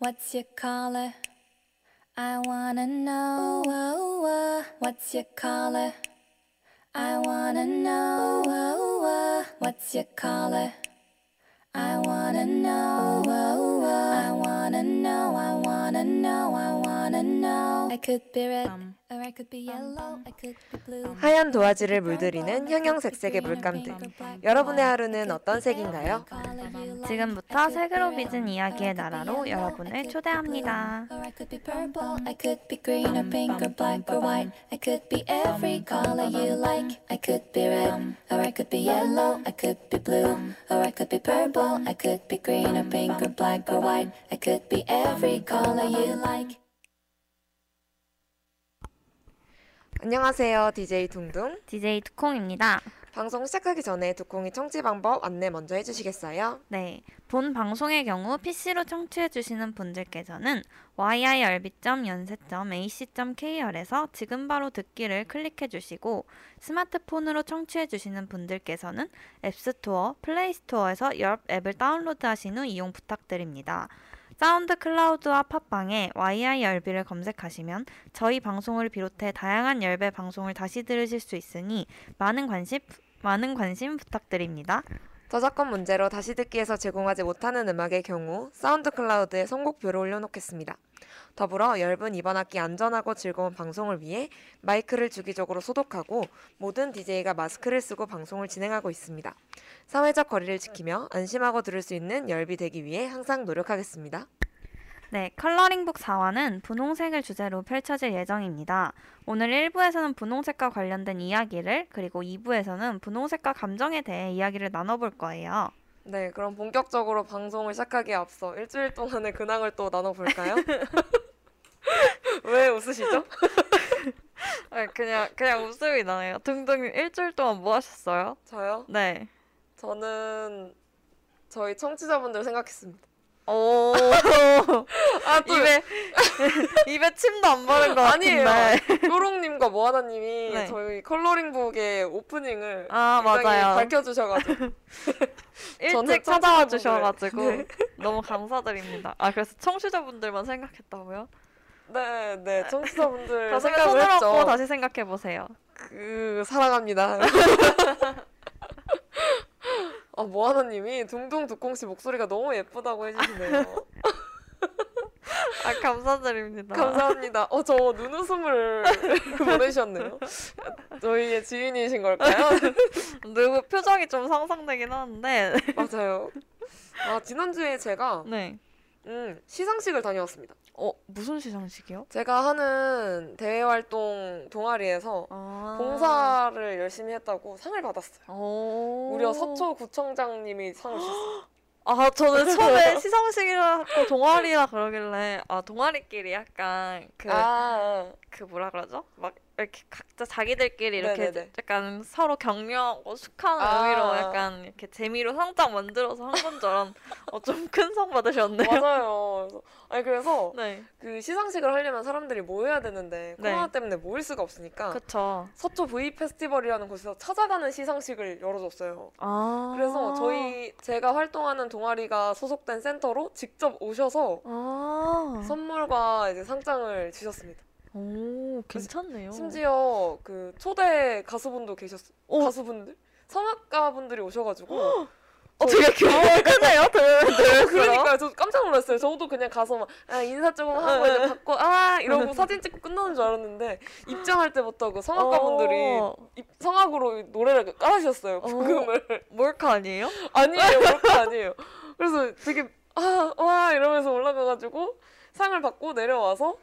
What's your color? I wanna know. Oh, oh. What's your color? I wanna know. Oh. What's your color? I wanna know. 하얀 도화지를 물들이는 형형색색의 물감들. 여러분의 하루는 어떤 색인가요? 지금부터 색으로 빚은 이야기의 나라로 여러분을 초대합니다. Or I could be purple, I could be green or pink or black or white. I could be every color you like. 안녕하세요. DJ 둥둥. DJ 두콩입니다. 방송 시작하기 전에 두콩이 청취 방법 안내 먼저 해주시겠어요? 네, 본 방송의 경우 PC로 청취해주시는 분들께서는 yirb.yonsei.ac.kr에서 지금 바로 듣기를 클릭해주시고 스마트폰으로 청취해주시는 분들께서는 앱스토어, 플레이스토어에서 열 앱을 다운로드하신 후 이용 부탁드립니다. 사운드 클라우드와 팟빵에 YIRB를 검색하시면 저희 방송을 비롯해 다양한 열배 방송을 다시 들으실 수 있으니 많은 관심 많은 관심 부탁드립니다. 저작권 문제로 다시 듣기에서 제공하지 못하는 음악의 경우 사운드 클라우드에 선곡표를 올려놓겠습니다. 더불어 열분 이번 학기 안전하고 즐거운 방송을 위해 마이크를 주기적으로 소독하고 모든 DJ가 마스크를 쓰고 방송을 진행하고 있습니다. 사회적 거리를 지키며 안심하고 들을 수 있는 열비 되기 위해 항상 노력하겠습니다. 네, 컬러링북 4화는 분홍색을 주제로 펼쳐질 예정입니다. 오늘 1부에서는 분홍색과 관련된 이야기를 그리고 2부에서는 분홍색과 감정에 대해 이야기를 나눠볼 거예요. 네, 그럼 본격적으로 방송을 시작하기에 앞서 일주일 동안의 근황을 또 나눠볼까요? 왜 웃으시죠? 그냥 그냥 웃음이 나네요. 등등 일주일 동안 뭐 하셨어요? 저요? 네. 저는 저희 청취자분들 생각했습니다. 오. 아, 또 입에 입에 침도 안 바른 거 아니에요. 같은데. 뾰롱님과 모아나님이 네. 저희 컬러링북의 오프닝을 아, 굉장히 맞아요. 밝혀주셔가지고 일찍 찾아와. 주셔가지고 네. 너무 감사드립니다. 아 그래서 청취자분들만 생각했다고요? 네, 네, 청취자분들 가슴에 손을. 얹고 다시 생각해 보세요. 그 사랑합니다. 아, 모아나님이 둥둥 두콩 씨 목소리가 너무 예쁘다고 해주시네요. 아 감사드립니다. 감사합니다. 어, 저 눈웃음을 보내셨네요. 저희의 지인이신 걸까요? 누구 표정이 좀 상상되긴 하는데. 맞아요. 아, 지난주에 제가 네. 음, 시상식을 다녀왔습니다. 어 무슨 시상식이요? 제가 하는 대외 활동 동아리에서 아. 봉사를 열심히 했다고 상을 받았어요. 오. 무려 서초 구청장님이 상을 주셨어요. 아 저는 처음에 시상식이라 동아리라 그러길래 아 동아리끼리 약간 그그 아, 뭐라 그러죠? 막 이렇게 각자 자기들끼리 이렇게 네네네. 약간 서로 격려하고 축하하는 아. 의미로 약간 이렇게 재미로 상장 만들어서 한건줄 알았는데 어, 좀큰 상 받으셨네요. 맞아요. 그래서, 아니 그래서 네. 그 시상식을 하려면 사람들이 모여야 되는데 네. 코로나 때문에 모일 수가 없으니까 그쵸. 서초 V 페스티벌이라는 곳에서 찾아가는 시상식을 열어줬어요. 아. 그래서 저희 제가 활동하는 동아리가 소속된 센터로 직접 오셔서 아. 선물과 이제 상장을 주셨습니다. 오, 괜찮네요. 심지어 그 초대 가수분도 계셨어요. 오. 가수분들? 성악가 분들이 오셔가지고 어, 되게 규모가 크네요. 들으면 그러니까 저 깜짝 놀랐어요. 저도 그냥 가서 막 아, 인사 조금 하고 네. 이제 받고 아 이러고 사진 찍고 끝나는 줄 알았는데 입장할 때부터 그 성악가 분들이 어. 입- 성악으로 노래를 깔아주셨어요. 어. 부금을 몰카 아니에요? 아니에요, 그렇게 아니에요. 그래서 되게 아 와 이러면서 올라가가지고 상을 받고 내려와서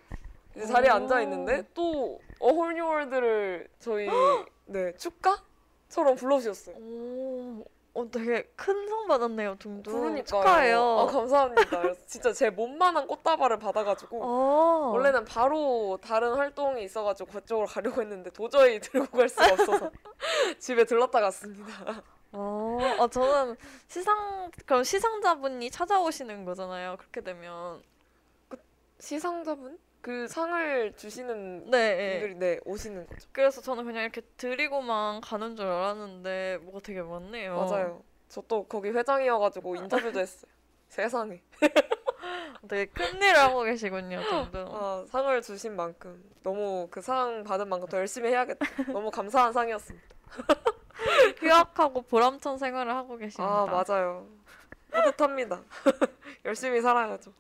이제 자리에 오. 앉아 있는데 또 어홀뉴월드를 저희 네 축가처럼 불러주셨어요. 오, 어, 되게 큰 상 받았네요, 둥둥. 부르니까요. 축하해요. 아 감사합니다. 그래서 진짜 제 몸만한 꽃다발을 받아가지고 어. 원래는 바로 다른 활동이 있어가지고 그쪽으로 가려고 했는데 도저히 들고 갈 수가 없어서 집에 들렀다 갔습니다. 어, 아, 저는 시상, 그럼 시상자분이 찾아오시는 거잖아요. 그렇게 되면. 시상자분? 그 상을 주시는 네. 분들이 네 오시는 거죠. 그래서 저는 그냥 이렇게 드리고만 가는 줄 알았는데 뭐가 되게 많네요. 맞아요. 저 또 거기 회장이어가지고 인터뷰도 했어요. 세상에. 되게 큰 일을 하고 계시군요. 아, 상을 주신 만큼 너무 그 상 받은 만큼 더 열심히 해야겠다. 너무 감사한 상이었습니다. 휴학하고 보람찬 생활을 하고 계십니다. 아 맞아요. 뿌듯합니다. 열심히 살아야죠.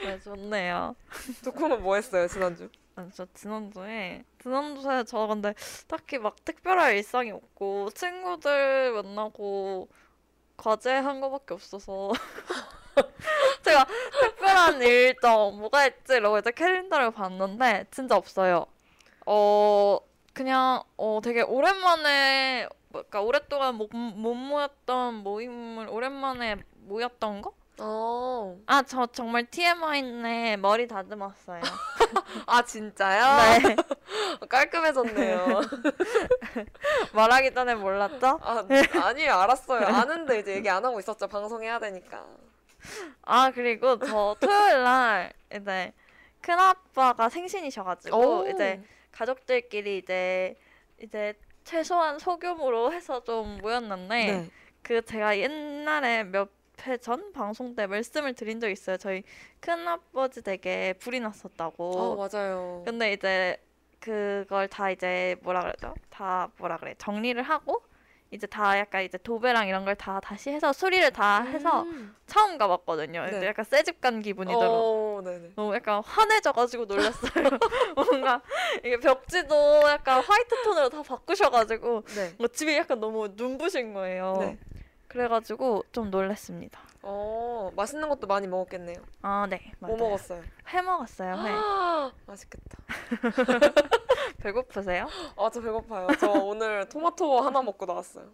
네, 좋네요. 두콩은 뭐 했어요 지난주? 아, 저 지난주에 지난주에 저 근데 딱히 막 특별할 일상이 없고 친구들 만나고 과제 한 거밖에 없어서 제가 특별한 일정 뭐가 있지 이러고 이제 캘린더를 봤는데 진짜 없어요. 어 그냥 어 되게 오랜만에 그러니까 오랫동안 못, 못 모였던 모임을 오랜만에 모였던 거? 어. 아 저 정말 TMI인데 머리 다듬었어요. 아 진짜요? 네. 깔끔해졌네요. 말하기 전에 몰랐죠? 아 아니에요 알았어요. 아는데 이제 얘기 안 하고 있었죠. 방송해야 되니까. 아 그리고 저 토요일 날 이제 큰 아빠가 생신이셔가지고 오. 이제 가족들끼리 이제 이제 최소한 소규모로 해서 좀 모였는데 네. 그 제가 옛날에 몇 회 전 방송 때 말씀을 드린 적 있어요. 저희 큰 아버지 되게 불이 났었다고. 어 맞아요. 근데 이제 그걸 다 이제 뭐라 그러죠? 다 뭐라 그래 정리를 하고 이제 다 약간 이제 도배랑 이런 걸 다 다시 해서 수리를 다 해서 음. 처음 가봤거든요. 네. 약간 새집 간 기분이더라고. 어. 너무 약간 환해져가지고 놀랐어요. 뭔가 이게 벽지도 약간 화이트 톤으로 다 바꾸셔가지고 네. 뭔가 집이 약간 너무 눈부신 거예요. 네. 그래가지고 좀 놀랐습니다. 어 맛있는 것도 많이 먹었겠네요. 아 네. 뭐 맞아요. 먹었어요? 회 먹었어요. 회. 아, 맛있겠다. 배고프세요? 아 저 배고파요. 저 오늘 토마토 하나 먹고 나왔어요.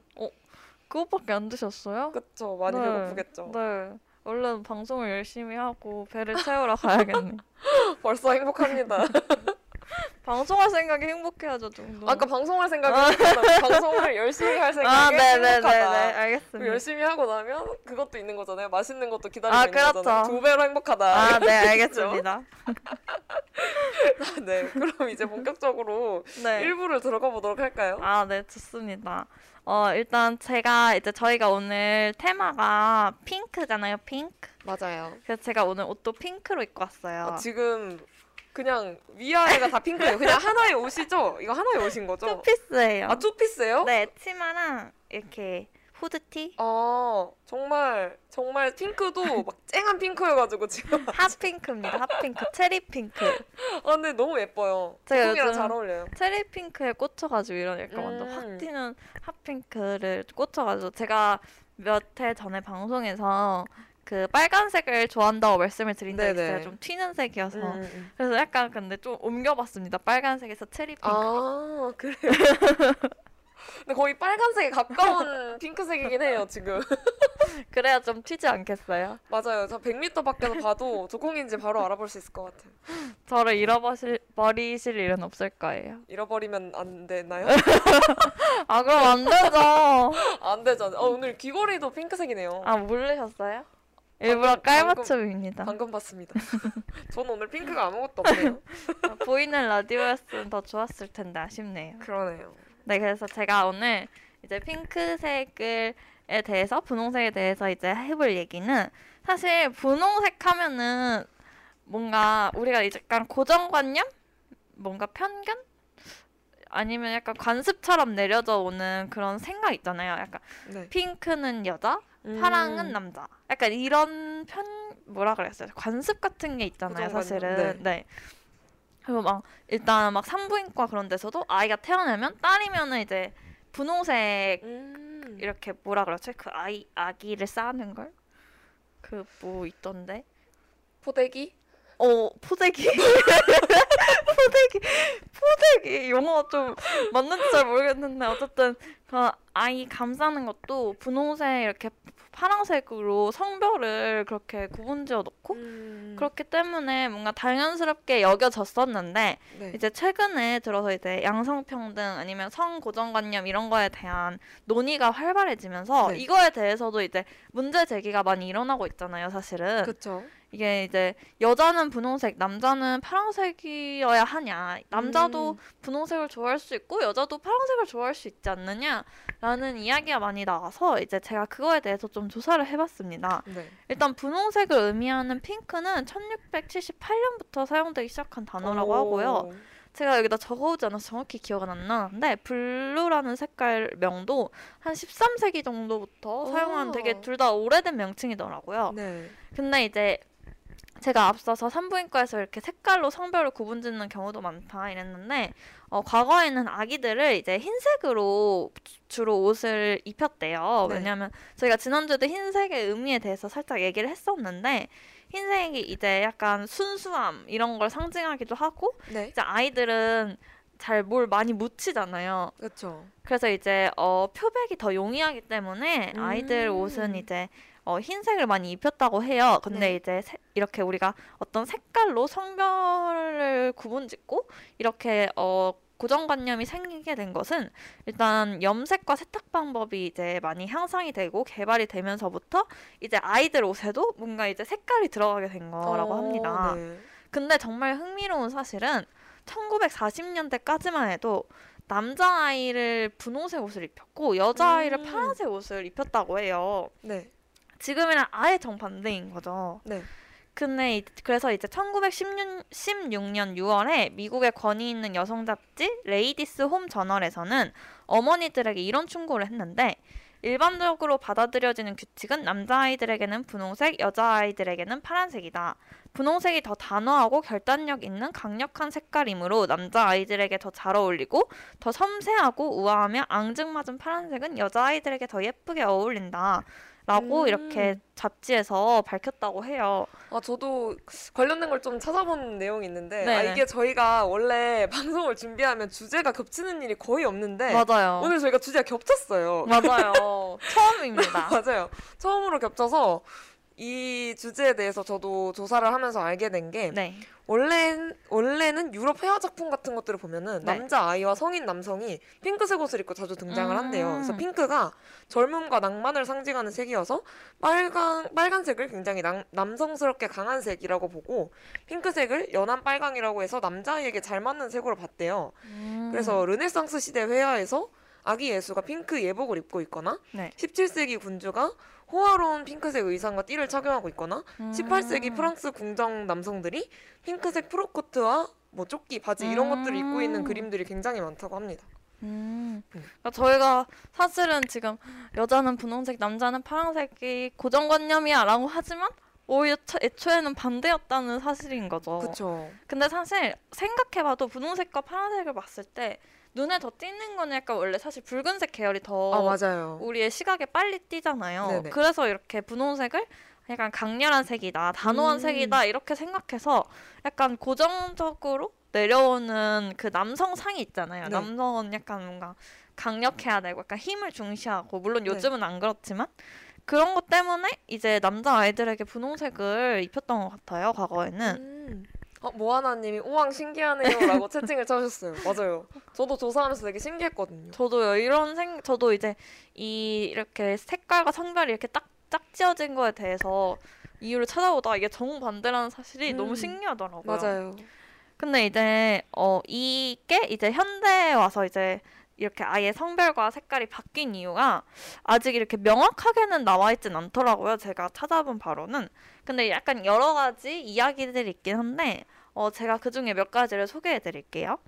그것밖에 안 드셨어요? 그쵸 많이 네. 배고프겠죠. 네. 얼른 방송을 열심히 하고 배를 채우러 가야겠네. 벌써 행복합니다. 방송할 생각이 행복해야죠, 정도. 아까 방송할 생각이 있었잖아요. 방송을 열심히 할 아, 생각이 네네네네. 행복하다. 그리고 알겠습니다. 열심히 하고 나면 그것도 있는 거잖아요. 맛있는 것도 기다리고 아, 있는 거잖아요. 그렇죠. 두 배로 행복하다. 아, 네? 알겠습니다. 네, 그럼 이제 본격적으로 네. 일부를 들어가 보도록 할까요? 아, 네, 좋습니다. 어, 일단 제가 이제 저희가 오늘 테마가 핑크잖아요, 핑크. 맞아요. 그래서 제가 오늘 옷도 핑크로 입고 왔어요. 아, 지금 그냥 위아래가 다 핑크예요. 그냥 하나의 옷이죠? 이거 하나의 옷인 거죠? 투피스예요. 아, 투피스예요? 네, 치마랑 이렇게 후드티, 아, 정말 정말 핑크도 막 쨍한 핑크여가지고 지금 hot pink입니다. Hot pink, 체리 핑크. 아 근데 너무 예뻐요. 제가 요즘 잘 어울려요. 체리 핑크에 꽂혀가지고 이런 약간 완전 음. 확 튀는 핫핑크를 꽂혀가지고 제가 몇 해 전에 방송에서 그 빨간색을 좋아한다고 말씀을 드린 적이 네네. 있어요. 좀 튀는 색이어서. 음, 음. 그래서 약간 근데 좀 옮겨봤습니다. 빨간색에서 체리 핑크. 아 그래요. 근데 거의 빨간색에 가까운 핑크색이긴 해요 지금. 그래야 좀 튀지 않겠어요? 맞아요. 저 100m 밖에서 봐도 조콩인지 바로 알아볼 수 있을 것 같아요. 저를 잃어버리실 버리실 일은 없을 거예요. 잃어버리면 안 되나요? 아 그럼 안 되죠. 안 되죠. 어, 오늘 귀걸이도 핑크색이네요. 아 모르셨어요? 일부러 깔맞춤입니다. 방금 봤습니다. 저는 오늘 핑크가 아무것도 없네요. 아, 보이는 라디오였으면 더 좋았을 텐데 아쉽네요. 그러네요. 네, 그래서 제가 오늘 이제 핑크색을 에 대해서 분홍색에 대해서 이제 해볼 얘기는 사실 분홍색 하면은 뭔가 우리가 이제 약간 고정관념, 뭔가 편견, 아니면 약간 관습처럼 내려져 오는 그런 생각 있잖아요. 약간 네. 핑크는 여자, 음. 파랑은 남자. 약간 이런 편 뭐라 그랬어요? 관습 같은 게 있잖아요, 사실은. 네. 그리고 막 일단 막 산부인과 그런 데서도 아이가 태어나면 딸이면은 이제 분홍색 음. 이렇게 뭐라 그러지? 그 아이 아기를 쌓는 걸? 그 뭐 있던데? 포대기? 어 포대기 포대기 포대기 영어 좀 맞는지 잘 모르겠는데 어쨌든 그 아이 감싸는 것도 분홍색 이렇게 파란색으로 성별을 그렇게 구분지어 놓고 음. 그렇기 때문에 뭔가 당연스럽게 여겨졌었는데 네. 이제 최근에 들어서 이제 양성평등 아니면 성고정관념 이런 거에 대한 논의가 활발해지면서 네. 이거에 대해서도 이제 문제 제기가 많이 일어나고 있잖아요, 사실은. 그쵸. 이게 이제 여자는 분홍색, 남자는 파란색이어야 하냐. 남자도 음. 분홍색을 좋아할 수 있고 여자도 파란색을 좋아할 수 있지 않느냐. 있느냐라는 이야기가 많이 나와서 이제 제가 그거에 대해서 좀 조사를 해봤습니다. 네. 일단 분홍색을 의미하는 핑크는 1678년부터 사용되기 시작한 단어라고 하고요. 제가 여기다 적어오지 않아서 정확히 기억은 안 나는데 블루라는 색깔 명도 한 13세기 정도부터 사용한 되게 오. 둘다 오래된 명칭이더라고요. 네. 근데 이제 제가 앞서서 산부인과에서 이렇게 색깔로 성별을 구분짓는 경우도 많다 이랬는데 어, 과거에는 아기들을 이제 흰색으로 주- 주로 옷을 입혔대요. 네. 왜냐하면 저희가 지난주에도 흰색의 의미에 대해서 살짝 얘기를 했었는데 흰색이 이제 약간 순수함 이런 걸 상징하기도 하고 네. 이제 아이들은 잘뭘 많이 묻히잖아요. 그렇죠. 그래서 이제 어, 표백이 더 용이하기 때문에 아이들 음. 옷은 이제 어, 흰색을 많이 입혔다고 해요. 근데 네. 이제 세- 이렇게 우리가 어떤 색깔로 성별을 구분짓고 이렇게 어, 고정관념이 생기게 된 것은 일단 염색과 세탁 방법이 이제 많이 향상이 되고 개발이 되면서부터 이제 아이들 옷에도 뭔가 이제 색깔이 들어가게 된 거라고 어, 합니다. 네. 근데 정말 흥미로운 사실은 1940년대까지만 해도 남자아이를 분홍색 옷을 입혔고 여자아이를 음. 파란색 옷을 입혔다고 해요. 네. 지금이랑 아예 정반대인 거죠. 네. 근데 이- 그래서 이제 1916년 6월에 미국의 권위 있는 여성 잡지 레이디스 홈 저널에서는 어머니들에게 이런 충고를 했는데 일반적으로 받아들여지는 규칙은 남자아이들에게는 분홍색, 여자아이들에게는 파란색이다. 분홍색이 더 단호하고 결단력 있는 강력한 색깔이므로 남자아이들에게 더 잘 어울리고 더 섬세하고 우아하며 앙증맞은 파란색은 여자아이들에게 더 예쁘게 어울린다. 라고 음. 이렇게 잡지에서 밝혔다고 해요. 아, 저도 관련된 걸 좀 찾아본 내용이 있는데, 아. 이게 저희가 원래 방송을 준비하면 주제가 겹치는 일이 거의 없는데, 맞아요. 오늘 저희가 주제가 겹쳤어요. 맞아요. 처음입니다. 맞아요. 처음으로 겹쳐서 이 주제에 대해서 저도 조사를 하면서 알게 된 게, 네. 원래, 원래는 유럽 회화 작품 같은 것들을 보면은 네. 남자 아이와 성인 남성이 핑크색 옷을 입고 자주 등장을 한대요. 그래서 음. 핑크가 젊음과 낭만을 상징하는 색이어서 빨간, 빨간색을 굉장히 남, 남성스럽게 강한 색이라고 보고 핑크색을 연한 빨강이라고 해서 남자아이에게 잘 맞는 색으로 봤대요. 음. 그래서 르네상스 시대 회화에서 아기 예수가 핑크 예복을 입고 있거나 네. 17세기 군주가 호화로운 핑크색 의상과 띠를 착용하고 있거나 음. 18세기 프랑스 궁정 남성들이 핑크색 프로코트와 뭐 조끼, 바지 이런 것들을 입고 있는 음. 그림들이 굉장히 많다고 합니다. 음. 음. 그러니까 저희가 사실은 지금 여자는 분홍색, 남자는 파란색이 고정관념이야라고 하지만 오히려 처- 애초에는 반대였다는 사실인 거죠. 그쵸. 근데 사실 생각해봐도 분홍색과 파란색을 봤을 때 눈에 더 띄는 거는 약간 원래 사실 붉은색 계열이 더 아. 우리의 시각에 빨리 띄잖아요. 네네. 그래서 이렇게 분홍색을 약간 강렬한 색이다, 단호한 음. 색이다 이렇게 생각해서 약간 고정적으로 내려오는 그 남성상이 있잖아요. 네. 남성은 약간 뭔가 강력해야 되고 약간 힘을 중시하고 물론 네. 요즘은 안 그렇지만 그런 것 때문에 이제 남자 아이들에게 분홍색을 입혔던 것 같아요. 과거에는. 음. 어, 모아나님이 우왕 신기하네요라고 채팅을 쳐주셨어요. 맞아요. 저도 조사하면서 되게 신기했거든요. 저도요 이런 생 저도 이제 이 이렇게 색깔과 성별이 이렇게 딱 짝지어진 거에 대해서 이유를 찾아보다가 이게 정반대라는 사실이 음. 너무 신기하더라고요. 맞아요. 근데 이제 어 이게 이제 현대에 와서 이제 이렇게 아예 성별과 색깔이 바뀐 이유가 아직 이렇게 명확하게는 나와 있진 않더라고요. 제가 찾아본 바로는. 근데 약간 여러 가지 이야기들이 있긴 한데 어 제가 그 중에 몇 가지를 소개해 드릴게요.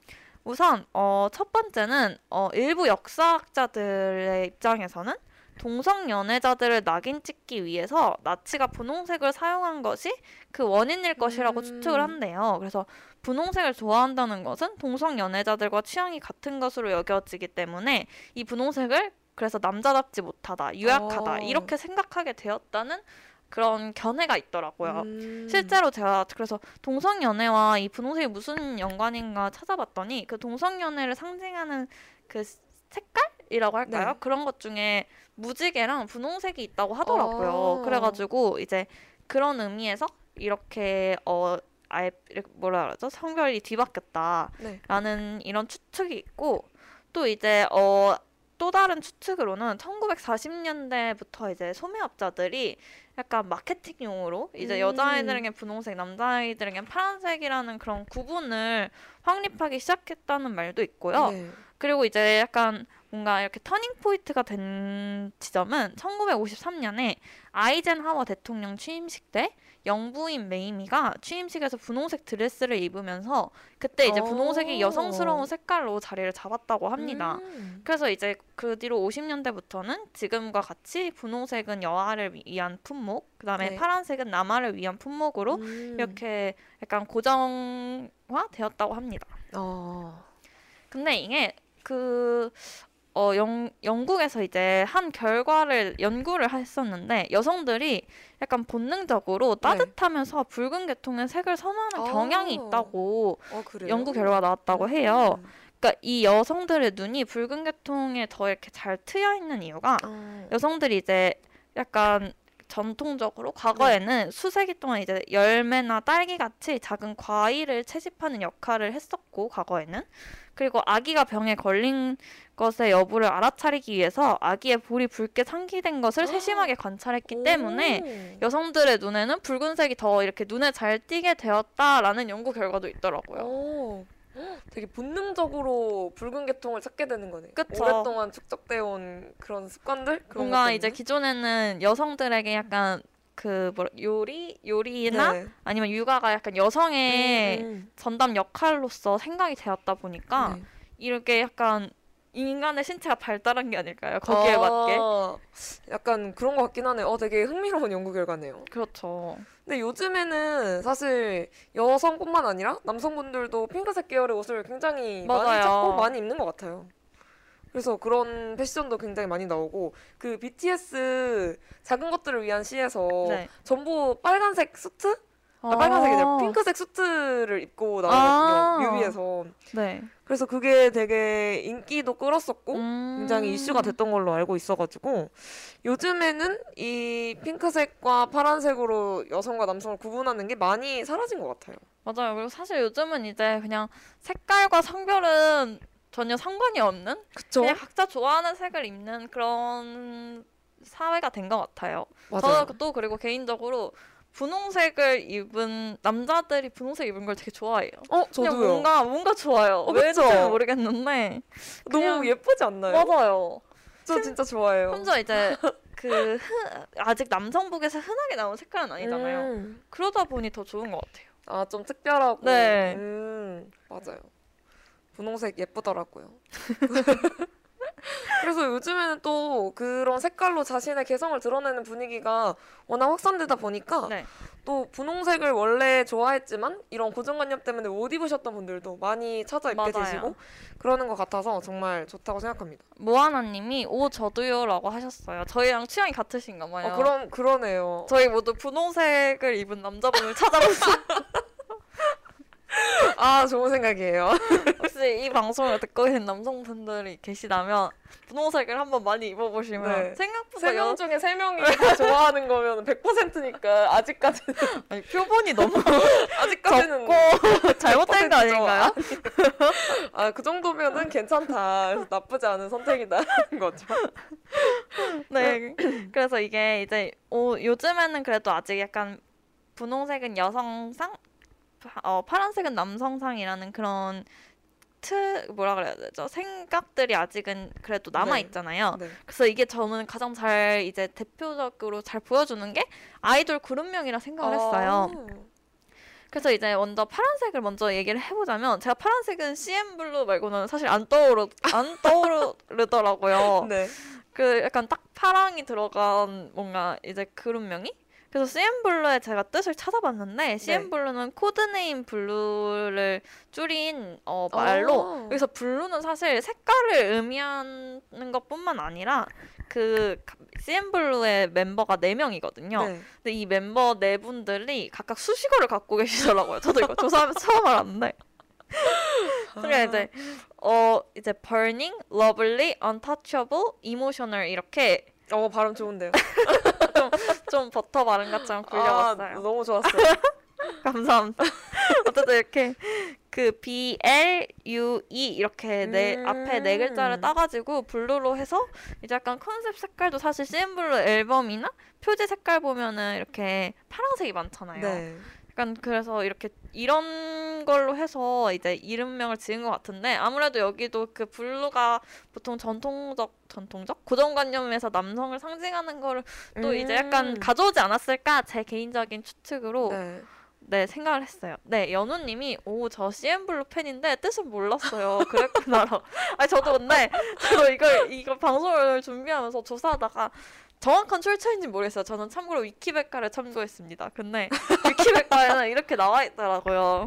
우선 어 첫 번째는 어 일부 역사학자들의 입장에서는 동성 연애자들을 낙인 찍기 위해서 나치가 분홍색을 사용한 것이 그 원인일 것이라고 음. 추측을 한대요. 그래서 분홍색을 좋아한다는 것은 동성 연애자들과 취향이 같은 것으로 여겨지기 때문에 이 분홍색을 그래서 남자답지 못하다, 유약하다 어. 이렇게 생각하게 되었다는 그런 견해가 있더라고요. 음. 실제로 제가 그래서 동성 연애와 이 분홍색이 무슨 연관인가 찾아봤더니 그 동성 연애를 상징하는 그 색깔이라고 할까요? 네. 그런 것 중에 무지개랑 분홍색이 있다고 하더라고요. 어. 그래가지고 이제 그런 의미에서 이렇게 어 아예 뭐라 그러죠? 성별이 뒤바뀌었다라는 네. 이런 추측이 있고 또 이제 어또 다른 추측으로는 1940년대부터 이제 소매업자들이 약간 마케팅용으로 이제 음. 여자아이들에겐 분홍색, 남자아이들에겐 파란색이라는 그런 구분을 확립하기 시작했다는 말도 있고요. 네. 그리고 이제 약간 뭔가 이렇게 터닝 포인트가 된 지점은 1953년에 아이젠하워 대통령 취임식 때 영부인 메이미가 취임식에서 분홍색 드레스를 입으면서 그때 이제 분홍색이 오. 여성스러운 색깔로 자리를 잡았다고 합니다. 음. 그래서 이제 그 뒤로 50년대부터는 지금과 같이 분홍색은 여아를 위한 품목, 그다음에 네. 파란색은 남아를 위한 품목으로 음. 이렇게 약간 고정화 되었다고 합니다. 어. 근데 이게 그 어, 영, 영국에서 이제 한 결과를 연구를 했었는데 여성들이 약간 본능적으로 따뜻하면서 붉은 계통의 색을 선호하는 네. 아. 경향이 있다고 어? 연구 결과가 나왔다고 해요. 음. 그러니까 이 여성들의 눈이 붉은 계통에 더 이렇게 잘 트여 있는 이유가 어. 여성들이 이제 약간 전통적으로 과거에는 수세기 동안 이제 열매나 딸기 같이 작은 과일을 채집하는 역할을 했었고 과거에는 그리고 아기가 병에 걸린 것의 여부를 알아차리기 위해서 아기의 볼이 붉게 상기된 것을 세심하게 관찰했기 때문에 오. 여성들의 눈에는 붉은색이 더 이렇게 눈에 잘 띄게 되었다라는 연구 결과도 있더라고요. 오. 헉, 되게 본능적으로 붉은 계통을 찾게 되는 거네. 그쵸. 오랫동안 축적되어 온 그런 습관들? 그런 뭔가 것 이제? 기존에는 여성들에게 약간 그 뭐라 요리 요리나 네. 아니면 육아가 약간 여성의 음, 전담 역할로서 생각이 되었다 음. 보니까 네. 이렇게 약간 인간의 신체가 발달한 게 아닐까요? 거기에 맞게. 아, 약간 그런 것 같긴 하네요. 어, 되게 흥미로운 연구 결과네요. 그렇죠. 근데 요즘에는 사실 여성뿐만 아니라 남성분들도 핑크색 계열의 옷을 굉장히 맞아요. 많이 찾고 많이 입는 것 같아요. 그래서 그런 패션도 굉장히 많이 나오고 그 BTS 작은 것들을 위한 시에서 네. 전부 빨간색 수트? 아, 아. 빨간색이 아니라 핑크색 수트를 입고 아. 나오거든요. 뮤비에서. 네. 그래서 그게 되게 인기도 끌었었고 음. 굉장히 이슈가 됐던 걸로 알고 있어가지고 요즘에는 이 핑크색과 파란색으로 여성과 남성을 구분하는 게 많이 사라진 것 같아요. 맞아요. 그리고 사실 요즘은 이제 그냥 색깔과 성별은 전혀 상관이 없는 그쵸? 그냥 각자 좋아하는 색을 입는 그런 사회가 된 것 같아요. 맞아요. 저는 또 그리고 개인적으로 분홍색을 입은 남자들이 분홍색 입은 걸 되게 좋아해요. 어, 그냥 저도요. 뭔가 뭔가 좋아요. 어, 왜인지? 모르겠는데 너무 그냥- 예쁘지 않나요? 맞아요. 저 진짜 좋아해요. 혼자 이제 그 흔- 아직 남성복에서 흔하게 나온 색깔은 아니잖아요. 음. 그러다 보니 더 좋은 것 같아요. 아, 좀 특별하고. 네. 음, 맞아요. 분홍색 예쁘더라고요. 그래서 요즘에는 또 그런 색깔로 자신의 개성을 드러내는 분위기가 워낙 확산되다 보니까 네. 또 분홍색을 원래 좋아했지만 이런 고정관념 때문에 못 입으셨던 분들도 많이 찾아 입게 맞아요. 되시고 그러는 것 같아서 정말 좋다고 생각합니다. 모아나님이 오 저도요라고 하셨어요. 저희랑 취향이 같으신가 봐요. 어, 그럼 그러네요. 저희 모두 분홍색을 입은 남자분을 찾아보세요. 아 좋은 생각이에요. 혹시 이 방송을 듣고 계신 남성분들이 계시다면 분홍색을 한번 많이 입어보시면 네. 생각보다 세명 여... 중에 세 명이 다 좋아하는 거면 100%니까 아직까지는 아니, 표본이 너무 아직까지는 잘못된 거100% 아닌가요? 아그 정도면은 괜찮다. 나쁘지 않은 선택이다는 거죠. 네. 그래서 이게 이제 오, 요즘에는 그래도 아직 약간 분홍색은 여성상, 파- 어, 파란색은 남성상이라는 그런 트 뭐라 그래야 되죠? 생각들이 아직은 그래도 남아 네. 있잖아요. 네. 그래서 이게 저는 가장 잘 이제 대표적으로 잘 보여주는 게 아이돌 그룹명이라 생각을 했어요. 그래서 이제 먼저 파란색을 먼저 얘기를 해보자면 제가 파란색은 CN 블루 말고는 사실 안 떠오르 안 떠오르더라고요. 네. 그 약간 딱 파랑이 들어간 뭔가 이제 그룹명이 그래서 CN 블루의 제가 뜻을 찾아봤는데 CM 네. 블루는 코드네임 블루를 줄인 어, 말로 어. 여기서 blue는 사실 색깔을 의미하는 것뿐만 아니라 그 CN 블루의 멤버가 네 명이거든요. 네. 근데 이 멤버 네 분들이 각각 수식어를 갖고 계시더라고요. 저도 이거 조사하면서 처음 알았는데. 그러니까 이제 어 이제 burning, lovely, untouchable, emotional 이렇게 어 발음 좋은데요. 좀 버터 발음 같처럼 아, 굴려봤어요. 너무 좋았어요. 감사합니다. 어쨌든 이렇게 그 B L U E 이렇게 네 음. 앞에 네 글자를 따가지고 blue로 해서 이제 약간 컨셉 색깔도 사실 CN 블루 앨범이나 표지 색깔 보면은 이렇게 파란색이 많잖아요. 네. 약간 그래서 이렇게 이런 걸로 해서 이제 이름명을 지은 것 같은데 아무래도 여기도 그 blue가 보통 전통적 전통적 고정관념에서 남성을 상징하는 거를 또 이제 약간 음. 가져오지 않았을까 제 개인적인 추측으로 네. 네, 생각을 했어요. 네, 연우님이 오, 저 CN블루 팬인데 뜻은 몰랐어요. 그랬구나라고. 아니 저도 근데 저도 이걸 이거 방송을 준비하면서 조사하다가 정확한 출처인지 모르겠어요. 저는 참고로 위키백과를 참고했습니다. 근데 위키백과에는 이렇게 나와 있더라고요.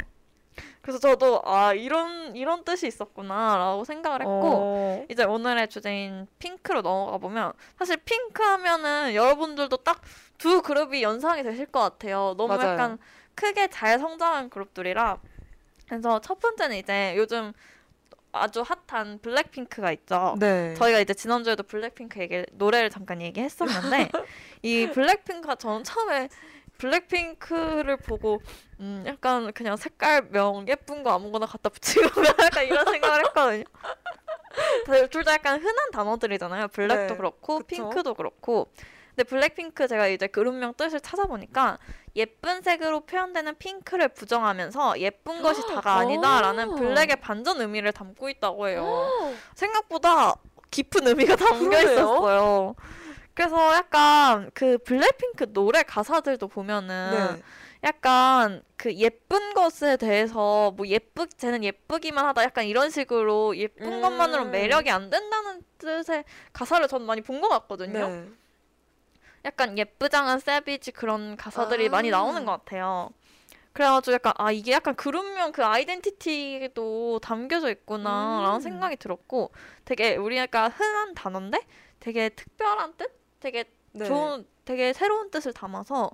그래서 저도 아 이런 이런 뜻이 있었구나라고 생각을 했고 어. 이제 오늘의 주제인 핑크로 넘어가 보면 사실 핑크 하면은 여러분들도 딱 두 그룹이 연상이 되실 것 같아요. 너무 맞아요. 약간 크게 잘 성장한 그룹들이라 그래서 첫 번째는 이제 요즘 아주 핫한 블랙핑크가 있죠. 네. 저희가 이제 지난주에도 블랙핑크 얘기 노래를 잠깐 얘기했었는데 이 블랙핑크가 저는 처음에 블랙핑크를 보고 음 약간 그냥 색깔명 예쁜 거 아무거나 갖다 붙이고 약간 이런 생각을 했거든요. 둘다 약간 흔한 단어들이잖아요. 블랙도 네, 그렇고 그쵸. 핑크도 그렇고. 근데 블랙핑크 제가 이제 그룹명 뜻을 찾아보니까 예쁜 색으로 표현되는 핑크를 부정하면서 예쁜 것이 다가 아니다라는 오. 블랙의 반전 의미를 담고 있다고 해요. 생각보다 깊은 의미가 담겨 그러네요. 있었어요. 그래서 약간 그 블랙핑크 노래 가사들도 보면은 네. 약간 그 예쁜 것에 대해서 뭐 예쁘 쟤는 예쁘기만 하다 약간 이런 식으로 예쁜 음. 것만으로 매력이 안 된다는 뜻의 가사를 전 많이 본 것 같거든요. 네. 약간 예쁘장한 savage 그런 가사들이 아. 많이 나오는 것 같아요. 그래가지고 약간 아 이게 약간 그룹명 그 아이덴티티도 담겨져 있구나라는 음. 생각이 들었고 되게 우리가 흔한 단어인데 되게 특별한 뜻, 되게 네. 좋은, 되게 새로운 뜻을 담아서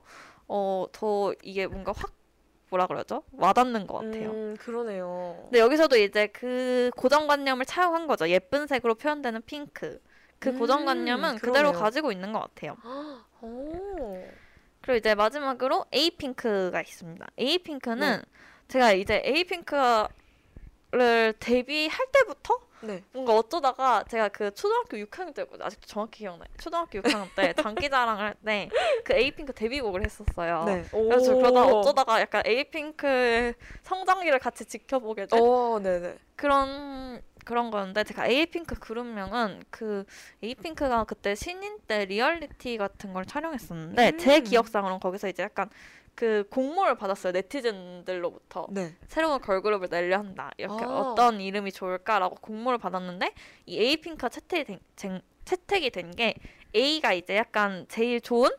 어 더 이게 뭔가 확 뭐라 그러죠 와닿는 것 같아요. 음, 그러네요. 근데 여기서도 이제 그 고정관념을 차용한 거죠. 예쁜 색으로 표현되는 핑크. 그 음, 고정관념은 그대로 그러네요. 가지고 있는 것 같아요. 오. 그리고 이제 마지막으로 에이핑크가 있습니다. 에이핑크는 제가 이제 에이핑크를 데뷔할 때부터 네. 뭔가 어쩌다가 제가 그 초등학교 6학년 때였거든요. 아직도 정확히 기억나요. 초등학교 6학년 때 장기자랑을 할 때 그 에이핑크 데뷔곡을 했었어요. 네. 그래서 그러다 어쩌다가 약간 에이핑크의 성장기를 같이 지켜보게 된 오. 그런 그런 거였는데 제가 에이핑크 그룹명은 그 에이핑크가 그때 신인 때 리얼리티 같은 걸 촬영했었는데 음. 제 기억상으로는 거기서 이제 약간 그 공모를 받았어요 네티즌들로부터 네. 새로운 걸그룹을 내려 한다 이렇게 아. 어떤 이름이 좋을까라고 공모를 받았는데 이 에이핑크가 채택이 된, 쟁- 채택이 된 게 A가 이제 약간 제일 좋은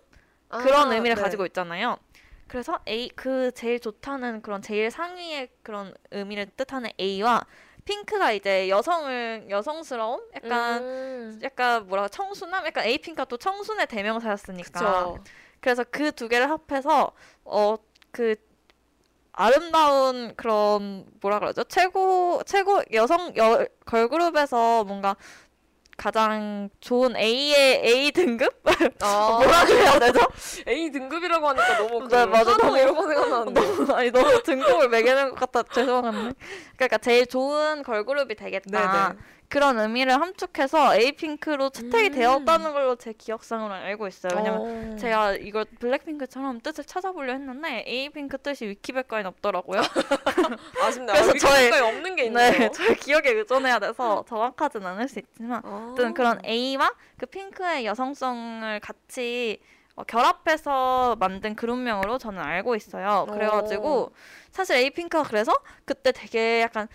그런 아, 의미를 네. 가지고 있잖아요. 그래서 A 그 제일 좋다는 그런 제일 상위의 그런 의미를 뜻하는 A와 핑크가 이제 여성을 여성스러움 약간 음. 약간 뭐라 청순함 약간 에이핑크가 또 청순의 대명사였으니까 그쵸. 그래서 그 두 개를 합해서 어 그 아름다운 그런 뭐라 그러죠 최고 최고 여성 여, 걸그룹에서 뭔가 가장 좋은 A의 A 등급 아, 뭐라 그래야 되죠? A 등급이라고 하니까 너무 그 네, 맞아. 너무- 이런 거 생각나는데. 너무 아니 너무 등급을 매기는 것 같아 죄송한데 그러니까 제일 좋은 걸그룹이 되겠다 네네. 그런 의미를 함축해서 에이핑크로 채택이 음. 되었다는 걸로 제 기억상으로 알고 있어요 왜냐면 어. 제가 이걸 블랙핑크처럼 뜻을 찾아보려 했는데 에이핑크 뜻이 위키백과엔 없더라고요 아쉽네요. 그래서 그래서 저의- 없는 게 있네요. 네 저의 기억에 의존해야 돼서 정확하진 않을 수 있지만 아. 어떤 그런 A와 그 핑크의 여성성을 같이 어, 결합해서 만든 그룹명으로 저는 알고 있어요. 그래가지고 사실 에이핑크가 그래서 그때 되게 약간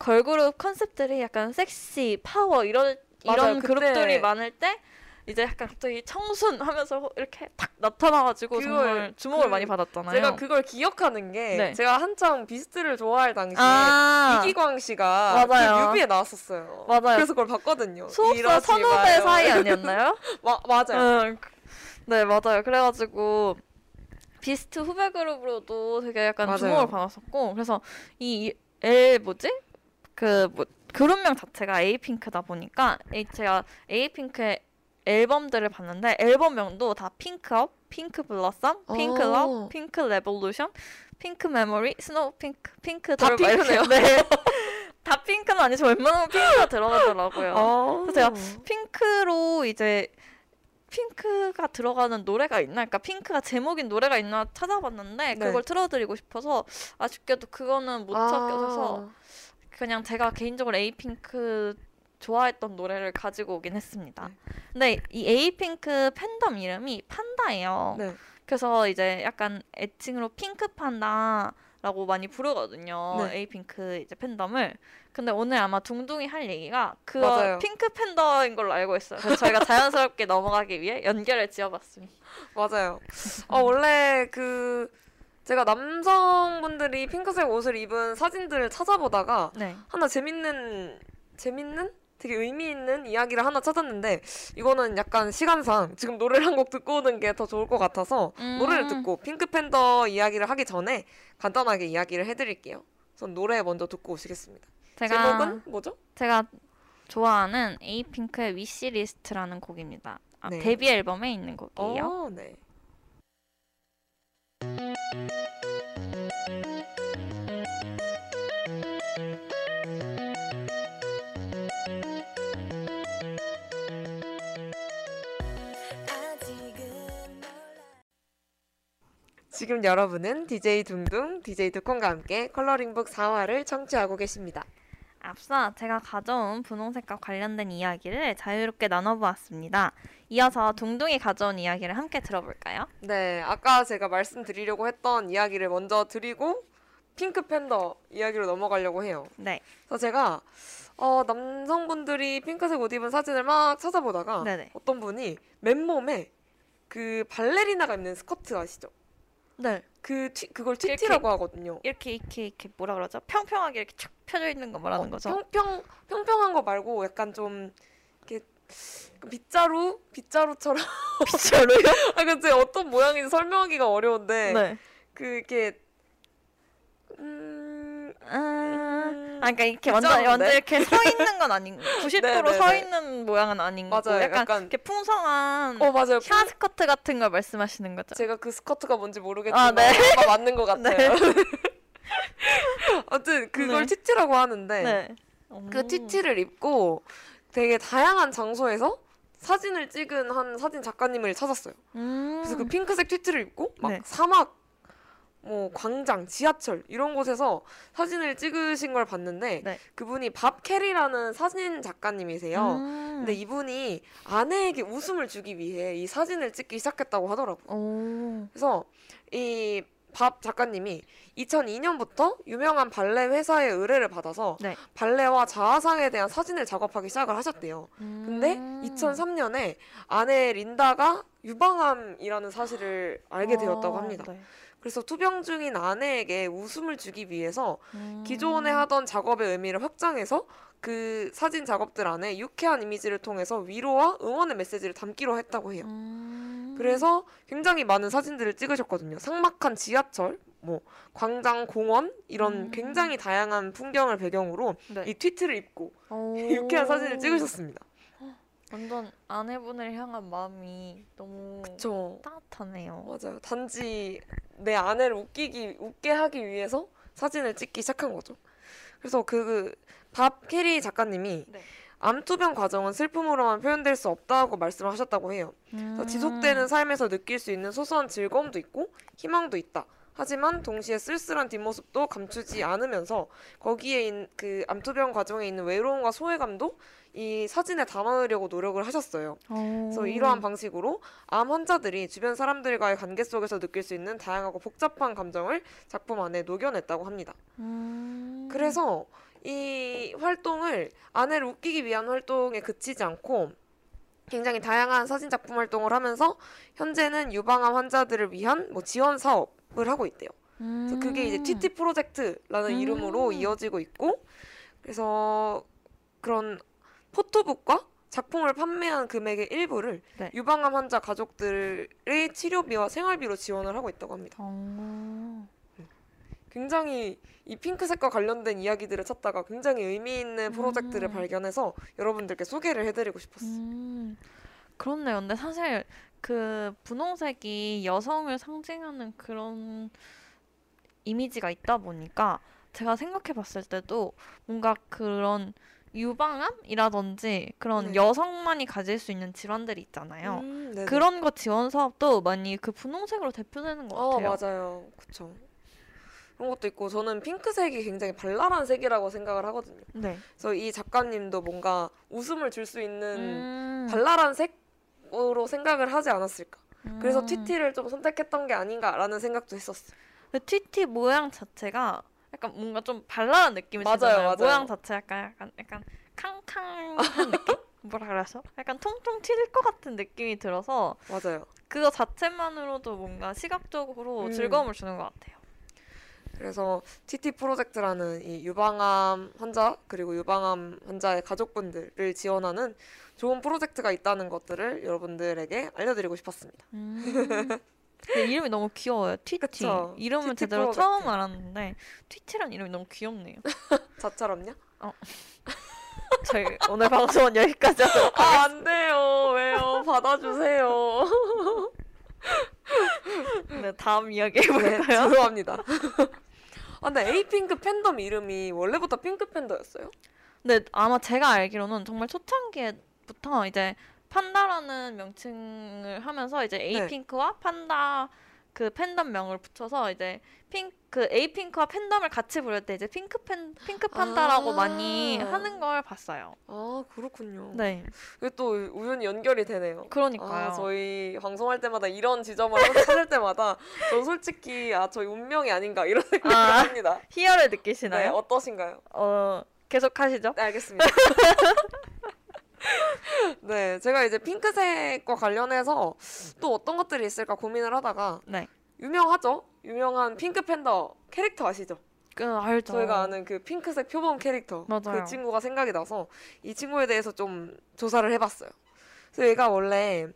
걸그룹 컨셉들이 약간 섹시, 파워 이런 맞아요. 이런 그룹들이 많을 때 이제 약간 갑자기 청순 하면서 이렇게 탁 나타나가지고 그걸- 정말 주목을 그- 많이 받았잖아요. 제가 그걸 기억하는 게 네. 제가 한창 비스트를 좋아할 당시에 아 이기광 씨가 맞아요. 그 뮤비에 나왔었어요. 맞아요. 그래서 그걸 봤거든요. 이러지 선후배. 사이 아니었나요? 마, 맞아요. 응. 네 맞아요. 그래가지고 비스트 후배 그룹으로도 되게 약간 맞아요. 주목을 받았었고 그래서 이 엘 뭐지 그 뭐 그룹명 자체가 에이핑크다 보니까 이- 제가 에이핑크의 앨범들을 봤는데 앨범명도 다 Pink Up, Pink Blossom, Pink 오. Love, Pink Revolution, Pink Memory, Snow Pink, 핑크 다 핑크네요. 네. 다 핑크는 아니죠. 웬만하면 핑크가 들어가더라고요. 아. 그래서 제가 핑크로 이제 핑크가 들어가는 노래가 있나? 그러니까 핑크가 제목인 노래가 있나 찾아봤는데 네. 그걸 틀어드리고 싶어서 아쉽게도 그거는 못 찾겨서 그냥 제가 개인적으로 에이핑크 좋아했던 노래를 가지고 오긴 했습니다. 네. 근데 이 에이핑크 팬덤 이름이 판다예요. 네. 그래서 이제 약간 애칭으로 핑크 판다라고 많이 부르거든요. 네. 에이핑크 이제 팬덤을. 근데 오늘 아마 둥둥이 할 얘기가 그. 핑크 팬더인 걸로 알고 있어요. 그래서 저희가 자연스럽게 넘어가기 위해 연결을 지어봤습니다. 맞아요. 어, 원래 그 제가 남성분들이 핑크색 옷을 입은 사진들을 찾아보다가 네. 하나 재밌는 재밌는 되게 의미 있는 이야기를 하나 찾았는데 이거는 약간 시간상 지금 노래를 한 곡 듣고 오는 게 더 좋을 것 같아서 음. 노래를 듣고 핑크 팬더 이야기를 하기 전에 간단하게 이야기를 해드릴게요. 우선 노래 먼저 듣고 오시겠습니다. 제가 제목은 뭐죠? 제가 좋아하는 에이핑크의 Wish List라는 곡입니다. 아, 네. 데뷔 앨범에 있는 곡이에요. 어, 네. 지금 여러분은 DJ 둥둥, DJ 두콘과 함께 컬러링북 4화를 청취하고 계십니다. 앞서 제가 가져온 분홍색과 관련된 이야기를 자유롭게 나눠보았습니다. 이어서 둥둥이 가져온 이야기를 함께 들어볼까요? 네, 아까 제가 말씀드리려고 했던 이야기를 먼저 드리고 핑크 팬더 이야기로 넘어가려고 해요. 네, 그래서 제가 어, 남성분들이 핑크색 옷 입은 사진을 막 찾아보다가 네네. 어떤 분이 맨몸에 그 발레리나가 입는 스커트 아시죠? 네. 그 티, 그걸 TT라고 하거든요. 이렇게 이렇게 이렇게 뭐라 그러죠? 평평하게 이렇게 쭉 펴져 있는 거 말하는 어, 거죠? 평평 평평한 거 말고 약간 좀 이렇게 빗자루 빗자루처럼 빗자루요? 아 근데 어떤 모양인지 설명하기가 어려운데 네. 그 음, 음, 아, 그러니까 이렇게 완전? 완전 이렇게 서 있는 건 아닌 90도로 네, 네, 서 네. 있는 모양은 아닌 거고 맞아요. 약간, 약간- 이렇게 풍성한 어 맞아요. 샤 스커트 같은 걸 말씀하시는 거죠? 제가 그 스커트가 뭔지 모르겠지만 아, 네. 아마 맞는 것 같아요. 네. 아무튼 그걸 네. TT라고 하는데 네. 그 TT를 입고 되게 다양한 장소에서 사진을 찍은 한 사진 작가님을 찾았어요. 음. 그래서 그 핑크색 TT를 입고 막 네. 사막, 뭐 광장, 지하철 이런 곳에서 사진을 찍으신 걸 봤는데 네. 그분이 밥 캐리라는 사진 작가님이세요. 음. 근데 이분이 아내에게 웃음을 주기 위해 이 사진을 찍기 시작했다고 하더라고요. 오. 그래서 이 밥 작가님이 2002년부터 유명한 발레 회사의 의뢰를 받아서 네. 발레와 자화상에 대한 사진을 작업하기 시작을 하셨대요. 근데 음. 2003년에 아내 린다가 유방암이라는 사실을 알게 되었다고 아, 합니다. 네. 그래서 투병 중인 아내에게 웃음을 주기 위해서 음. 기존에 하던 작업의 의미를 확장해서 그 사진 작업들 안에 유쾌한 이미지를 통해서 위로와 응원의 메시지를 담기로 했다고 해요. 음. 그래서 굉장히 많은 사진들을 찍으셨거든요. 삭막한 지하철, 뭐 광장, 공원 이런 음. 굉장히 다양한 풍경을 배경으로 네. 이 트위트를 입고 오. 유쾌한 사진을 찍으셨습니다. 완전 아내분을 향한 마음이 너무 그쵸. 따뜻하네요. 맞아요. 단지 내 아내를 웃기기 웃게 하기 위해서 사진을 찍기 시작한 거죠. 그래서 그 밥 캐리 작가님이 네. 암투병 과정은 슬픔으로만 표현될 수 없다고 말씀을 하셨다고 해요. 음. 지속되는 삶에서 느낄 수 있는 소소한 즐거움도 있고 희망도 있다. 하지만 동시에 쓸쓸한 뒷모습도 감추지 않으면서 거기에 있는 그 암투병 과정에 있는 외로움과 소외감도 이 사진에 담아내려고 노력을 하셨어요. 그래서 이러한 방식으로 암 환자들이 주변 사람들과의 관계 속에서 느낄 수 있는 다양하고 복잡한 감정을 작품 안에 녹여냈다고 합니다. 음. 그래서 이 활동을 아내를 웃기기 위한 활동에 그치지 않고 굉장히 다양한 사진 작품 활동을 하면서 현재는 유방암 환자들을 위한 뭐 지원 사업을 하고 있대요. 그래서 그게 이제 TT 프로젝트라는 음. 이름으로 이어지고 있고 그래서 그런 포토북과 작품을 판매한 금액의 일부를 네. 유방암 환자 가족들의 치료비와 생활비로 지원을 하고 있다고 합니다. 어. 굉장히 이 핑크색과 관련된 이야기들을 찾다가 굉장히 의미 있는 프로젝트를 음. 발견해서 여러분들께 소개를 해드리고 싶었어요. 음. 그렇네요. 근데 사실 그 분홍색이 여성을 상징하는 그런 이미지가 있다 보니까 제가 생각해 봤을 때도 뭔가 그런 유방암이라든지 그런 네. 여성만이 가질 수 있는 질환들이 있잖아요. 음. 그런 거 지원 사업도 많이 그 분홍색으로 대표되는 것 어, 같아요. 맞아요. 그쵸. 그런 것도 있고 저는 핑크색이 굉장히 발랄한 색이라고 생각을 하거든요. 네. 그래서 이 작가님도 뭔가 웃음을 줄 수 있는 음, 발랄한 색으로 생각을 하지 않았을까. 그래서 음. TT를 좀 선택했던 게 아닌가라는 생각도 했었어요. 그 TT 모양 자체가 약간 뭔가 좀 발랄한 느낌이 맞아요, 들잖아요. 맞아요. 모양 자체 약간 약간 약간 캉캉한 느낌? 뭐라 그래서? 약간 통통 튈 것 같은 느낌이 들어서 맞아요. 그거 자체만으로도 뭔가 시각적으로 음. 즐거움을 주는 것 같아요. 그래서 TT 프로젝트라는 이 유방암 환자 그리고 유방암 환자의 가족분들을 지원하는 좋은 프로젝트가 있다는 것들을 여러분들에게 알려드리고 싶었습니다. 음. 이름이 너무 귀여워요. 그쵸. 이름은 제대로. 처음 알았는데 TT란 이름이 너무 귀엽네요. 저처럼요? 저희 오늘 방송은 여기까지 하도록 아, 안 돼요. 왜요? 받아주세요. 네, 다음 이야기 네, 해볼까요? 죄송합니다. 아, 근데 에이핑크 팬덤 이름이 원래부터 핑크 팬더였어요? 네, 아마 제가 알기로는 정말 초창기부터 이제 판다라는 명칭을 하면서 이제 에이핑크와 판다 그 팬덤명을 붙여서 이제 핑크 에이핑크와 팬덤을 같이 부를 때 이제 핑크 팬 핑크 판다라고 아. 많이 하는 걸 봤어요. 아, 그렇군요. 네, 이게 또 우연히 연결이 되네요. 그러니까요. 아, 저희 방송할 때마다 이런 지점을 찾을 때마다 전 솔직히 아, 저희 운명이 아닌가 이런 생각을 아. 합니다. 희열을 네, 느끼시나요? 어떠신가요? 어, 계속 하시죠. 네, 알겠습니다. 네, 제가 이제 핑크색과 관련해서 또 어떤 것들이 있을까 고민을 하다가 네, 유명하죠? 유명한 핑크 팬더 캐릭터 아시죠? 그 알죠. 저희가 아는 그 핑크색 표범 캐릭터 맞아요. 그 친구가 생각이 나서 이 친구에 대해서 좀 조사를 해봤어요. 그래서 얘가 원래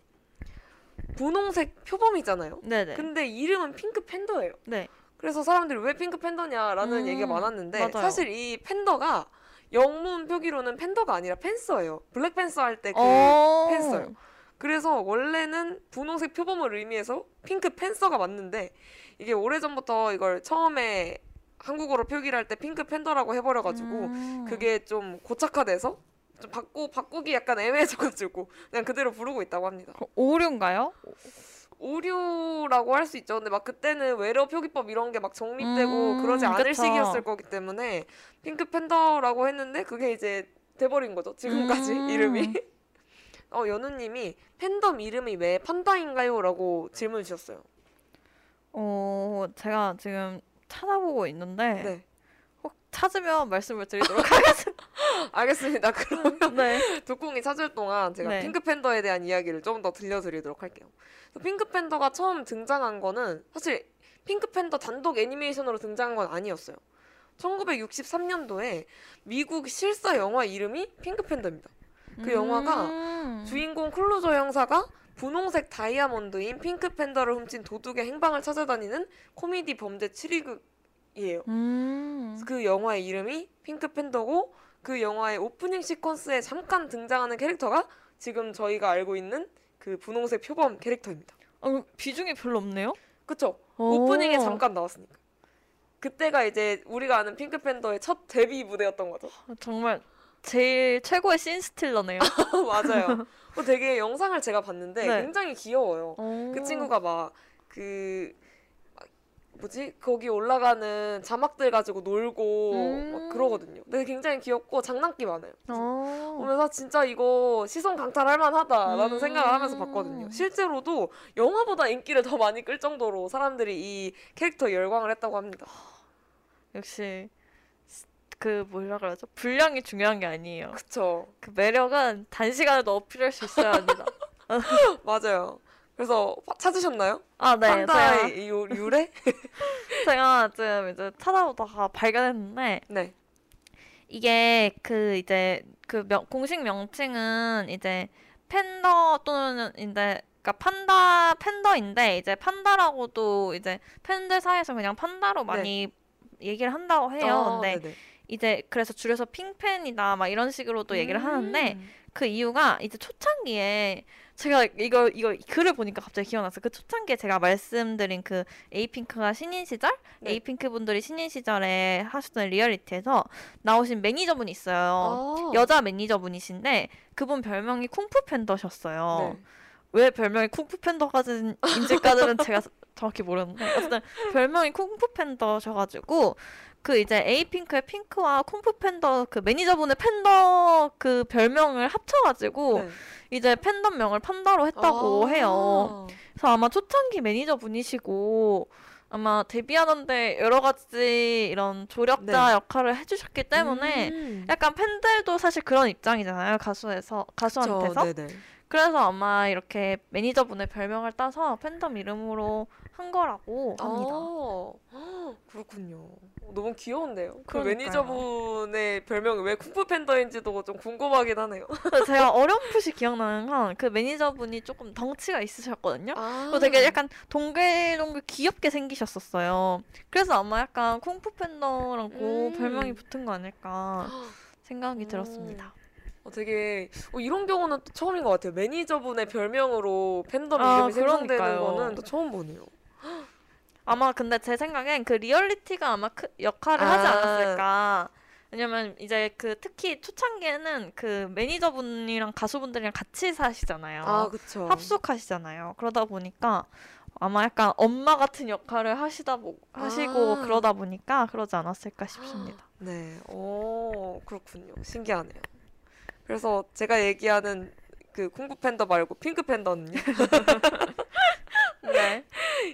분홍색 표범이잖아요. 네네. 근데 이름은 핑크 팬더예요. 네. 그래서 사람들이 왜 핑크 팬더냐라는 음, 얘기가 많았는데 맞아요. 사실 이 팬더가 영문 표기로는 팬더가 아니라 팬서예요. 블랙팬서 할 때그 어. 팬서요. 그래서 원래는 분홍색 표범을 의미해서 핑크 팬서가 맞는데 이게 오래전부터 이걸 처음에 한국어로 표기를 할 때 핑크 팬더라고 해버려가지고 음. 그게 좀 고착화돼서 좀 바꾸 바꾸기 약간 애매해져가지고 그냥 그대로 부르고 있다고 합니다. 그 오류인가요? 오류라고 할 수 있죠. 근데 막 그때는 외래어 표기법 이런 게 막 정립되고 음, 그러지 않을 그쵸. 시기였을 거기 때문에 핑크 팬더라고 했는데 그게 이제 돼버린 거죠. 지금까지 음. 이름이. 어 연우님이 팬덤 이름이 왜 판다인가요?라고 질문 주셨어요. 어, 제가 지금 찾아보고 있는데 네, 혹 찾으면 말씀을 드리도록 하겠습니다. 알겠습니다. 그러면 네. 두콩이 찾을 동안 제가 네. 핑크 팬더에 대한 이야기를 좀 더 들려드리도록 할게요. 그래서 핑크 팬더가 처음 등장한 거는 사실 핑크 팬더 단독 애니메이션으로 등장한 건 아니었어요. 1963년도에 미국 실사 영화 이름이 핑크 팬더입니다. 그 영화가 음. 주인공 클루조 형사가 분홍색 다이아몬드인 핑크 팬더를 훔친 도둑의 행방을 찾아다니는 코미디 범죄 추리극이에요. 음. 그 영화의 이름이 핑크 팬더고 그 영화의 오프닝 시퀀스에 잠깐 등장하는 캐릭터가 지금 저희가 알고 있는 그 분홍색 표범 캐릭터입니다. 어, 비중이 별로 없네요. 그쵸? 오. 오프닝에 잠깐 나왔으니까. 그때가 이제 우리가 아는 핑크 팬더의 첫 데뷔 무대였던 거죠. 정말 제일 최고의 씬 스틸러네요. 맞아요. 어, 되게 영상을 제가 봤는데 네. 굉장히 귀여워요. 그 친구가 막 그 뭐지 거기 올라가는 자막들 가지고 놀고 음. 막 그러거든요. 근데 굉장히 귀엽고 장난기 많아요. 어. 보면서 진짜 이거 시선 강탈할 만하다라는 음. 생각을 하면서 봤거든요. 실제로도 영화보다 인기를 더 많이 끌 정도로 사람들이 이 캐릭터에 열광을 했다고 합니다. 역시 스- 그 뭐라 그러죠? 분량이 중요한 게 아니에요. 그쵸. 그 매력은 단시간에도 어필할 수 있어야 합니다. 맞아요. 그래서 파- 찾으셨나요? 아, 네. 제가, 판다의 유, 유래? 제가 지금 이제 찾아보다가 발견했는데 네. 이게 그 이제 그 명, 공식 명칭은 이제 팬더 또는 이제 그러니까 판다 팬더인데 이제 판다라고도 이제 팬들 사이에서 그냥 판다로 많이 얘기를 한다고 해요. 네. 어, 근데 네네. 이제 그래서 줄여서 핑팬이다 막 이런 식으로도 얘기를 하는데 음. 그 이유가 이제 초창기에 제가 이거 이거 글을 보니까 갑자기 기억났어요. 그 초창기에 제가 말씀드린 그 에이핑크가 신인 시절, 네. 에이핑크 분들이 신인 시절에 하셨던 리얼리티에서 나오신 매니저분이 있어요. 아. 여자 매니저분이신데 그분 별명이 쿵푸 팬더셨어요. 네. 왜 별명이 쿵푸 팬더인지까지는 제가 정확히 모르는데 어쨌든 별명이 쿵푸 팬더셔가지고 그 이제 에이핑크의 핑크와 쿵푸 팬더 그 매니저분의 팬더 그 별명을 합쳐가지고 네. 이제 팬덤명을 판다로 했다고 아. 해요. 그래서 아마 초창기 매니저분이시고 아마 데뷔하는데 여러 가지 이런 조력자 네. 역할을 해주셨기 때문에 음. 약간 팬들도 사실 그런 입장이잖아요 가수에서 가수한테서 그쵸. 그래서 아마 이렇게 매니저분의 별명을 따서 팬덤 이름으로 한 거라고 합니다. 아, 그렇군요. 너무 귀여운데요. 그 그러니까요. 매니저분의 별명이 왜 쿵푸 팬더인지도 좀 궁금하긴 하네요. 그래서 제가 어렴풋이 기억나는 건 그 매니저분이 조금 덩치가 있으셨거든요. 아, 되게 약간 동글동글 귀엽게 생기셨었어요. 그래서 아마 약간 쿵푸 팬더라고 음. 별명이 붙은 거 아닐까 생각이 음. 들었습니다. 어, 되게 어, 이런 경우는 또 처음인 것 같아요. 매니저분의 별명으로 팬덤 아, 이름이 생성되는. 거는 또 처음 보네요. 아마 근데 제 생각엔 그 리얼리티가 아마 큰, 역할을 아. 하지 않았을까. 왜냐면 이제 그 특히 초창기에는 그 매니저분이랑 가수분들이랑 같이 사시잖아요. 아, 그쵸. 합숙하시잖아요. 그러다 보니까 아마 약간 엄마 같은 역할을 하시다 보, 하시고 아. 그러다 보니까 그러지 않았을까 싶습니다. 네, 오 그렇군요. 신기하네요. 그래서 제가 얘기하는 그 쿵푸 팬더 말고 핑크 팬더는요. 네.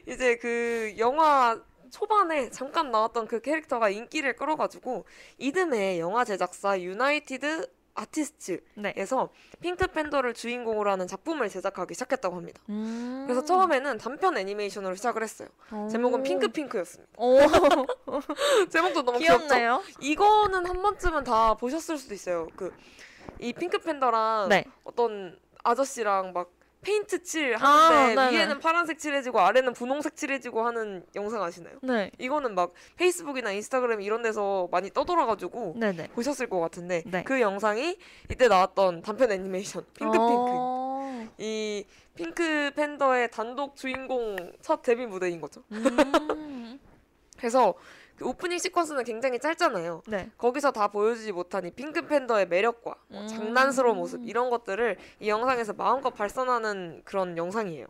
이제 그 영화 초반에 잠깐 나왔던 그 캐릭터가 인기를 끌어가지고 이듬해 영화 제작사 유나이티드 아티스트에서 네. 핑크 팬더를 주인공으로 하는 작품을 제작하기 시작했다고 합니다. 음. 그래서 처음에는 단편 애니메이션으로 시작을 했어요. 제목은 핑크 핑크였습니다. 오, 제목도 너무 귀엽죠? 귀엽네요. 이거는 한 번쯤은 다 보셨을 수도 있어요. 그 이 핑크 팬더랑 네. 어떤 아저씨랑 막 페인트 칠 아, 하는데 네네. 위에는 파란색 칠해지고 아래는 분홍색 칠해지고 하는 영상 아시나요? 네. 이거는 막 페이스북이나 인스타그램 이런 데서 많이 떠돌아가지고 네네. 보셨을 것 같은데 네. 그 영상이 이때 나왔던 단편 애니메이션 핑크 핑크 어. 이 핑크 팬더의 단독 주인공 첫 데뷔 무대인 거죠. 음. 그래서 그 오프닝 시퀀스는 굉장히 짧잖아요. 네. 거기서 다 보여주지 못한 이 핑크 팬더의 매력과 뭐 음. 장난스러운 모습 이런 것들을 이 영상에서 마음껏 발산하는 그런 영상이에요.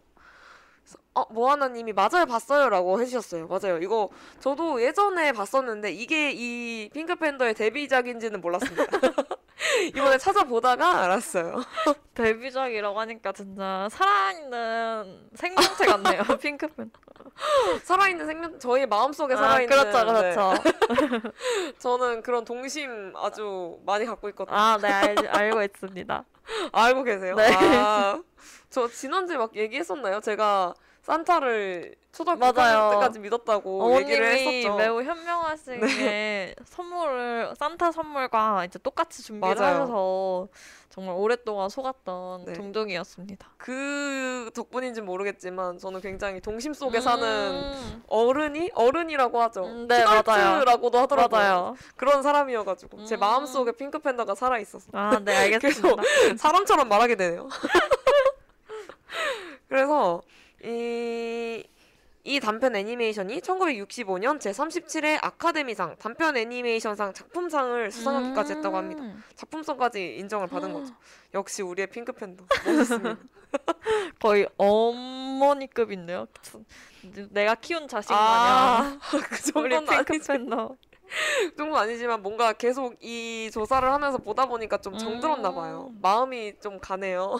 어, 모아나님이 맞아요 봤어요라고 해주셨어요. 맞아요. 이거 저도 예전에 봤었는데 이게 이 핑크 팬더의 데뷔작인지는 몰랐습니다. 이번에 찾아보다가 알았어요. 데뷔작이라고 하니까 진짜 살아있는 생명체 같네요. 핑크팬. 살아있는 생명 저희 마음속에 아, 살아있는 그렇죠, 네. 그렇죠. 저는 그런 동심 아주 많이 갖고 있거든요. 아, 네, 알, 알고 있습니다. 알고 계세요? 네. 아, 저 지난주에 막 얘기했었나요? 제가 산타를 초등학교 맞아요. 3학년 때까지 믿었다고 얘기를 어머님이 했었죠. 매우 현명하시게 선물을 산타 선물과 이제 똑같이 준비를 맞아요. 하셔서 정말 오랫동안 속았던 네. 동족이었습니다. 그 덕분인지 모르겠지만 저는 굉장히 동심 속에 사는 음, 어른이 어른이라고 하죠. 음, 네, 맞아요. 시덜트라고도 하더라고요. 맞아요. 그런 사람이어가지고 제 음. 마음 속에 핑크 팬더가 살아 있었어. 아, 네, 알겠습니다. 사람처럼 말하게 되네요. 그래서 이, 이 단편 애니메이션이 1965년 제37회 아카데미상 단편 애니메이션상 작품상을 수상하기까지 했다고 합니다. 음, 작품성까지 인정을 받은 거죠. 역시 우리의 핑크 팬더 멋있습니다. 거의 어머니급인데요. 내가 키운 자식 마냥 아, 그 우리 정도는 핑크 아니지. 팬더. 그 정도는 아니지만 뭔가 계속 이 조사를 하면서 보다 보니까 좀 정들었나 봐요. 음. 마음이 좀 가네요.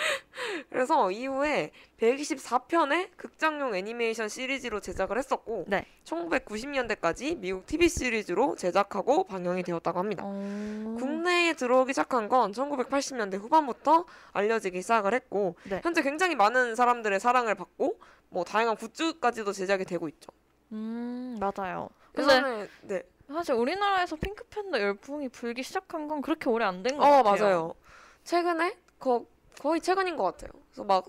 그래서 이후에 124편의 극장용 애니메이션 시리즈로 제작을 했었고 네. 1990년대까지 미국 TV 시리즈로 제작하고 방영이 되었다고 합니다. 어... 국내에 들어오기 시작한 건 1980년대 후반부터 알려지기 시작을 했고 네. 현재 굉장히 많은 사람들의 사랑을 받고 뭐 다양한 굿즈까지도 제작이 되고 있죠. 음, 맞아요. 예전에 네. 사실 우리나라에서 핑크 팬더 열풍이 불기 시작한 건 그렇게 오래 안 된것어 같아요. 맞아요. 최근에 거, 거의 최근인 것 같아요. 그래서 막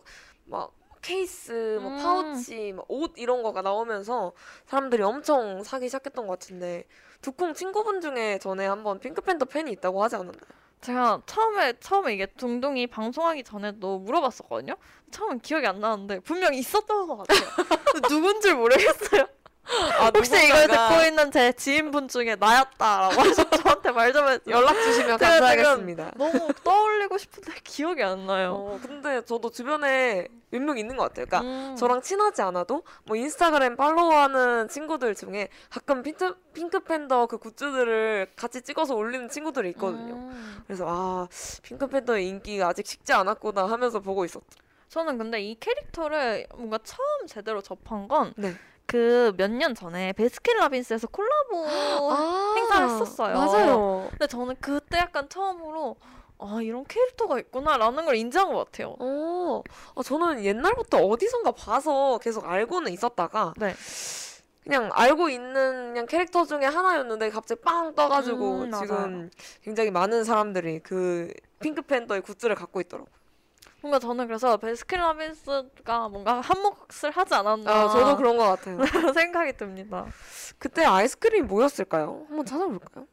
막 케이스, 뭐 음. 파우치, 뭐옷 이런 거가 나오면서 사람들이 엄청 사기 시작했던 것 같은데 두콩 친구분 중에 전에 한번 핑크팬더 팬이 있다고 하지 않았나요? 제가 처음에 처음에 이게 둥둥이 방송하기 전에도 물어봤었거든요. 처음엔 기억이 안 나는데 분명 있었던 것 같아요. 근데 누군지 모르겠어요. 아, 혹시 이걸 듣고 있는 제 지인분 중에 나였다라고 하셔서 저한테 말 좀 해주세요. 연락 주시면 감사하겠습니다. 너무 떠올리고 싶은데 기억이 안 나요. 어, 근데 저도 주변에 몇 명 있는 것 같아요. 그러니까 음. 저랑 친하지 않아도 뭐 인스타그램 팔로우하는 친구들 중에 가끔 핑크, 핑크팬더 그 굿즈들을 같이 찍어서 올리는 친구들이 있거든요. 음. 그래서 아 핑크팬더의 인기가 아직 식지 않았구나 하면서 보고 있었죠. 저는 근데 이 캐릭터를 뭔가 처음 제대로 접한 건 네. 그 몇 년 전에 베스킨 라빈스에서 콜라보 아, 행사를 했었어요. 맞아요. 근데 저는 그때 약간 처음으로 아 이런 캐릭터가 있구나라는 걸 인지한 것 같아요. 어, 어, 저는 옛날부터 어디선가 봐서 계속 알고는 있었다가 네. 그냥 알고 있는 그냥 캐릭터 중에 하나였는데 갑자기 빵 떠가지고 음. 지금 굉장히 많은 사람들이 그 핑크팬더의 굿즈를 갖고 있더라고요. 뭔가 저는 그래서 베스킨라빈스가 뭔가 한 몫을 하지 않았나 아, 저도 그런 것 같아요. 생각이 듭니다. 그때 아이스크림이 뭐였을까요? 한번 찾아볼까요?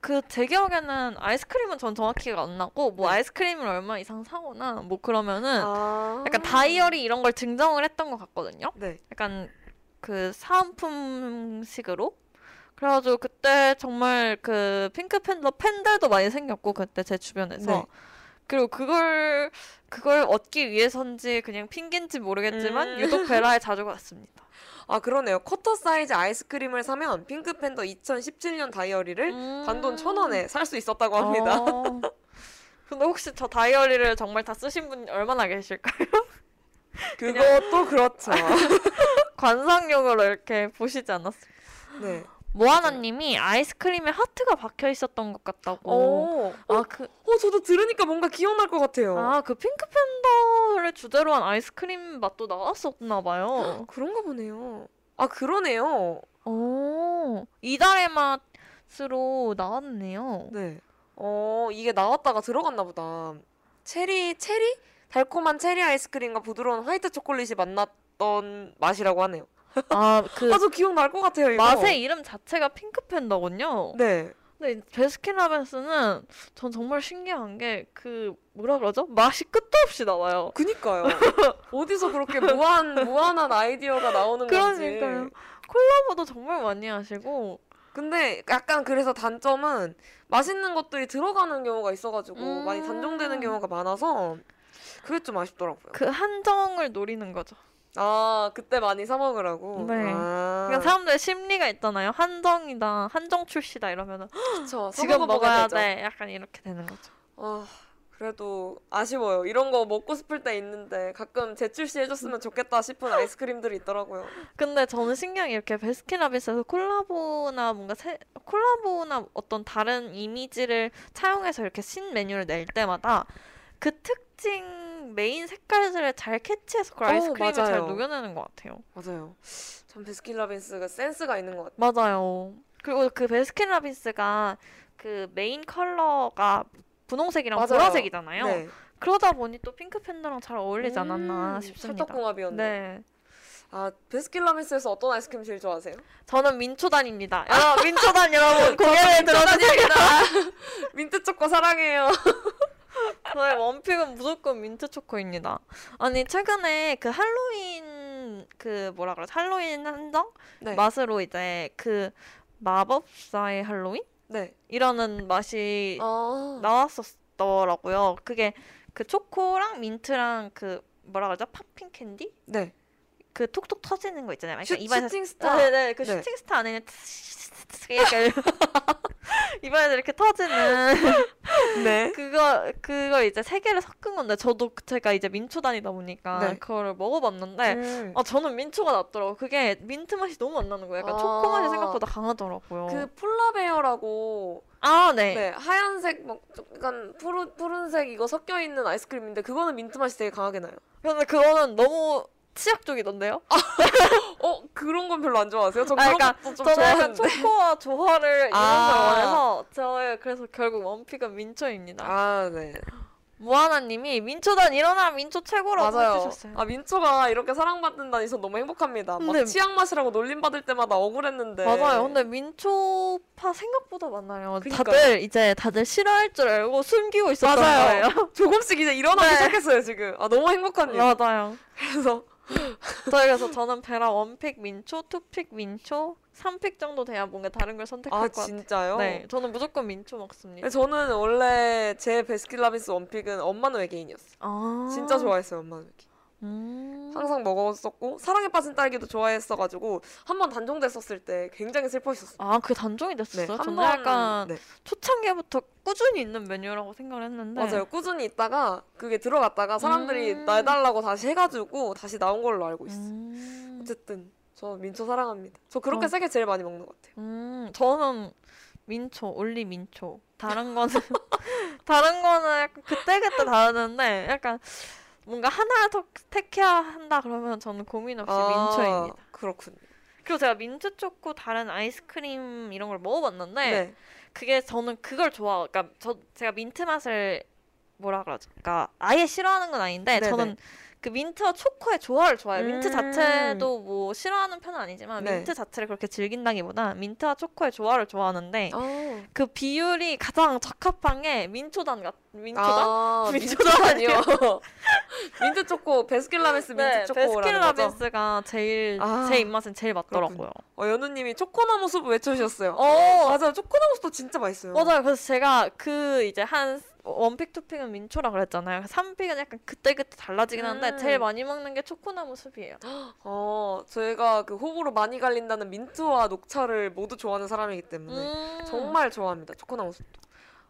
그 제 기억에는 아이스크림은 전 정확히가 안 나고 뭐 네. 아이스크림을 얼마 이상 사거나 뭐 그러면은 아. 약간 다이어리 이런 걸 증정을 했던 것 같거든요. 네. 약간 그 사은품식으로. 그래가지고 그때 정말 그 핑크 팬더 팬들도 많이 생겼고 그때 제 주변에서 네. 그리고 그걸 그걸 얻기 위해서인지 그냥 핑계인지 모르겠지만 음. 유독 베라에 자주 갔습니다. 아 그러네요. 쿼터 사이즈 아이스크림을 사면 핑크팬더 2017년 다이어리를 음. 단돈 천 원에 살 수 있었다고 합니다. 어. 근데 혹시 저 다이어리를 정말 다 쓰신 분 얼마나 계실까요? 그것도 그렇죠. 관상용으로 이렇게 보시지 않았어요? 네. 모아나님이 아이스크림에 하트가 박혀 있었던 것 같다고. 오. 어, 아, 그, 어, 저도 들으니까 뭔가 기억날 것 같아요. 아, 그 핑크 팬더를 주제로 한 아이스크림 맛도 나왔었나 봐요. 그런가 보네요. 아 그러네요. 오, 이달의 맛으로 나왔네요. 네. 어 이게 나왔다가 들어갔나 보다. 체리 체리 달콤한 체리 아이스크림과 부드러운 화이트 초콜릿이 만났던 맛이라고 하네요. 아, 그 아 저 기억날 것 같아요. 이거. 맛의 이름 자체가 핑크팬더군요. 네. 근데 베스킨라빈스는 전 정말 신기한 게 그 뭐라 그러죠? 맛이 끝도 없이 나와요. 그니까요. 어디서 그렇게 무한 무한한 아이디어가 나오는 건지. 그러니까요. 콜라보도 정말 많이 하시고 근데 약간 그래서 단점은 맛있는 것들이 들어가는 경우가 있어가지고 음. 많이 단종되는 경우가 많아서 그게 좀 아쉽더라고요. 그 한정을 노리는 거죠. 아 그때 많이 사 먹으라고. 네. 아, 그러니까 사람들의 심리가 있잖아요. 한정이다, 한정 출시다 이러면은 그쵸. 사 지금 먹어야 되죠. 돼. 약간 이렇게 되는 거죠. 아 그래도 아쉬워요. 이런 거 먹고 싶을 때 있는데 가끔 재출시 해줬으면 좋겠다 싶은 아이스크림들이 있더라고요. 근데 저는 신기한 게 이렇게 베스킨라빈스에서 콜라보나 뭔가 새, 콜라보나 어떤 다른 이미지를 차용해서 이렇게 신 메뉴를 낼 때마다 그 특징 메인 색깔들을 잘 캐치해서 그 어, 아이스크림을 잘. 녹여내는 것 같아요. 맞아요. 전 베스킨라빈스가 센스가 있는 것 같아요. 맞아요. 그리고 그 베스킨라빈스가 그 메인 컬러가 분홍색이랑 맞아요. 보라색이잖아요. 네. 그러다 보니 또 핑크 팬더랑 잘 어울리지 않았나 음, 싶습니다. 찰떡궁합이었네. 네. 아 베스킨라빈스에서 어떤 아이스크림 제일 좋아하세요? 저는 민초단입니다. 여러분, 민초단 여러분 고개를 들어주세요. 민트 초코 사랑해요. 저의 one pick은 무조건 민트 초코입니다. 아니 최근에 그 할로윈 그 뭐라 그러지? 할로윈 한정 네. 맛으로 이제 그 마법사의 할로윈 네. 이라는 맛이 아. 나왔었더라고요. 그게 그 초코랑 민트랑 그 뭐라 그러죠? popping candy? 네. 그 톡톡 터지는 거 있잖아요. 슈, 그러니까 입안에서 슈팅 스타. 네네 그 네. 슈팅 스타 안에는 이렇게 입안에서 이렇게 터지는 네. 그거 그걸 이제 세 개를 섞은 건데 저도 그- 제가 이제 민초단이다 보니까 네. 그거를 먹어봤는데 음. 아 저는 민초가 낫더라고. 그게 민트 맛이 너무 안 나는 거예요. 약간 아. 초코 맛이 생각보다 강하더라고요. 그 폴라베어라고 아 네. 네 하얀색 막좀 약간 푸른 푸른색 이거 섞여 있는 아이스크림인데 그거는 민트 맛이 되게 강하게 나요. 근데 그거는 너무 치약 쪽이던데요? 어 그런 건 별로 안 좋아하세요? 저 아, 그런 그러니까 것도 좀 저는 약간 좋아하는데. 초코와 조화를 이런 아. 걸 원해서 저의 그래서 결국 원픽은 민초입니다. 아 네. 무하나님이 민초단 일어나 민초 최고라고 맞아요. 해주셨어요. 아 민초가 이렇게 사랑받는다니 저 너무 행복합니다. 근데- 막 치약 맛이라고 놀림 받을 때마다 억울했는데. 맞아요. 근데 민초파 생각보다 많아요. 그니까요. 다들 이제 다들 싫어할 줄 알고 숨기고 있었던 맞아요. 거예요. 조금씩 이제 일어나기 네. 시작했어요 지금. 아 너무 행복한 일. 맞아요. 그래서 저희 그래서 저는 베라 one pick 민초, two pick 민초, 삼 pick 정도 돼야 뭔가 다른 걸 선택할 아 것 같아요. 진짜요? 네, 저는 무조건 민초 먹습니다. 저는 원래 제 베스킨라빈스 one pick은 엄마는 외계인이었어요. 아, 진짜 좋아했어요 엄마는 외계인. 음. 항상 먹었었고 사랑에 빠진 딸기도 좋아했어가지고 한 번 단종됐었을 때 굉장히 슬퍼했었어요. 아, 그 단종이 됐었어요? 한 저는 번- 약간 네. 초창기부터 꾸준히 있는 메뉴라고 생각을 했는데 맞아요. 꾸준히 있다가 그게 들어갔다가 사람들이 음. 내달라고 다시 해가지고 다시 나온 걸로 알고 있어요. 음. 어쨌든 저 민초 사랑합니다. 저 그렇게 어. 세 개 제일 많이 먹는 것 같아요. 음, 저는 민초, only 민초. 다른 거는 다른 거는 약간 그때 그때 다르는데 약간 뭔가 하나 더 택해야 한다 그러면 저는 고민 없이 민초입니다. 아, 그렇군요. 그리고 제가 민트 초코 다른 아이스크림 이런 걸 먹어봤는데 네. 그게 저는 그걸 좋아. 그러니까 저 제가 민트 맛을 뭐라 그럴까 아예 싫어하는 건 아닌데 네네. 저는 그 민트와 초코의 조화를 좋아해요. 민트 음. 자체도 뭐 싫어하는 편은 아니지만 네. 민트 자체를 그렇게 즐긴다기보다 민트와 초코의 조화를 좋아하는데 어. 그 비율이 가장 적합한 게 민초단 같 민초단? 아, 민초단이요. 민트 초코, 베스킨라빈스 민트 네, 초코라는 거죠. 베스킨라빈스가 제일 아, 제 입맛엔 제일 맞더라고요. 어, 연우님이 초코나무 숲 외쳐주셨어요. 어, 맞아요. 초코나무 숲 진짜 맛있어요. 맞아요. 그래서 제가 그 이제 한 one pick, two pick은 민초라 그랬잖아요. 삼 pick은 약간 그때그때 달라지긴 한데 음. 제일 많이 먹는 게 초코나무 숲이에요. 어, 저희가 그 호불호 많이 갈린다는 민트와 녹차를 모두 좋아하는 사람이기 때문에 음. 정말 좋아합니다. 초코나무 숲.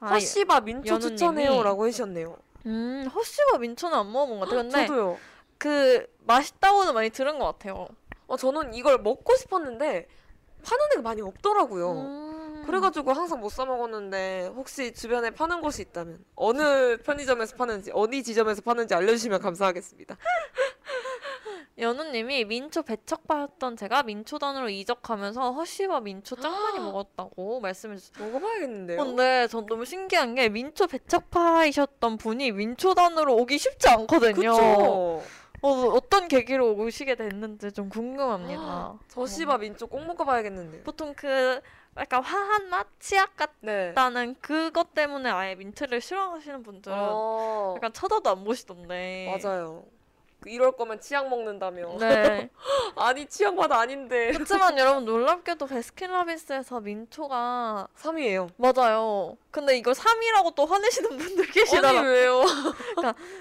아, 허쉬바 민초 연우님이- 추천해요라고 해주셨네요. 음, 허쉬와 민초는 안 먹어본 것 같아요. 근데 저도요. 그 맛있다고는 많이 들은 것 같아요. 어, 저는 이걸 먹고 싶었는데 파는 데가 많이 없더라고요. 음. 그래가지고 항상 못 사 먹었는데 혹시 주변에 파는 곳이 있다면 어느 편의점에서 파는지 어디 지점에서 파는지 알려주시면 감사하겠습니다. 연우님이 민초 배척파였던 제가 민초단으로 이적하면서 허쉬와 민초 짱 많이 먹었다고 말씀해주셨어요. 먹어봐야겠는데요. 근데 전 너무 신기한 게 민초 배척파이셨던 분이 민초단으로 오기 쉽지 않거든요. 그쵸? 어, 어떤 계기로 오시게 됐는지 좀 궁금합니다. 저시바 민초 꼭 먹어봐야겠는데요. 보통 그 약간 화한 맛, 치약 네. 같다는 그것 때문에 아예 민트를 싫어하시는 분들은 어, 약간 쳐다도 안 보시던데. 맞아요. 그 이럴 거면 치약 먹는다며. 네. 아니 치약 맛 아닌데. 그렇지만 여러분 놀랍게도 베스킨라빈스에서 민초가 3위예요. 맞아요. 근데 이걸 3위라고 또 화내시는 분들 아니 계시더라고요. 왜요?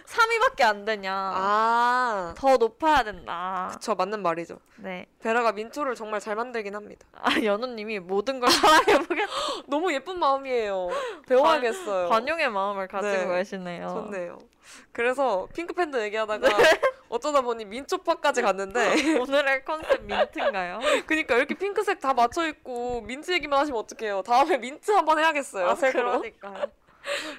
3위밖에 안 되냐. 아, 더 높아야 된다. 그쵸 맞는 말이죠. 네. 베라가 민초를 정말 잘 만들긴 합니다. 아, 연우님이 모든 걸 사랑해보겠다. 너무 예쁜 마음이에요. 배워야겠어요. 관용의 마음을 가지고 네. 계시네요. 좋네요. 그래서 핑크팬더 얘기하다가 어쩌다 보니 민초파까지 갔는데 오늘의 컨셉 민트인가요? 그니까 이렇게 핑크색 다 맞춰 있고 민트 얘기만 하시면 어떡해요. 다음에 민트 한번 해야겠어요. 아, 색으로. 그러니까요.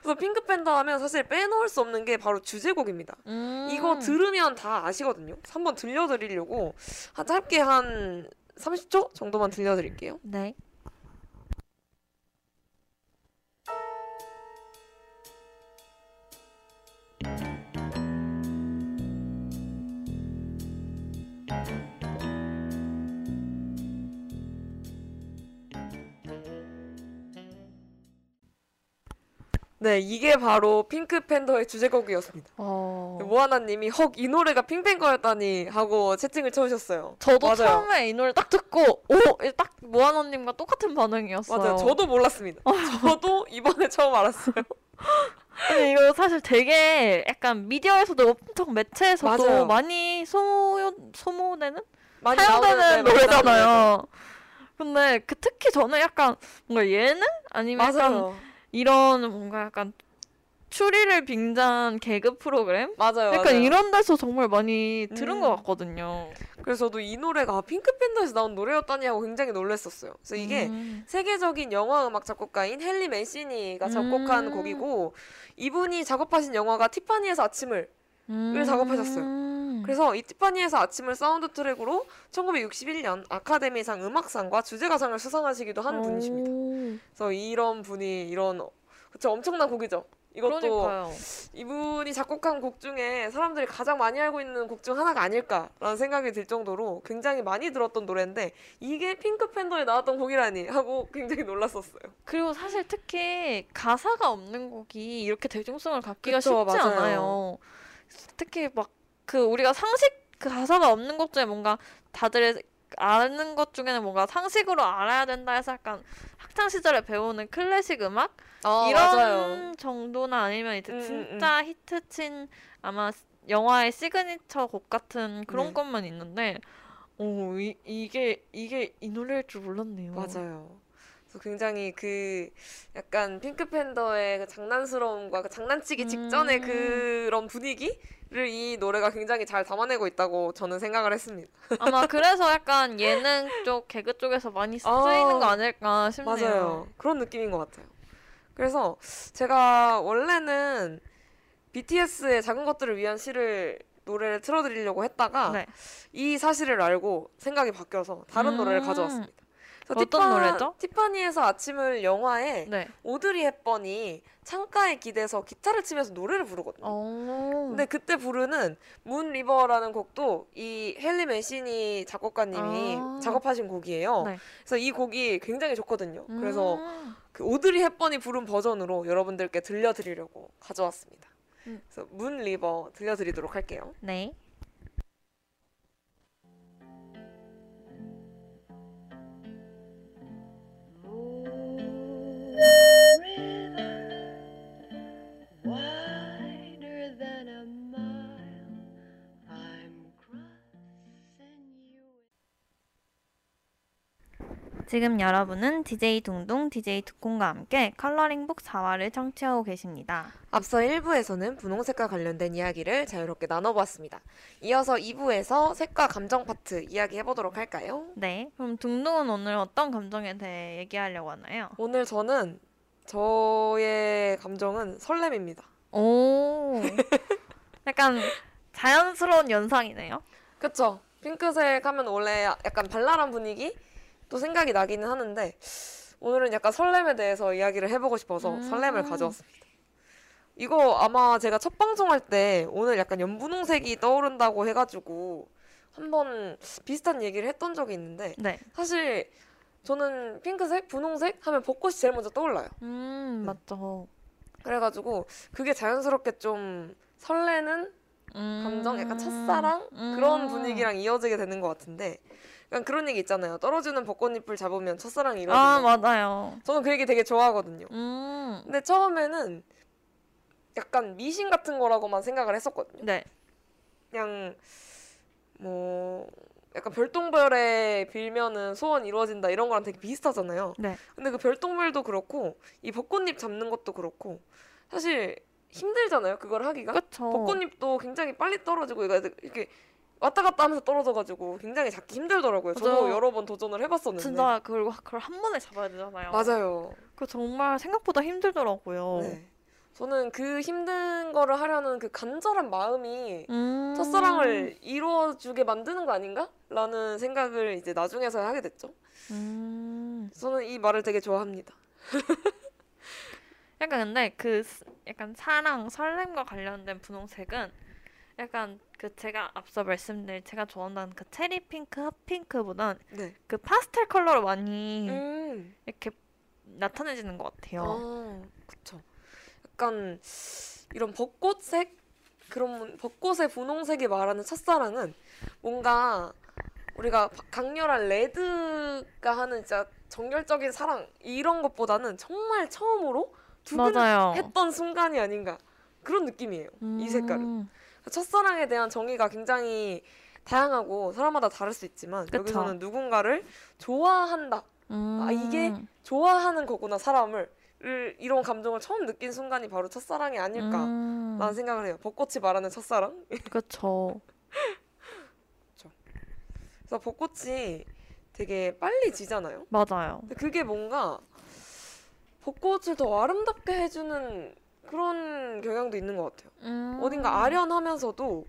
그래서 핑크 팬더 하면 사실 빼놓을 수 없는 게 바로 주제곡입니다. 음. 이거 들으면 다 아시거든요. 한번 들려드리려고 한 짧게 한 30초 정도만 들려드릴게요. 네. 네, 이게 바로 핑크 팬더의 주제곡이었습니다. 어. 모아나님이 헉 이 노래가 핑팬거였다니 하고 채팅을 쳐주셨어요. 저도 맞아요. 처음에 이 노래 딱 듣고 오! 딱 모아노님과 똑같은 반응이었어요. 맞아요. 저도 몰랐습니다. 저도 이번에 처음 알았어요. 근데 이거 사실 되게 약간 미디어에서도 엄청 매체에서도 맞아요. 많이 소요, 소모되는? 많이 사용되는 네, 노래잖아요. 근데 그 특히 저는 약간 뭔가 예능? 아니면 약간 맞아요. 이런 뭔가 약간 추리를 빙자한 개그 프로그램? 맞아요. 약간 맞아요. 이런 데서 정말 많이 들은 음. 것 같거든요. 그래서 저도 이 노래가 핑크팬더에서 나온 노래였다니 하고 굉장히 놀랐었어요. 그래서 이게 음. 세계적인 영화 음악 작곡가인 헨리 맨시니가 작곡한 음. 곡이고 이분이 작업하신 영화가 티파니에서 아침을 을 작업하셨어요. 음. 그래서 이 티파니에서 아침을 사운드 트랙으로 1961년 아카데미상 음악상과 주제가상을 수상하시기도 한 분이십니다. 오. 그래서 이런 분이 이런 그쵸 엄청난 곡이죠. 이것도 그러니까요. 이분이 작곡한 곡 중에 사람들이 가장 많이 알고 있는 곡 중 하나가 아닐까라는 생각이 들 정도로 굉장히 많이 들었던 노래인데 이게 핑크 팬더에 나왔던 곡이라니 하고 굉장히 놀랐었어요. 그리고 사실 특히 가사가 없는 곡이 이렇게 대중성을 갖기가 그쵸, 쉽지 맞아요. 않아요. 특히 막 그 우리가 상식 그 가사가 없는 곡 중에 뭔가 다들 아는 것 중에는 뭔가 상식으로 알아야 된다 해서 약간 학창 시절에 배우는 클래식 음악 이런 정도나 아니면 이제 음, 음, 진짜 히트친 아마 영화의 시그니처 곡 같은 그런 네. 것만 있는데 오 이, 이게 이게 이 노래일 줄 몰랐네요. 맞아요. 그래서 굉장히 그 약간 핑크팬더의 그 장난스러움과 그 장난치기 직전의 음. 그런 분위기를 이 노래가 굉장히 잘 담아내고 있다고 저는 생각을 했습니다. 아마 그래서 약간 예능 쪽 개그 쪽에서 많이 쓰이는 아, 거 아닐까 싶네요. 맞아요. 그런 느낌인 것 같아요. 그래서 제가 원래는 BTS의 작은 것들을 위한 시를 노래를 틀어드리려고 했다가 네. 이 사실을 알고 생각이 바뀌어서 다른 음. 노래를 가져왔습니다. 그래서 어떤 노래죠? 티파니에서 아침을 영화에 네. 오드리 헵번이 창가에 기대서 기타를 치면서 노래를 부르거든요. 오. 근데 그때 부르는 Moon River라는 곡도 이 헨리 맨시니 작곡가님이 아. 작업하신 곡이에요. 네. 그래서 이 곡이 굉장히 좋거든요. 그래서 음. 그 오드리 헵번이 부른 버전으로 여러분들께 들려드리려고 가져왔습니다. 음. 그래서 Moon River 들려드리도록 할게요. 네. River. 지금 여러분은 DJ 둥둥, DJ 두콩과 함께 컬러링북 4화를 청취하고 계십니다. 앞서 1부에서는 분홍색과 관련된 이야기를 자유롭게 나눠보았습니다. 이어서 2부에서 색과 감정 파트 이야기해보도록 할까요? 네. 그럼 둥둥은 오늘 어떤 감정에 대해 얘기하려고 하나요? 오늘 저는 저의 감정은 설렘입니다. 오. 약간 자연스러운 연상이네요. 그쵸? 핑크색 하면 원래 약간 발랄한 분위기? 또 생각이 나기는 하는데 오늘은 약간 설렘에 대해서 이야기를 해보고 싶어서 음. 설렘을 가져왔습니다. 이거 아마 제가 첫 방송할 때 오늘 약간 연분홍색이 떠오른다고 해가지고 한번 비슷한 얘기를 했던 적이 있는데 네. 사실 저는 핑크색, 분홍색 하면 벚꽃이 제일 먼저 떠올라요. 음, 네. 맞죠. 그래가지고 그게 자연스럽게 좀 설레는 감정, 약간 첫사랑 그런 음. 분위기랑 이어지게 되는 것 같은데, 약간 그런 얘기 있잖아요. 떨어지는 벚꽃잎을 잡으면 첫사랑이 이루어진다. 아, 맞아요. 저는 그 얘기 되게 좋아하거든요. 음. 근데 처음에는 약간 미신 같은 거라고만 생각을 했었거든요. 네. 그냥 뭐 약간 별똥별에 빌면은 소원 이루어진다 이런 거랑 되게 비슷하잖아요. 네. 근데 그 별똥별도 그렇고 이 벚꽃잎 잡는 것도 그렇고 사실 힘들잖아요. 그걸 하기가. 그쵸. 벚꽃잎도 굉장히 빨리 떨어지고 이거 이렇게 왔다 갔다 하면서 떨어져가지고 굉장히 잡기 힘들더라고요. 저도 맞아요. 여러 번 도전을 해봤었는데. 진짜 그걸 그걸 한 번에 잡아야 되잖아요. 맞아요. 그 정말 생각보다 힘들더라고요. 네. 저는 그 힘든 거를 하려는 그 간절한 마음이 음. 첫사랑을 이루어주게 만드는 거 아닌가? 라는 생각을 이제 나중에서 하게 됐죠. 음. 저는 이 말을 되게 좋아합니다. 약간 근데 그 스- 약간 사랑 설렘과 관련된 분홍색은 약간 그 제가 앞서 말씀드린 제가 좋아한다는 그 체리 핑크, 핫핑크보단 네. 그 파스텔 컬러로 많이 음. 이렇게 나타내지는 것 같아요. 아, 그쵸. 약간 이런 벚꽃색 그런 벚꽃의 분홍색이 말하는 첫사랑은 뭔가 우리가 바- 강렬한 레드가 하는 진짜 정열적인 사랑 이런 것보다는 정말 처음으로. 두근했던 순간이 아닌가 그런 느낌이에요. 이 색깔은. 음. 첫사랑에 대한 정의가 굉장히 다양하고 사람마다 다를 수 있지만 그쵸. 여기서는 누군가를 좋아한다. 아, 이게 음. 좋아하는 거구나 사람을 을- 이런 감정을 처음 느낀 순간이 바로 첫사랑이 아닐까 음. 라는 생각을 해요 벚꽃이 말하는 첫사랑 그쵸. 그래서 벚꽃이 되게 빨리 지잖아요 맞아요. 근데 그게 뭔가 벚꽃을 더 아름답게 해주는 그런 경향도 있는 것 같아요 음. 어딘가 아련하면서도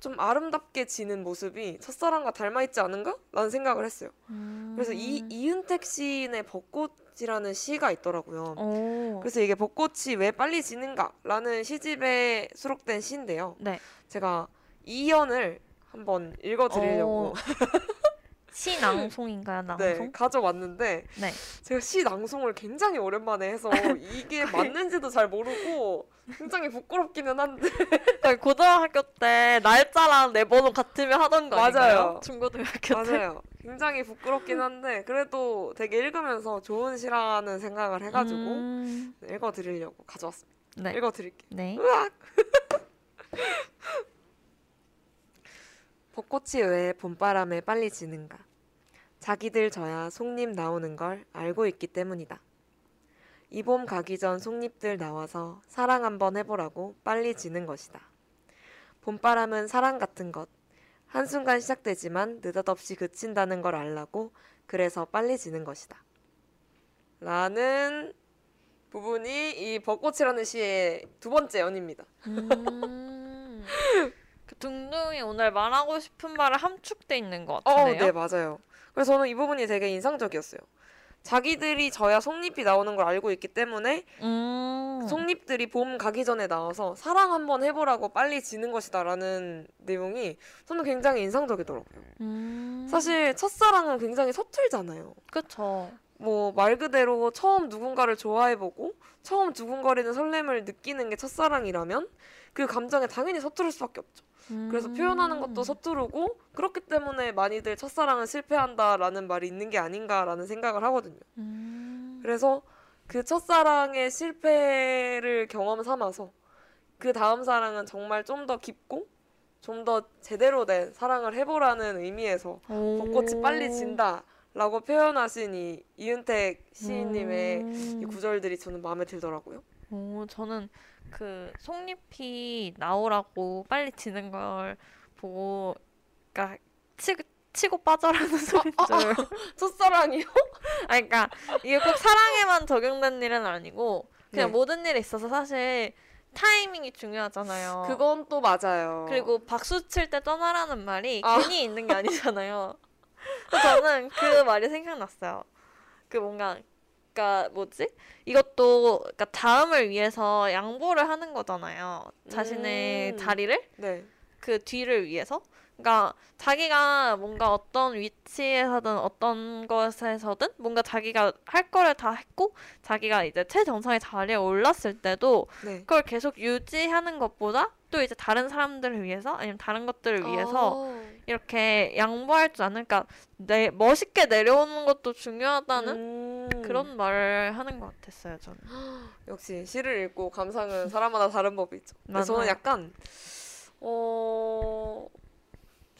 좀 아름답게 지는 모습이 첫사랑과 닮아 있지 않은가? 라는 생각을 했어요 음. 그래서 이 이은택 시인의 벚꽃 벚꽃이라는 시가 있더라고요. 오. 그래서 이게 벚꽃이 왜 빨리 지는가라는 시집에 수록된 시인데요. 네. 제가 이연을 한번 읽어드리려고 오. 시 낭송인가요? 낭송? 네, 가져왔는데 네. 제가 시 낭송을 굉장히 오랜만에 해서 이게 맞는지도 잘 모르고 굉장히 부끄럽기는 한데 거의 고등학교 때 날짜랑 내 번호 같으면 하던 거 맞아요. 중고등학교 때. 맞아요. 굉장히 부끄럽긴 한데 그래도 되게 읽으면서 좋은 시라는 생각을 해가지고 음, 읽어드리려고 가져왔습니다. 네. 읽어드릴게요. 네. 벚꽃이 왜 봄바람에 빨리 지는가? 자기들 저야 속잎 나오는 걸 알고 있기 때문이다. 이 봄 가기 전 속잎들 나와서 사랑 한번 해보라고 빨리 지는 것이다. 봄바람은 사랑 같은 것. 한순간 시작되지만 느닷없이 그친다는 걸 알라고 그래서 빨리 지는 것이다. 라는 부분이 이 벚꽃이라는 시의 두 번째 연입니다. 음, 그 둥둥이 오늘 말하고 싶은 말을 함축돼 있는 것 어, 같네요. 네, 맞아요. 그래서 저는 이 부분이 되게 인상적이었어요. 자기들이 져야 속잎이 나오는 걸 알고 있기 때문에 음. 속잎들이 봄 가기 전에 나와서 사랑 한번 해보라고 빨리 지는 것이다라는 내용이 저는 굉장히 인상적이더라고요. 음. 사실 첫사랑은 굉장히 서툴잖아요. 그쵸. 뭐말 그대로 처음 누군가를 좋아해보고 처음 두근거리는 설렘을 느끼는 게 첫사랑이라면 그 감정에 당연히 서투를 수밖에 없죠. 그래서 표현하는 것도 음. 서투르고 그렇기 때문에 많이들 첫사랑은 실패한다라는 말이 있는 게 아닌가라는 생각을 하거든요. 음. 그래서 그 첫사랑의 실패를 경험 삼아서 그 다음 사랑은 정말 좀 더 깊고 좀 더 제대로 된 사랑을 해보라는 의미에서 벚꽃이 빨리 진다 라고 표현하신 이 이은택 시인님의 이 음. 구절들이 저는 마음에 들더라고요. 오, 저는 그 속잎이 나오라고 빨리 지는 걸 보고, 그러니까 치고, 치고 빠져라는 소리인 줄. 첫사랑이요? 아니, 그러니까 이게 꼭 사랑에만 적용된 일은 아니고 그냥 네. 모든 일에 있어서 사실 타이밍이 중요하잖아요. 그건 또 맞아요. 그리고 박수 칠 때 떠나라는 말이 아. 괜히 있는 게 아니잖아요. 저는 그 말이 생각났어요. 그 뭔가 그러니까 뭐지? 이것도 그러니까 다음을 위해서 양보를 하는 거잖아요. 자신의 음. 자리를 네. 그 뒤를 위해서. 그러니까 자기가 뭔가 어떤 위치에서든 어떤 것에서든 뭔가 자기가 할 거를 다 했고 자기가 이제 최정상의 자리에 올랐을 때도 네. 그걸 계속 유지하는 것보다 또 이제 다른 사람들을 위해서 아니면 다른 것들을 위해서 아. 이렇게 양보할 줄 아는 그러니까 내 멋있게 내려오는 것도 중요하다는 음. 그런 말을 하는 것 같았어요 저는. 역시 시를 읽고 감상은 사람마다 다른 법이 있죠. 근데 저는. 약간 어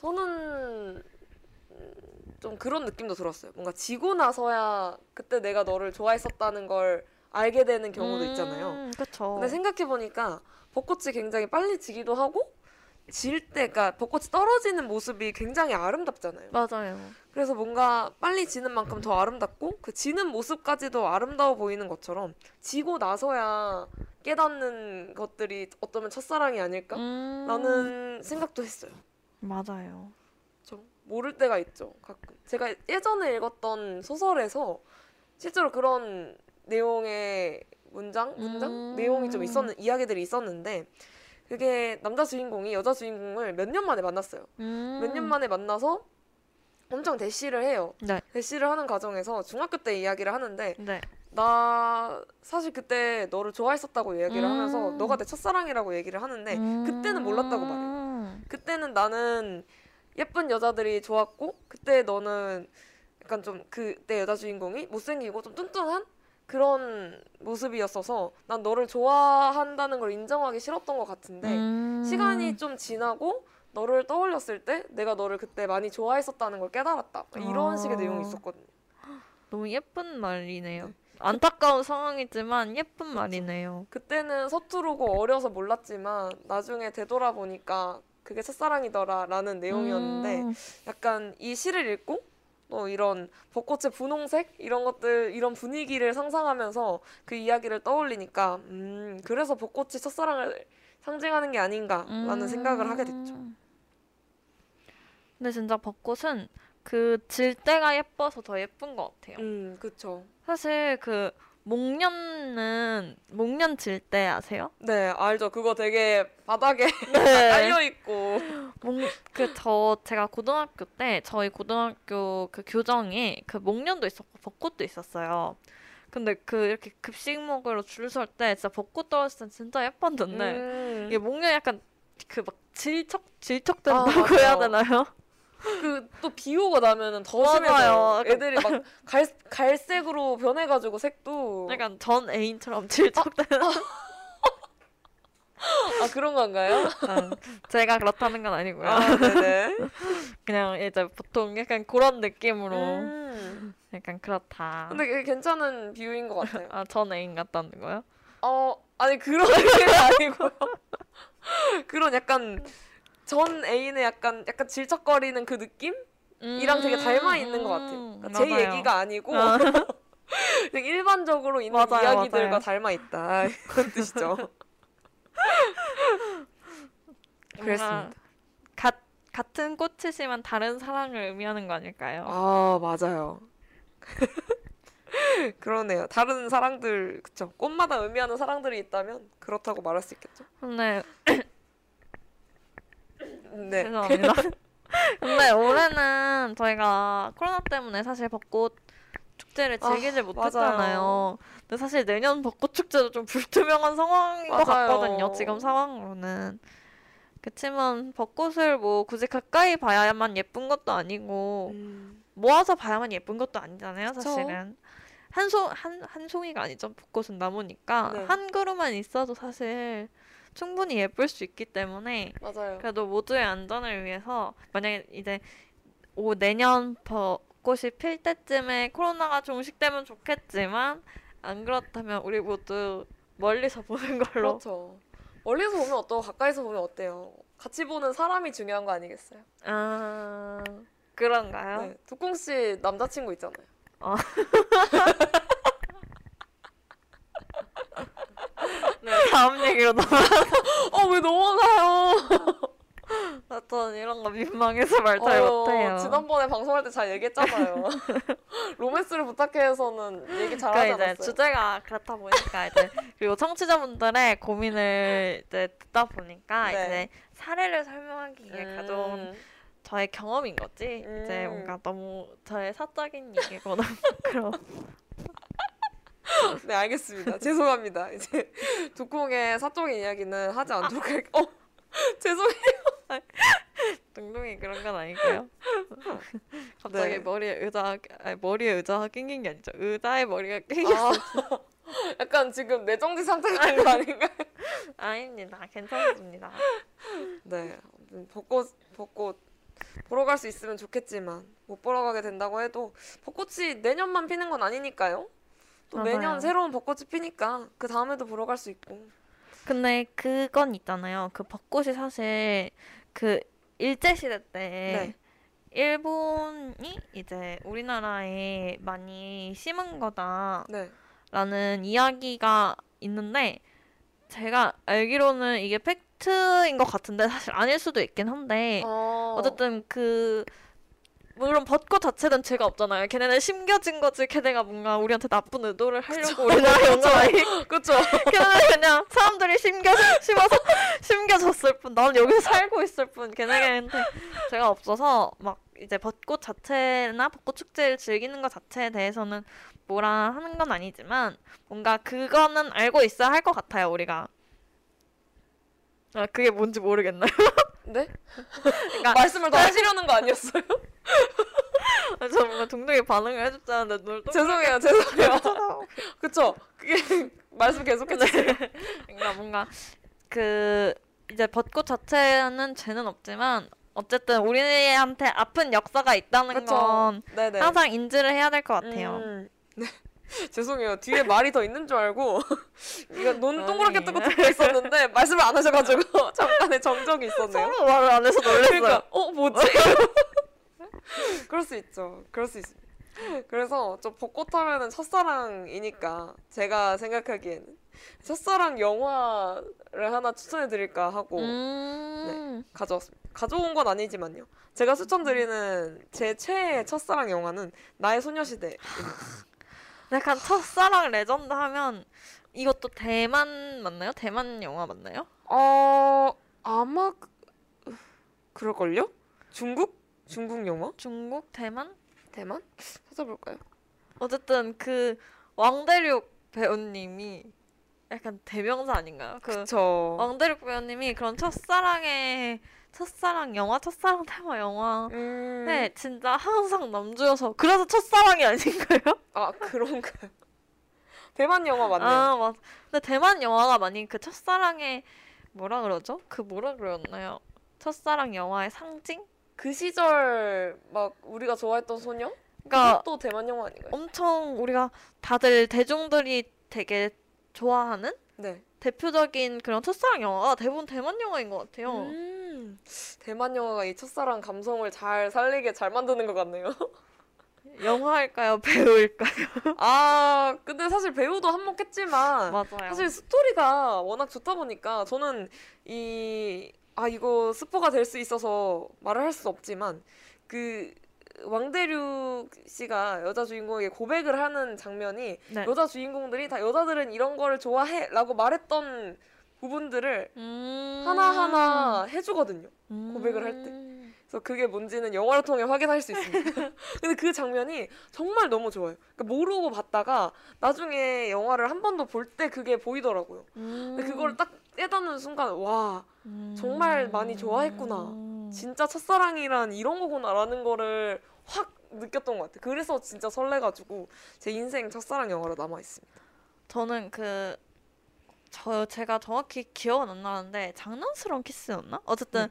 저는 음, 좀 그런 느낌도 들었어요. 뭔가 지고 나서야 그때 내가 너를 좋아했었다는 걸 알게 되는 경우도 있잖아요. 음, 그렇죠. 근데 생각해 보니까 벚꽃이 굉장히 빨리 지기도 하고 질 때, 그러니까 벚꽃이 떨어지는 모습이 굉장히 아름답잖아요. 맞아요. 그래서 뭔가 빨리 지는 만큼 더 아름답고 그 지는 모습까지도 아름다워 보이는 것처럼 지고 나서야 깨닫는 것들이 어쩌면 첫사랑이 아닐까? 음, 라는 생각도 했어요. 맞아요. 좀 모를 때가 있죠. 가끔. 제가 예전에 읽었던 소설에서 실제로 그런 내용의 문장, 문장? 음. 내용이 좀 있었는 이야기들이 있었는데 그게 남자 주인공이 여자 주인공을 몇 년 만에 만났어요. 음. 몇년 만에 만나서 엄청 대시를 해요. 네. 대시를 하는 과정에서 중학교 때 이야기를 하는데 네. 나 사실 그때 너를 좋아했었다고 얘기를 음. 하면서 너가 내 첫사랑이라고 얘기를 하는데 그때는 몰랐다고 말해요. 음. 그때는 나는 예쁜 여자들이 좋았고 그때 너는 약간 좀 그때 여자 주인공이 못생기고 좀 뚱뚱한 그런 모습이었어서 난 너를 좋아한다는 걸 인정하기 싫었던 것 같은데 음. 시간이 좀 지나고 너를 떠올렸을 때 내가 너를 그때 많이 좋아했었다는 걸 깨달았다 이런 아. 식의 내용이 있었거든요. 너무 예쁜 말이네요. 네. 안타까운 상황이지만 예쁜 말이네요. 그때는 서투르고 어려서 몰랐지만 나중에 되돌아보니까 그게 첫사랑이더라라는 내용이었는데 음. 약간 이 시를 읽고 또 이런 벚꽃의 분홍색 이런 것들 이런 분위기를 상상하면서 그 이야기를 떠올리니까 음 그래서 벚꽃이 첫사랑을 상징하는 게 아닌가라는 음. 생각을 하게 됐죠. 근데 진짜 벚꽃은 그 질대가 예뻐서 더 예쁜 것 같아요. 음, 그쵸. 사실 그 목련은 목련 질대 아세요? 네, 알죠. 그거 되게 바닥에 네. 깔려 있고. 그저 제가 고등학교 때 저희 고등학교 그 교정에 그 목련도 있었고 벚꽃도 있었어요. 근데 그 이렇게 급식 먹으러 줄 설 때 진짜 벚꽃 떨어졌을 때 진짜 예뻤는데 음. 이게 목련 약간 그 막 질척 아, 질척된다고 맞아요. 해야 되나요? 그 또 비 오고 나면은 더. 약간- 애들이 막 갈, 갈색으로 변해가지고 색도. 약간 전 애인처럼 질척되는. 아, 그런 건가요? 아, 제가 그렇다는 건 아니고요. 아, 네네. 그냥 이제 보통 약간 그런 느낌으로 음. 약간 그렇다. 근데 그게 괜찮은 비유인 것 같아요. 아, 전 애인 같다는 거요? 어, 아니, 그런 게 아니고요. 그런 약간 전 애인의 약간, 약간 질척거리는 그 느낌? 이랑 되게 닮아 있는 것 같아요. 그러니까 제 음. 얘기가 아니고 아. 일반적으로 있는 맞아요, 이야기들과 맞아요. 닮아 있다 이런 뜻이죠. 그랬습니다. 뭔가 가, 같은 꽃이지만 다른 사랑을 의미하는 거 아닐까요? 아 맞아요. 그러네요. 다른 사랑들 그쵸. 꽃마다 의미하는 사랑들이 있다면 그렇다고 말할 수 있겠죠. 근데 네. 죄송합니다. 근데 올해는 저희가 코로나 때문에 사실 벚꽃 축제를 아, 즐기질 맞아요. 못했잖아요. 근데 사실 내년 벚꽃 축제도 좀 불투명한 상황인 것 맞아요. 같거든요. 지금 상황으로는. 그치만 벚꽃을 뭐 굳이 가까이 봐야만 예쁜 것도 아니고 음, 모아서 봐야만 예쁜 것도 아니잖아요. 사실은 한송한한 송이가 아니죠. 벚꽃은 나무니까 네. 한 그루만 있어도 사실 충분히 예쁠 수 있기 때문에 맞아요. 그래도 모두의 안전을 위해서 만약에 이제 오 내년 벚꽃이 필 때쯤에 코로나가 종식되면 좋겠지만 안 그렇다면 우리 모두 멀리서 보는 걸로 그렇죠. 멀리서 보면 어떠고 가까이서 보면 어때요? 같이 보는 사람이 중요한 거 아니겠어요? 아 그런가요? 네. 두콩 씨 남자친구 있잖아요. 네, 다음 얘기로 넘어. 어왜 넘어가요? 전 이런 거 민망해서 말 잘 어, 못해요. 지난번에 방송할 때 잘 얘기했잖아요. 로맨스를 부탁해서는 얘기 잘 그러니까 이제 않았어요. 주제가 그렇다 보니까 이제 그리고 청취자분들의 고민을 이제 듣다 보니까 네. 이제 사례를 설명하기 위해 음, 가져온 저의 경험인 거지. 이제 음. 뭔가 너무 저의 사적인 너무 그런. 네 알겠습니다. 죄송합니다. 이제 두콩의 사적인 이야기는 하지 않도록 할게요. 어 죄송해요. 둥둥이 그런 건 아니고요. 갑자기 네. 머리에 의자 아니, 머리에 의자가 낑긴 게 아니죠. 의자에 머리가 낑겼어. 아, 약간 지금 내정지 상태가 아닌 거 아닌가요? 아닙니다. 괜찮습니다. 네 벚꽃 벚꽃 보러 갈 수 있으면 좋겠지만 못 보러 가게 된다고 해도 벚꽃이 내년만 피는 건 아니니까요. 또 맞아요. 매년 새로운 벚꽃이 피니까 그 다음에도 보러 갈 수 있고. 근데 그건 있잖아요. 그 벚꽃이 사실 그 일제 시대 때 네. 일본이 이제 우리나라에 많이 심은 거다라는 네. 이야기가 있는데 제가 알기로는 이게 팩트인 것 같은데 사실 아닐 수도 있긴 한데 어. 어쨌든 그 물론 벚꽃 자체는 죄가 없잖아요. 걔네는 심겨진 거지. 걔네가 뭔가 우리한테 나쁜 의도를 하려고 건 아니. 그쵸. 걔네는 그냥 사람들이 심겨 심어서 심겨졌을 뿐. 나는 여기서 살고 있을 뿐. 걔네한테 죄가 없어서 막 이제 벚꽃 자체나 벚꽃 축제를 즐기는 것 자체에 대해서는 뭐라 하는 건 아니지만 뭔가 그거는 알고 있어야 할 것 같아요. 우리가. 아 그게 뭔지 모르겠나요? 네? 그러니까 말씀을 더 하시려는 거 아니었어요? 아, 저 뭔가 동동이 반응을 해줬다는데 눈을 또 죄송해요, 죄송해요. 그쵸? 그게 말씀 계속 해주세요. 그러니까 뭔가 그 이제 벚꽃 자체는 죄는 없지만 어쨌든 우리한테 아픈 역사가 있다는 그쵸. 건 네네. 항상 인지를 해야 될 것 같아요. 음, 네. 죄송해요. 뒤에 말이 더 있는 줄 알고 이거 눈 동그랗게. 뜨고 듣고 있었는데 말씀을 안 하셔가지고 잠깐의 정적이 있었네요. 서로 말을 안 해서 놀랐어요. 그러니까 어 뭐지? 그럴 수 있죠. 그럴 수 있. 그래서 저 벚꽃 하면은 첫사랑이니까 제가 생각하기에는 첫사랑 영화를 하나 추천해 드릴까 하고 음. 가져왔습니다. 가져온 건 아니지만요. 제가 추천드리는 제 최애 첫사랑 영화는 나의 소녀시대. 약간 첫사랑 레전드 하면 이것도 대만 맞나요? 대만 영화 맞나요? 어 아마 그- 그럴걸요? 중국? 중국 영화? 중국 대만? 대만? 찾아볼까요? 어쨌든 그 왕대륙 배우님이 약간 대명사 아닌가요? 그저 왕대륙 배우님이 그런 첫사랑의 첫사랑 영화, 첫사랑 테마 영화 음... 네, 진짜 항상 남주여서 그래서 첫사랑이 아닌가요? 아 그런가요? 대만 영화 맞네요. 아, 맞. 근데 대만 영화가 많이 그 첫사랑의 뭐라 그러죠? 그 뭐라 그랬나요? 첫사랑 영화의 상징? 그 시절 막 우리가 좋아했던 소녀? 그러니까 또 대만 영화 아닌가요? 엄청 우리가 다들 대중들이 되게 좋아하는 네. 대표적인 그런 첫사랑 영화가 대부분 대만 영화인 것 같아요. 음, 대만 영화가 이 첫사랑 감성을 잘 살리게 잘 만드는 것 같네요. 영화일까요? 배우일까요? 아, 근데 사실 배우도 한몫했지만 맞아요. 사실 스토리가 워낙 좋다 보니까 저는 이, 아, 이거 스포가 될 수 있어서 말을 할 수 없지만 그 왕대륙 씨가 여자 주인공에게 고백을 하는 장면이 네. 여자 주인공들이 다 여자들은 이런 거를 좋아해 라고 말했던 부분들을 음... 하나하나 해주거든요. 음... 고백을 할 때. 그래서 그게 뭔지는 영화를 통해 확인할 수 있습니다. 근데 그 장면이 정말 너무 좋아요. 그러니까 모르고 봤다가 나중에 영화를 한 번 더 볼 때 그게 보이더라고요. 음... 근데 그걸 딱 깨닫는 순간 와 정말 많이 좋아했구나. 음... 진짜 첫사랑이란 이런 거구나라는 거를 확 느꼈던 것 같아요. 그래서 진짜 설레가지고 제 인생 첫사랑 영화로 남아 있습니다. 저는 그, 저, 제가 정확히 기억은 안 나는데, 장난스러운 키스였나? 어쨌든, 네.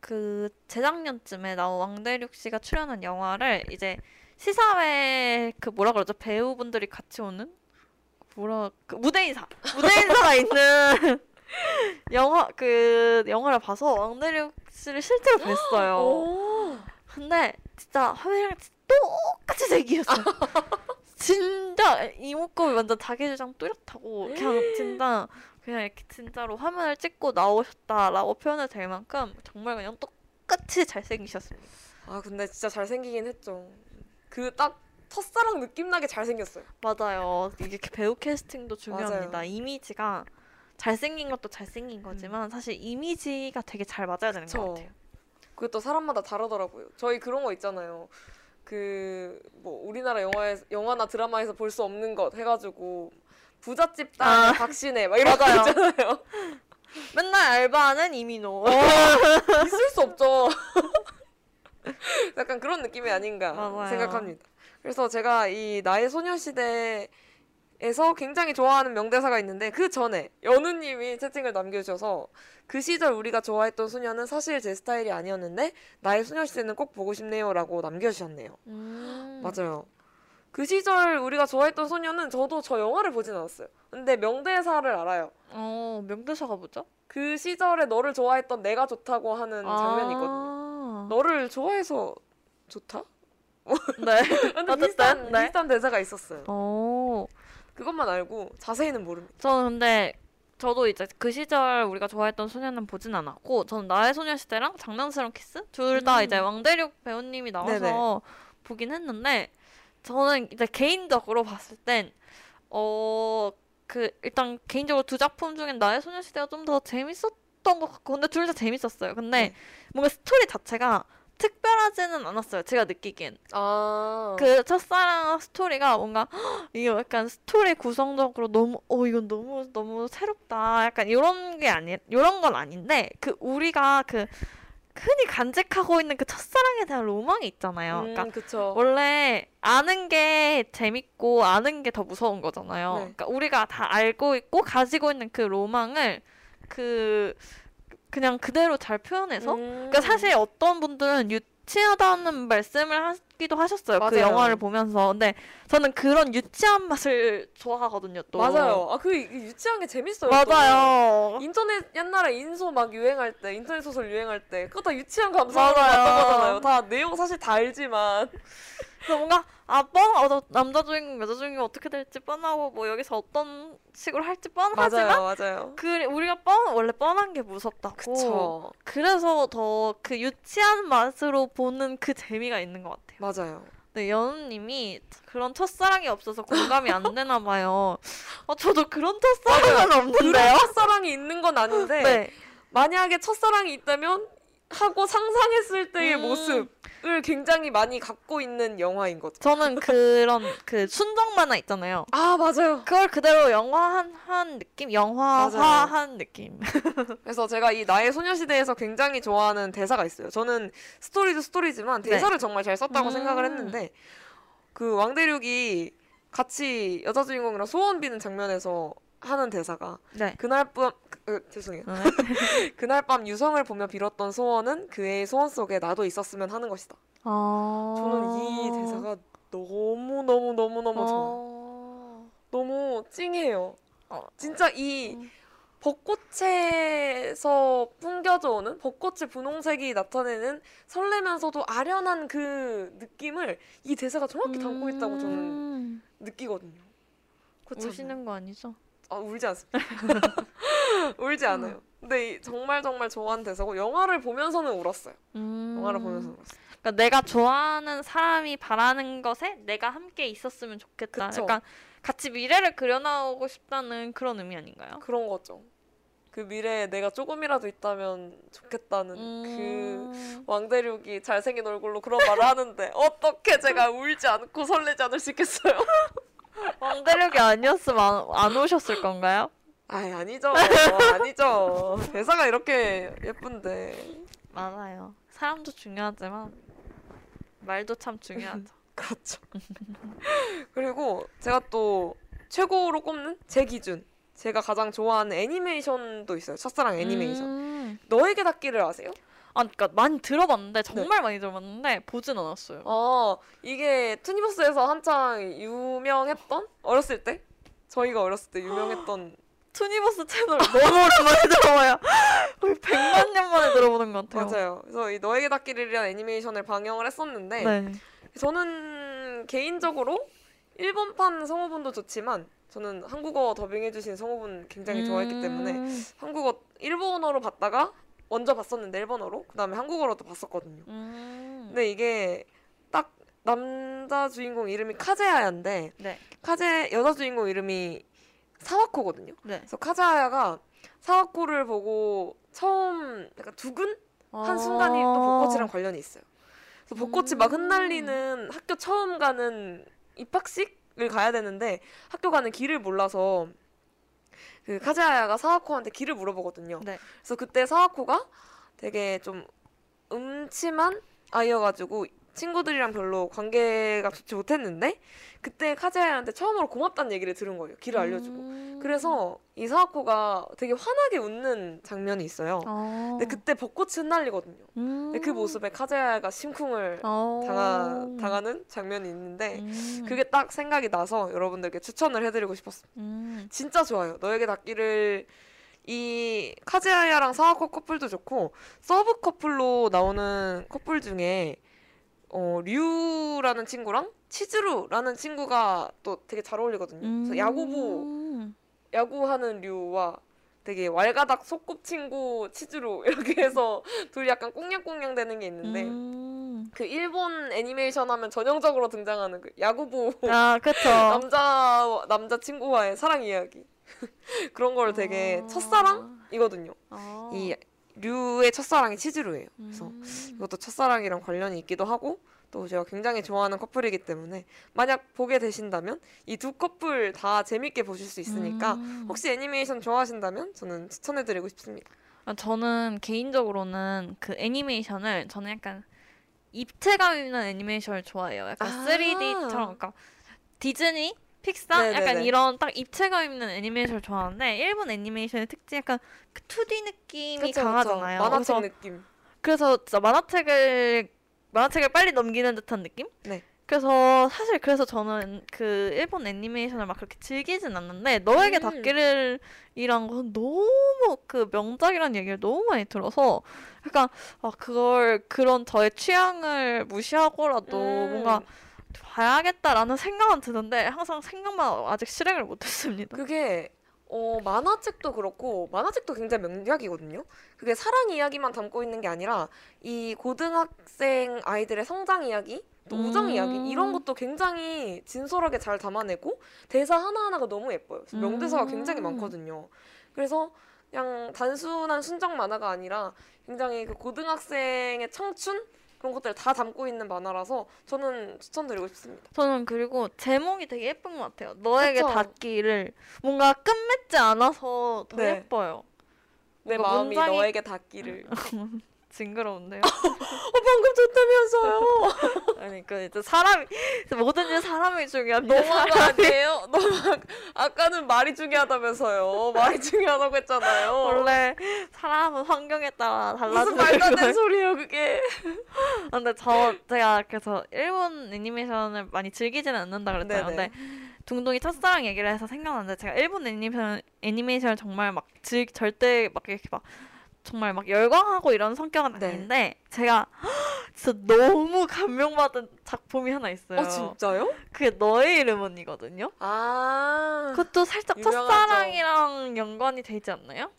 그, 재작년쯤에 나온 왕대륙 씨가 출연한 영화를 이제 시사회, 그 뭐라 그러죠? 배우분들이 같이 오는? 뭐라, 그 무대 인사! 무대 인사가 있는 영화, 그, 영화를 봐서 왕대륙 씨를 실제로 뵀어요. 오. 근데 진짜 화면이랑 똑같이 생겼어요. 진짜 이목구비 완전 자기주장 뚜렷하고 그냥 진짜 그냥 이렇게 진짜로 화면을 찍고 나오셨다라고 표현을 될 만큼 정말 그냥 똑같이 잘생기셨습니다. 아 근데 진짜 잘생기긴 했죠. 그 딱 첫사랑 느낌 나게 잘생겼어요. 맞아요. 이게 배우 캐스팅도 중요합니다. 맞아요. 이미지가 잘생긴 것도 잘생긴 거지만 사실 이미지가 되게 잘 맞아야 되는 것 그쵸. 같아요. 그게 또 사람마다 다르더라고요. 저희 그런 거 있잖아요. 그 뭐 우리나라 영화에 영화나 드라마에서 볼 수 없는 것 해가지고 부잣집 딸 아. 박신혜 막 이런 거 맞아요. 있잖아요. 맨날 알바하는 이민호. 있을 수 없죠. 약간 그런 느낌이 아닌가 맞아요. 생각합니다. 그래서 제가 이 나의 소녀시대 에서 굉장히 좋아하는 명대사가 있는데 그 전에 연우님이 채팅을 남겨주셔서 그 시절 우리가 좋아했던 소녀는 사실 제 스타일이 아니었는데 나의 소녀시대는 꼭 보고 싶네요라고 남겨주셨네요. 음. 맞아요. 그 시절 우리가 좋아했던 소녀는 저도 저 영화를 보진 않았어요. 근데 명대사를 알아요. 어, 명대사가 뭐죠? 그 시절에 너를 좋아했던 내가 좋다고 하는 장면이. 아. 너를 좋아해서 좋다? 네. 근데 어쨌든, 비슷한, 네. 비슷한 대사가 있었어요. 오. 그것만 알고 자세히는 모릅니다. 저는 근데 저도 이제 그 시절 우리가 좋아했던 소녀는 보진 않았고 저는 나의 소녀시대랑 장난스러운 키스 둘다 음. 이제 왕대륙 배우님이 나와서 네네. 보긴 했는데 저는 이제 개인적으로 봤을 땐 어 그 일단 개인적으로 두 작품 중엔 나의 소녀시대가 좀 더 재밌었던 것 같고 근데 둘 다 재밌었어요. 근데 네. 뭔가 스토리 자체가 특별하지는 않았어요. 제가 느끼기엔. 아, 그 첫사랑 스토리가 뭔가 헉, 이게 약간 스토리 구성적으로 너무 어 이건 너무 너무 새롭다 약간 이런 게 아니 이런 건 아닌데 그 우리가 그 흔히 간직하고 있는 그 첫사랑에 대한 로망이 있잖아요. 음, 그러니까 그쵸. 원래 아는 게 재밌고 아는 게 더 무서운 거잖아요. 네. 그러니까 우리가 다 알고 있고 가지고 있는 그 로망을 그 그냥 그대로 잘 표현해서 음. 그러니까 사실 어떤 분들은 유치하다는 말씀을 하기도 하셨어요. 그 맞아요. 영화를 보면서. 근데 저는 그런 유치한 맛을 좋아하거든요. 또. 맞아요. 아, 그 유치한 게 재밌어요. 맞아요. 또. 인터넷 옛날에 인소 막 유행할 때, 인터넷 소설 유행할 때, 그거 다 유치한 감성으로 맞아요. 봤던 거잖아요. 다 내용 사실 다 알지만. 그래서 뭔가 아 뻔, 어, 너 남자 주인공, 여자 주인공 어떻게 될지 뻔하고 뭐 여기서 어떤 식으로 할지 뻔하지만 맞아요, 맞아요. 그 우리가 뻔 원래 뻔한 게 무섭다고. 그쵸. 그래서 더 그 유치한 맛으로 보는 그 재미가 있는 것 같아요. 맞아요. 네, 연우님이 그런 첫사랑이 없어서 공감이 안 되나 봐요. 어, 저도 그런 첫사랑은 없는데요. 첫사랑이 있는 건 아닌데 네. 만약에 첫사랑이 있다면 하고 상상했을 때의 음. 모습 을 굉장히 많이 갖고 있는 영화인 거죠. 저는 그런 그 순정 만화 있잖아요. 아 맞아요. 그걸 그대로 영화한 한 느낌, 영화화한 느낌. 그래서 제가 이 나의 소녀시대에서 굉장히 좋아하는 대사가 있어요. 저는 스토리도 스토리지만 네. 대사를 정말 잘 썼다고 음. 생각을 했는데 그 왕대륙이 같이 여자 주인공이랑 소원 비는 장면에서 하는 대사가 네. 그날 밤 그, 그, 죄송해요. 그날 밤 유성을 보며 빌었던 소원은 그의 소원 속에 나도 있었으면 하는 것이다. 아. 저는 이 대사가 너무 너무 너무 너무 좋아요. 어. 너무 찡해요. 어. 진짜 이 음. 벚꽃에서 풍겨져 오는 벚꽃의 분홍색이 나타내는 설레면서도 아련한 그 느낌을 이 대사가 정확히 담고 있다고 저는 음. 느끼거든요. 그렇지? 우시는 거 아니죠? 아 울지 않습니다. 울지 않아요. 근데 이 정말 정말 좋아하는 대사고 영화를 보면서는 울었어요. 음. 영화를 보면서 울었어요. 그러니까 내가 좋아하는 사람이 바라는 것에 내가 함께 있었으면 좋겠다. 그쵸. 약간 같이 미래를 그려나오고 싶다는 그런 의미 아닌가요? 그런 거죠. 그 미래에 내가 조금이라도 있다면 좋겠다는 음. 그 왕대륙이 잘생긴 얼굴로 그런 말을 하는데 어떻게 제가 울지 않고 설레지 않을 수 있겠어요? 왕대륙이 아니었으면 안, 안 오셨을 건가요? 아이 아니죠 아니죠 대사가 이렇게 예쁜데 맞아요. 사람도 중요하지만 말도 참 중요하죠. 그렇죠 그리고 제가 또 최고로 꼽는 제 기준 제가 가장 좋아하는 애니메이션도 있어요 첫사랑 애니메이션 음. 너에게 닿기를 아세요? 아, 그러니까 많이 들어봤는데 정말 많이 들어봤는데 보진 않았어요. 어 이게 투니버스에서 한창 유명했던 어렸을 때 저희가 어렸을 때 유명했던 투니버스 채널 너무 오랜만에 들어봐요. 거의 100만 년 만에 들어보는 것 같아요. 맞아요. 그래서 이 너에게 닿기를이라는 애니메이션을 방영을 했었는데 네. 저는 개인적으로 일본판 성우분도 좋지만 저는 한국어 더빙해주신 성우분 굉장히 좋아했기 때문에 음. 한국어 일본어로 봤다가 먼저 봤었는데 일본어로 그 다음에 한국어로도 봤었거든요. 음. 근데 이게 딱 남자 주인공 이름이 카제하야인데 네. 카제 여자 주인공 이름이 사와코거든요. 네. 그래서 카제하야가 사와코를 보고 처음 약간 두근 한 순간이 또 벚꽃이랑 관련이 있어요. 그래서 벚꽃이 막 음. 흩날리는 학교 처음 가는 입학식을 가야 되는데 학교 가는 길을 몰라서 그 카즈하야가 사와코한테 길을 물어보거든요. 네. 그래서 그때 사와코가 되게 좀 음침한 아이여가지고 친구들이랑 별로 관계가 좋지 못했는데 그때 카즈하야한테 처음으로 고맙다는 얘기를 들은 거예요. 길을 알려주고. 음. 그래서 이 사와코가 되게 환하게 웃는 장면이 있어요. 어. 근데 그때 벚꽃이 흩날리거든요. 음. 근데 그 모습에 카즈하야가 심쿵을 어. 당하, 당하는 장면이 있는데 음. 그게 딱 생각이 나서 여러분들께 추천을 해드리고 싶었어요. 음. 진짜 좋아요. 너에게 닿기를 이 카제하야랑 사와코 커플도 좋고 서브 커플로 나오는 커플 중에 어, 류라는 친구랑 치즈루라는 친구가 또 되게 잘 어울리거든요. 그래서 야구부 음. 야구하는 류와 되게 왈가닥 소꿉친구 치즈루 이렇게 해서 둘이 약간 꽁냥꽁냥 되는 게 있는데 음. 그 일본 애니메이션 하면 전형적으로 등장하는 그 야구부 아. 남자 남자 친구와의 사랑 이야기 그런 걸 되게 아. 첫사랑이거든요. 아. 이 류의 첫사랑이 치즈루예요. 그래서 음. 이것도 첫사랑이랑 관련이 있기도 하고 또 제가 굉장히 좋아하는 커플이기 때문에 만약 보게 되신다면 이 두 커플 다 재밌게 보실 수 있으니까 음. 혹시 애니메이션 좋아하신다면 저는 추천해드리고 싶습니다. 아, 저는 개인적으로는 그 애니메이션을 저는 약간 입체감 있는 애니메이션을 좋아해요. 약간 아. 3D처럼 그러니까 디즈니, 픽사 네네네. 약간 이런 딱 입체감 있는 애니메이션을 좋아하는데 일본 애니메이션의 특징 약간 그 2D 느낌이 그쵸, 그쵸. 강하잖아요. 만화책 그래서, 느낌. 그래서 진짜 만화책을 만화책을 빨리 넘기는 듯한 느낌? 네. 그래서 사실 그래서 저는 그 일본 애니메이션을 막 그렇게 즐기진 않는데 너에게 음. 닿기를 이란 건 너무 그 명작이라는 얘기를 너무 많이 들어서 약간 아 그걸 그런 저의 취향을 무시하고라도 음. 뭔가 봐야겠다라는 생각은 드는데 항상 생각만 아직 실행을 못했습니다. 그게 어, 만화책도 그렇고 만화책도 굉장히 명작이거든요. 그게 사랑 이야기만 담고 있는 게 아니라 이 고등학생 아이들의 성장 이야기, 또 우정 음. 이야기 이런 것도 굉장히 진솔하게 잘 담아내고 대사 하나하나가 너무 예뻐요. 명대사가 굉장히 음. 많거든요. 그래서 그냥 단순한 순정 만화가 아니라 굉장히 그 고등학생의 청춘 그런 것들을 다 담고 있는 만화라서 저는 추천드리고 싶습니다. 저는 그리고 제목이 되게 예쁜 것 같아요. 너에게 그쵸? 닿기를 뭔가 끝맺지 않아서 더 네. 예뻐요. 내 마음이 문장이- 너에게 닿기를. 징그러운데요. 어 방금 좋다면서요. 아니 그 이제 사람이 뭐든지 사람이 중요합니다. 너무한 거 아니에요? 너무 아까는 말이 중요하다면서요. 말이 중요하다고 했잖아요. 원래 사람은 환경에 따라 무슨 달라지는 말도 안 되는. 소리예요 그게. 근데 저 제가 그래서 일본 애니메이션을 많이 즐기지는 않는다 그랬잖아요. 네네. 근데 둥둥이 첫사랑 얘기를 해서 생각났는데 제가 일본 애니메이션 애니메이션을 정말 막 즐, 절대 막 이렇게 막 정말 막 열광하고 이런 성격은 네. 아닌데 제가 진짜 너무 감명받은 작품이 하나 있어요. 어 진짜요? 그게 너의 이름은이거든요. 아 그것도 살짝 유명하죠. 첫사랑이랑 연관이 되지 않나요?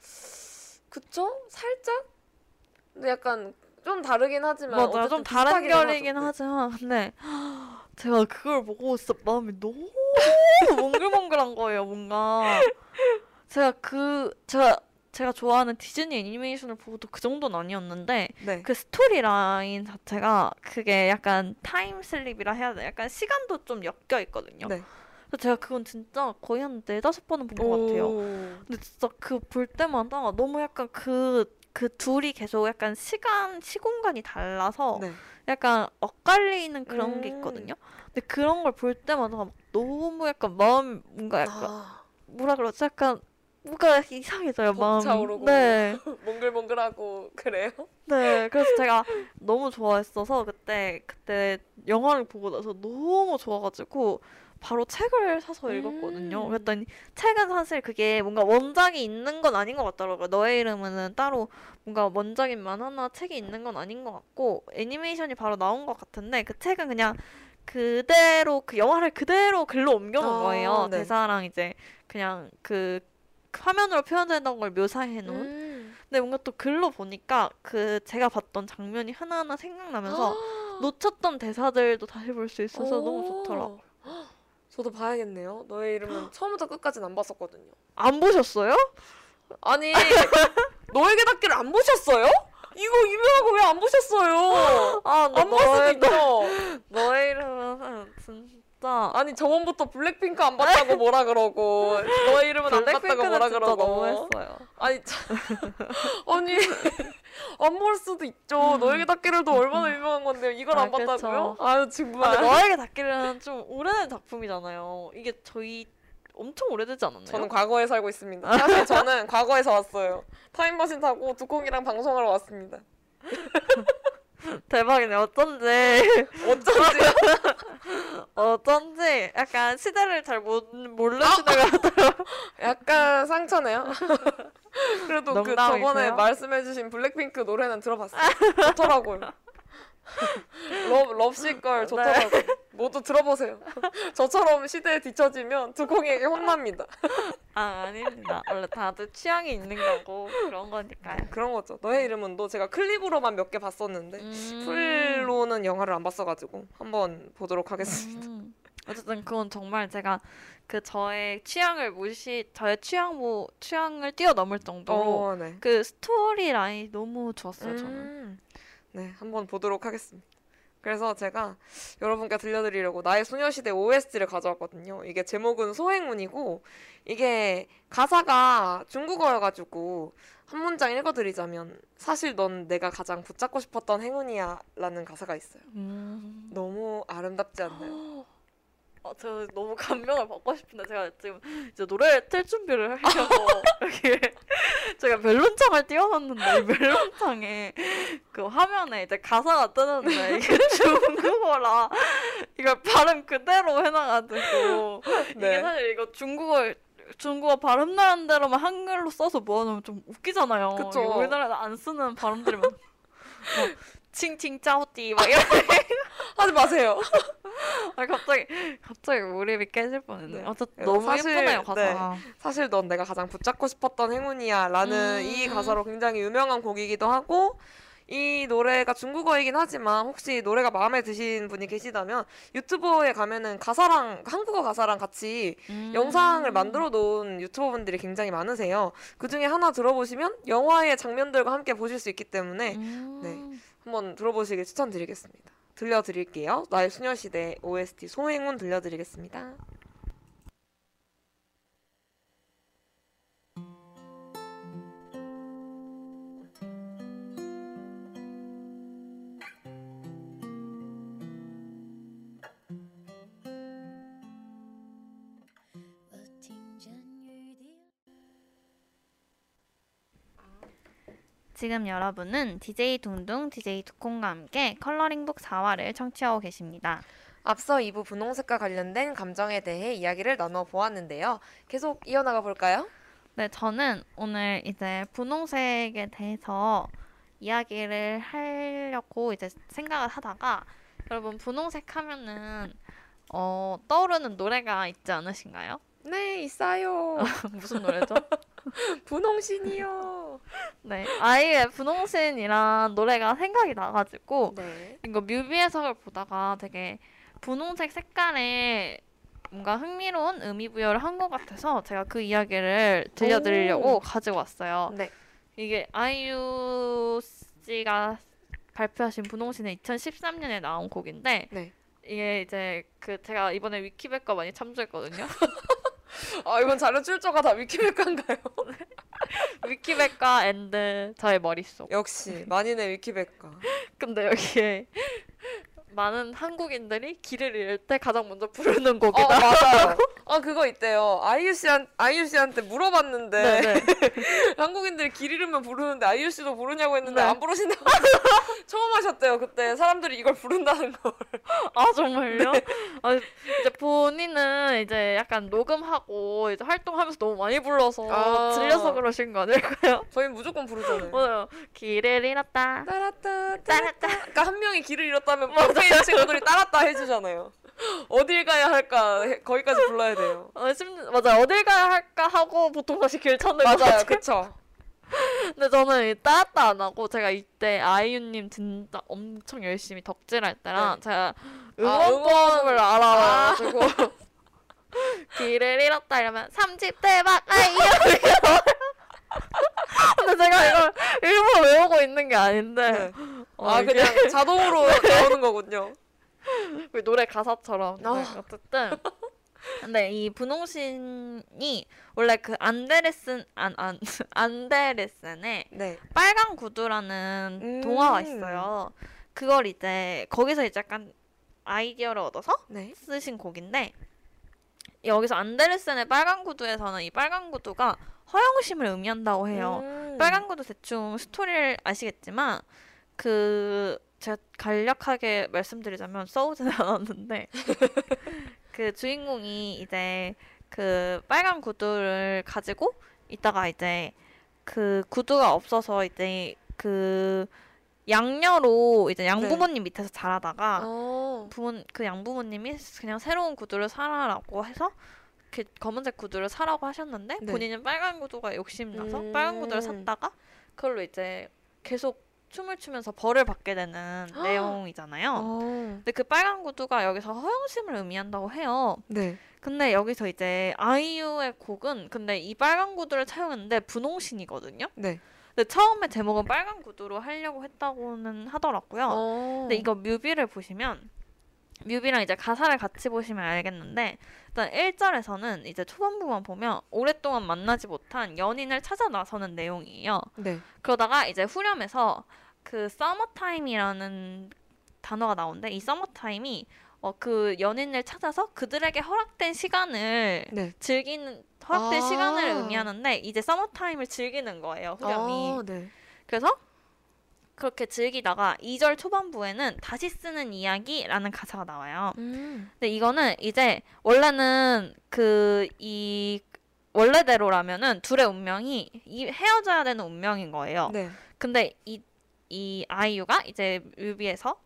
그쵸? 살짝. 근데 약간 좀 다르긴 하지만 맞아, 좀 다른 결이긴 하죠. 하지만 근데 제가 그걸 보고 진짜 마음이 너무 몽글몽글한 거예요, 뭔가. 제가 그 제가 제가 좋아하는 디즈니 애니메이션을 보고도 그 정도는 아니었는데 네. 그 스토리 라인 자체가 그게 약간 time slip이라 해야 돼. 약간 시간도 좀 엮여 있거든요. 네. 그래서 제가 그건 진짜 거의 한 네다섯 번은 본 것 같아요. 오. 근데 진짜 그 볼 때마다 너무 약간 그, 그 둘이 계속 약간 시간, 시공간이 달라서 네. 약간 엇갈리는 그런 게 음. 있거든요. 근데 그런 걸 볼 때마다 막 너무 약간 마음, 뭔가 약간, 아, 뭐라 그러지? 약간 뭔가 이상해져요, 마음이. 벅차오르고. 네. 몽글몽글하고 그래요? 네. 그래서 제가 너무 좋아했어서 그때, 그때 영화를 보고 나서 너무 좋아가지고 바로 책을 사서 읽었거든요. 음. 그랬더니 책은 사실 그게 뭔가 원작이 있는 건 아닌 것 같더라고요. 너의 이름은 따로 뭔가 원작인 만화나 책이 있는 건 아닌 것 같고 애니메이션이 바로 나온 것 같은데 그 책은 그냥 그대로 그 영화를 그대로 글로 옮겨놓은 아, 거예요. 네. 대사랑 이제 그냥 그 화면으로 표현되는 걸 묘사해 놓은. 음. 근데 뭔가 또 글로 보니까 그 제가 봤던 장면이 하나하나 생각나면서 놓쳤던 대사들도 다시 볼 수 있어서 너무 좋더라고요. 저도 봐야겠네요. 너의 이름은 처음부터 끝까지는 안 봤었거든요. 안 보셨어요? 아니 너에게 닿기를 안 보셨어요? 이거 유명한 거 왜 안 보셨어요? 아, 나안 있죠. 너의 이름은 진짜 아니 저번부터 블랙핑크 안 봤다고 뭐라 그러고 너의 이름은 안 봤다고 뭐라 진짜 그러고 너무했어요. 아니 참. 아니 안 볼 수도 있죠. 너에게 닿기를도 얼마나 유명한 건데요. 이걸 아, 안 봤다고요? 그쵸. 아유 아, 정말. 너에게 닿기는 좀 오래된 작품이잖아요. 이게 저희 엄청 오래되지 않았나요? 저는 과거에 살고 있습니다. 사실 저는 과거에서 왔어요. 타임머신 타고 두콩이랑 방송하러 왔습니다. 대박이네. 어쩐지 어쩐지 어쩐지 약간 시대를 잘 못, 모르시는 것 같아요. 약간 상처네요. 그래도 그 농담이고요. 저번에 말씀해주신 블랙핑크 노래는 들어봤어요. 좋더라고요. 럽, 럽시걸 좋더라고요. 모두 들어보세요. 저처럼 시대에 뒤처지면 두콩이에게 혼납니다. 아 아닙니다. 원래 다들 취향이 있는 거고 그런 거니까요. 그런 거죠. 너의 이름은도 제가 클립으로만 몇 개 봤었는데 음. 풀로는 영화를 안 봤어가지고 한번 보도록 하겠습니다. 음. 어쨌든 그건 정말 제가 그 저의 취향을 무시, 저의 취향 뭐 취향을 뛰어넘을 정도로 어, 네. 그 스토리 라인이 너무 좋았어요. 저는. 음, 네, 한번 보도록 하겠습니다. 그래서 제가 여러분께 들려드리려고 나의 소녀시대 OST를 가져왔거든요. 이게 제목은 소행운이고 이게 가사가 중국어여가지고 한 문장 읽어드리자면 사실 넌 내가 가장 붙잡고 싶었던 행운이야 라는 가사가 있어요. 음. 너무 아름답지 않나요? 어, 저 너무 감명을 받고 싶은데 제가 지금 이제 노래를 틀 준비를 하려고 여기 제가 멜론창을 띄워놨는데 이 멜론창에 그 화면에 이제 가사가 뜨는데 이게 중국어라 이걸 발음 그대로 해놔가지고 이게 네. 사실 이거 중국어 중국어 발음 나는 대로만 한글로 써서 모아놓으면 좀 웃기잖아요. 그쵸. 이게 우리나라에서 안 쓰는 발음들이 많. 뭐, 칭칭 짜오띠 막 이런 하지 마세요. 아 갑자기 갑자기 몰입이 깨질 뻔했네. 네. 어쨌든 네, 너무 사실, 예쁘네요 가사. 네. 사실 넌 내가 가장 붙잡고 싶었던 행운이야 라는 음. 이 가사로 굉장히 유명한 곡이기도 하고 이 노래가 중국어이긴 하지만 혹시 노래가 마음에 드신 분이 계시다면 유튜브에 가면은 가사랑 한국어 가사랑 같이 음. 영상을 만들어 놓은 유튜버 분들이 굉장히 많으세요. 그 중에 하나 들어보시면 영화의 장면들과 함께 보실 수 있기 때문에 음. 네. 한번 들어보시길 추천드리겠습니다. 들려드릴게요. 나의 소녀시대 OST 소행운 들려드리겠습니다. 지금 여러분은 DJ 둥둥, DJ 두콩과 함께 컬러링북 4화를 청취하고 계십니다. 앞서 2부 분홍색과 관련된 감정에 대해 이야기를 나눠 보았는데요. 계속 이어나가 볼까요? 네, 저는 오늘 이제 분홍색에 대해서 이야기를 하려고 이제 생각을 하다가 여러분 분홍색 하면은 어, 떠오르는 노래가 있지 않으신가요? 네, 있어요. 무슨 노래죠? 분홍신이요. 네, 아이의 분홍신이란 노래가 생각이 나가지고 네. 이거 뮤비 해석을 보다가 되게 분홍색 색깔에 뭔가 흥미로운 의미 부여를 한 것 같아서 제가 그 이야기를 들려드리려고 오. 가지고 왔어요. 네. 이게 아이유 씨가 발표하신 분홍신은 2013년에 나온 곡인데 네. 이게 이제 그 제가 이번에 위키백과 많이 참조했거든요. 아, 이번 자료 출처가 다 위키백과인가요? 위키백과 and 저의 머릿속. 역시 만인의 위키백과. 근데 여기에 많은 한국인들이 길을 잃을 때 가장 먼저 부르는 어, 곡이다. 맞아요. 아, 그거 있대요. 아이유 씨한 아이유 씨한테 물어봤는데 네, 네. 한국인들이 길 잃으면 부르는데 아이유 씨도 부르냐고 했는데 네. 안 부르신다고 처음 하셨대요. 그때 사람들이 이걸 부른다는 걸. 아 정말요? 아, 이제 본인은 이제 약간 녹음하고 이제 활동하면서 너무 많이 불러서 아. 질려서 그러신 거 아닐까요? 저희는 무조건 부르잖아요. 맞아요. 길을 잃었다. 따랐다 따랐다. 그러니까 한 명이 길을 잃었다면 옆에 친구들이 따랐다 해주잖아요. 어딜 가야 할까 해- 거기까지 불러야 돼요. 어, 심 맞아 어딜 가야 할까 하고 보통 다시 길 찾는 거 맞아요. 그쵸? 근데 저는 이 따따 안 하고 제가 이때 아이유님 진짜 엄청 열심히 덕질할 때랑 네. 제가 아, 응원법을 알아가지고 길을 잃었다 이러면 삼집 대박 아이유 근데 제가 이걸 일부러 외우고 있는 게 아닌데 네. 어, 아 이게 그냥 자동으로 나오는 거군요. 그 노래 가사처럼 네, 아. 어쨌든 근데 이 분홍신이 원래 그 안데레슨 안 안 안데레슨의 네. 빨간 구두라는 음. 동화가 있어요. 그걸 이제 거기서 이제 약간 아이디어를 얻어서 네. 쓰신 곡인데 여기서 안데르센의 빨간 구두에서는 이 빨간 구두가 허영심을 의미한다고 해요. 음. 빨간 구두 대충 스토리를 아시겠지만 그 제가 간략하게 말씀드리자면 써오지는 않았는데 그 주인공이 이제 그 빨간 구두를 가지고 있다가 이제 그 구두가 없어서 이제 그 양녀로 이제 양부모님 밑에서 자라다가 어. 부모 그 양부모님이 그냥 새로운 구두를 사라라고 해서 그 검은색 구두를 사라고 하셨는데 네. 본인은 빨간 구두가 욕심나서 음. 빨간 구두를 샀다가 그걸로 이제 계속 춤을 추면서 벌을 받게 되는 내용이잖아요. 어. 근데 그 빨간 구두가 여기서 허영심을 의미한다고 해요. 네. 근데 여기서 이제 아이유의 곡은 근데 이 빨간 구두를 차용했는데 분홍신이거든요. 네. 근데 처음에 제목은 빨간 구두로 하려고 했다고는 하더라고요. 어. 근데 이거 뮤비를 보시면 뮤비랑 이제 가사를 같이 보시면 알겠는데 일단 1절에서는 이제 초반부만 보면 오랫동안 만나지 못한 연인을 찾아 나서는 내용이에요. 네. 그러다가 이제 후렴에서 그 서머타임이라는 단어가 나오는데 이 서머타임이 어, 그 연인을 찾아서 그들에게 허락된 시간을 네. 즐기는 허락된 아. 시간을 의미하는데 이제 서머타임을 즐기는 거예요 후렴이 어, 네. 그래서 그렇게 즐기다가 2절 초반부에는 다시 쓰는 이야기라는 가사가 나와요. 음. 근데 이거는 이제 원래는 그 이 원래대로라면은 둘의 운명이 이 헤어져야 되는 운명인 거예요. 네. 근데 이 이 아이유가 이제 뮤비에서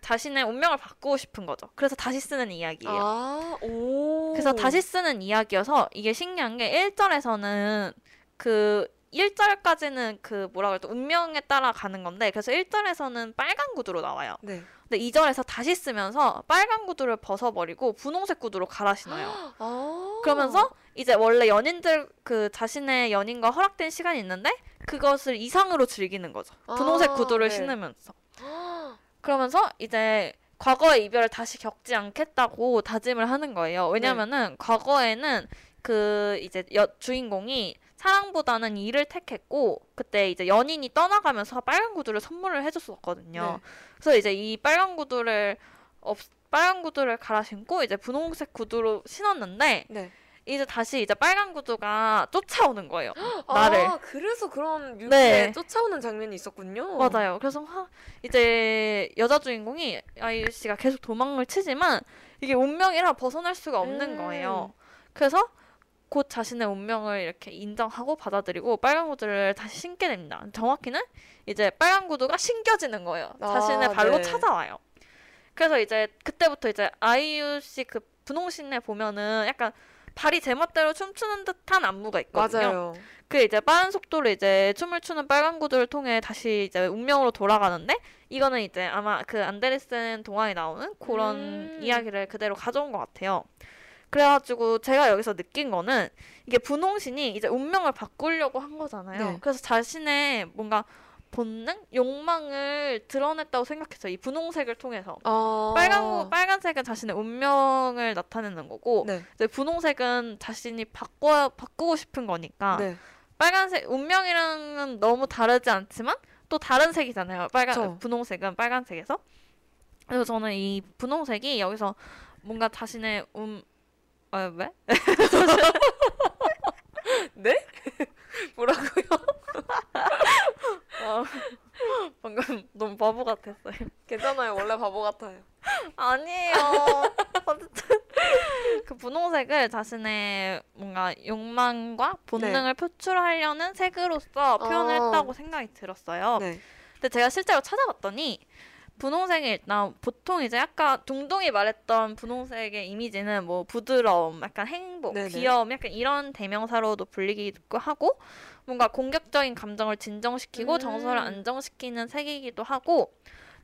자신의 운명을 바꾸고 싶은 거죠. 그래서 다시 쓰는 이야기예요. 아, 오. 그래서 다시 쓰는 이야기여서 이게 신기한 게 1절에서는 그 1절까지는 그 뭐라 그래도 운명에 따라 가는 건데 그래서 1절에서는 빨간 구두로 나와요. 네. 근데 2절에서 다시 쓰면서 빨간 구두를 벗어버리고 분홍색 구두로 갈아 신어요. 아. 그러면서 이제 원래 연인들 그 자신의 연인과 허락된 시간이 있는데 그것을 이상으로 즐기는 거죠. 분홍색 아, 구두를 네. 신으면서. 그러면서 이제 과거의 이별을 다시 겪지 않겠다고 다짐을 하는 거예요. 왜냐면은 과거에는 그 이제 여, 주인공이 사랑보다는 일을 택했고 그때 이제 연인이 떠나가면서 빨간 구두를 선물을 해줬었거든요. 네. 그래서 이제 이 빨간 구두를 없 빨간 구두를 갈아 신고 이제 분홍색 구두로 신었는데 네. 이제 다시 이제 빨간 구두가 쫓아오는 거예요. 나를. 아, 그래서 그런 뮤비에 네. 쫓아오는 장면이 있었군요. 맞아요. 그래서 하, 이제 여자 주인공이 아이유 씨가 계속 도망을 치지만 이게 운명이라 벗어날 수가 없는 음. 거예요. 그래서 곧 자신의 운명을 이렇게 인정하고 받아들이고 빨간 구두를 다시 신게 됩니다. 정확히는 이제 빨간 구두가 신겨지는 거예요. 아, 자신의 발로 네. 찾아와요. 그래서 이제 그때부터 이제 아이유 씨 그 분홍신에 보면은 약간 발이 제멋대로 춤추는 듯한 안무가 있거든요. 맞아요. 그 이제 빠른 속도로 이제 춤을 추는 빨간 구두를 통해 다시 이제 운명으로 돌아가는데 이거는 이제 아마 그 안데르센 동화에 나오는 그런 음. 이야기를 그대로 가져온 것 같아요. 그래가지고 제가 여기서 느낀 거는 이게 분홍신이 이제 운명을 바꾸려고 한 거잖아요. 네. 그래서 자신의 뭔가 본능, 욕망을 드러냈다고 생각했어요. 이 분홍색을 통해서. 아. 빨간 빨간색은 자신의 운명을 나타내는 거고 네. 이제 분홍색은 자신이 바꿔 바꾸고 싶은 거니까 네. 빨간색 운명이랑은 너무 다르지 않지만 또 다른 색이잖아요. 빨간 그쵸. 분홍색은 빨간색에서. 그래서 저는 이 분홍색이 여기서 뭔가 자신의 음 아, 왜? 네? 뭐라고요? 어, 방금 너무 바보 같았어요. 괜찮아요. 원래 바보 같아요. 아니에요. 어쨌든 그 분홍색을 자신의 뭔가 욕망과 본능을 표출하려는 색으로서 표현을 어. 했다고 생각이 들었어요. 네. 근데 제가 실제로 찾아봤더니 분홍색이 일단 보통 이제 아까 둥둥이 말했던 분홍색의 이미지는 뭐 부드러움, 약간 행복, 네네. 귀여움, 약간 이런 대명사로도 불리기도 하고 뭔가 공격적인 감정을 진정시키고 음. 정서를 안정시키는 색이기도 하고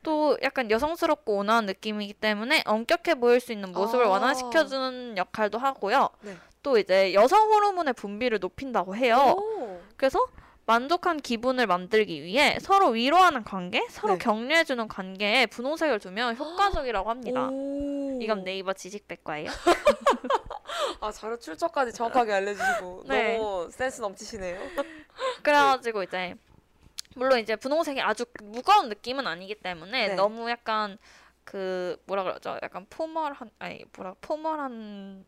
또 약간 여성스럽고 온화한 느낌이기 때문에 엄격해 보일 수 있는 모습을 아. 완화시켜주는 역할도 하고요. 네. 또 이제 여성 호르몬의 분비를 높인다고 해요. 오. 그래서 만족한 기분을 만들기 위해 서로 위로하는 관계, 서로 네. 격려해주는 관계에 분홍색을 두면 효과적이라고 합니다. 오. 이건 네이버 지식백과예요. 아 자료 출처까지 정확하게 알려주시고 네. 너무 센스 넘치시네요. 그래가지고 이제 물론 이제 분홍색이 아주 무거운 느낌은 아니기 때문에 네. 너무 약간 그 뭐라 그러죠? 약간 포멀한 아니 뭐라 포멀한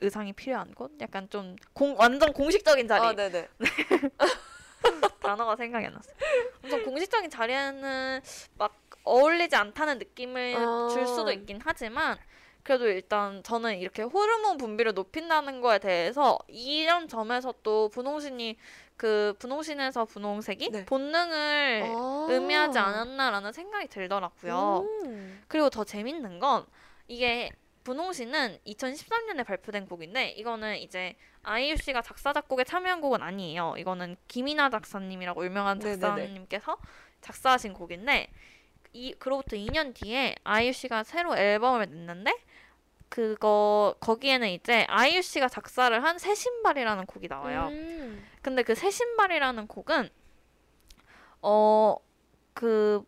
의상이 필요한 곳? 약간 좀 공, 완전 공식적인 자리 아 네네. 단어가 생각이 안 났어요. 엄청 공식적인 자리에는 막 어울리지 않다는 느낌을 아. 줄 수도 있긴 하지만 그래도 일단 저는 이렇게 호르몬 분비를 높인다는 거에 대해서 이런 점에서 또 분홍신이 그 분홍신에서 분홍색이 네. 본능을 아. 의미하지 않았나라는 생각이 들더라고요. 음. 그리고 더 재밌는 건 이게 분홍신은 2013년에 발표된 곡인데 이거는 이제 아이유 씨가 작사 작곡에 참여한 곡은 아니에요. 이거는 김이나 작사님이라고 유명한. 작사님께서 작사하신 곡인데 이 그로부터 2년 뒤에 아이유 씨가 새로 앨범을 냈는데 그거 거기에는 이제 아이유 씨가 작사를 한 새 신발이라는 곡이 나와요. 음. 근데 그 새 신발이라는 곡은 어그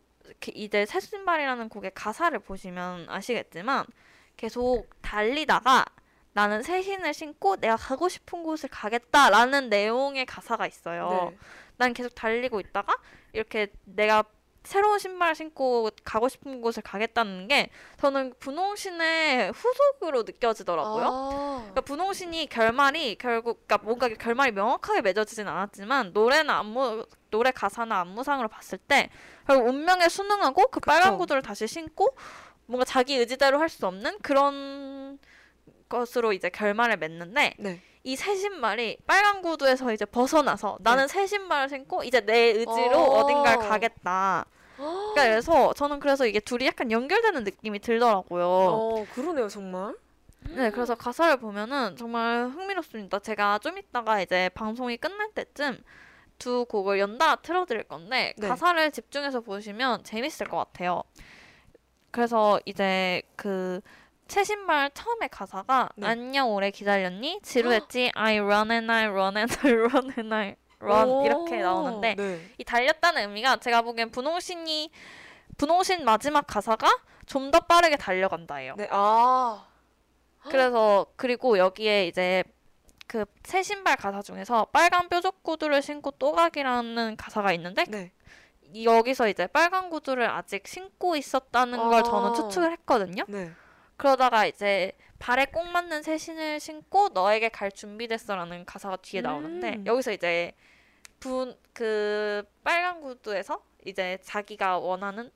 이제 새 신발이라는 곡의 가사를 보시면 아시겠지만 계속 달리다가 나는 새 신을 신고 내가 가고 싶은 곳을 가겠다라는 내용의 가사가 있어요. 네. 난 계속 달리고 있다가 이렇게 내가 새로운 신발을 신고 가고 싶은 곳을 가겠다는 게 저는 분홍신의 후속으로 느껴지더라고요. 아. 그러니까 분홍신이 결말이 결국 그러니까 뭔가 결말이 명확하게 맺어지진 않았지만 노래나 안무 노래 가사나 안무상으로 봤을 때 결국 운명에 순응하고 그 빨간 그쵸. 구두를 다시 신고 뭔가 자기 의지대로 할 수 없는 그런 것으로 이제 결말을 맺는데 네. 이 새 신발이 빨간 구두에서 이제 벗어나서 나는 새 신발을 신고 이제 내 의지로 어. 어딘가를 가겠다. 그러니까 그래서 저는 그래서 이게 둘이 약간 연결되는 느낌이 들더라고요. 어, 그러네요, 정말. 네, 그래서 가사를 보면은 정말 흥미롭습니다. 제가 좀 이따가 이제 방송이 끝날 때쯤 두 곡을 연달아 틀어드릴 건데 네. 가사를 집중해서 보시면 재밌을 것 같아요. 그래서 이제 그 최신발 처음에 가사가 네. 안녕 오래 기다렸니? 지루했지? I run and I run and I run and I run 오, 이렇게 나오는데 네. 이 달렸다는 의미가 제가 보기엔 분홍신이 분홍신 마지막 가사가 좀 더 빠르게 달려간다예요. 네, 아. 그래서 그리고 여기에 이제 그 새 신발 가사 중에서 빨간 뾰족 구두를 신고 또 가기라는 가사가 있는데 네. 이- 여기서 이제 빨간 구두를 아직 신고 있었다는 걸 저는 아. 추측을 했거든요. 네. 그러다가 이제 발에 꼭 맞는 새 신을 신고 너에게 갈 준비됐어라는 가사가 뒤에 나오는데 음. 여기서 이제 분 그 빨간 구두에서 이제 자기가 원하는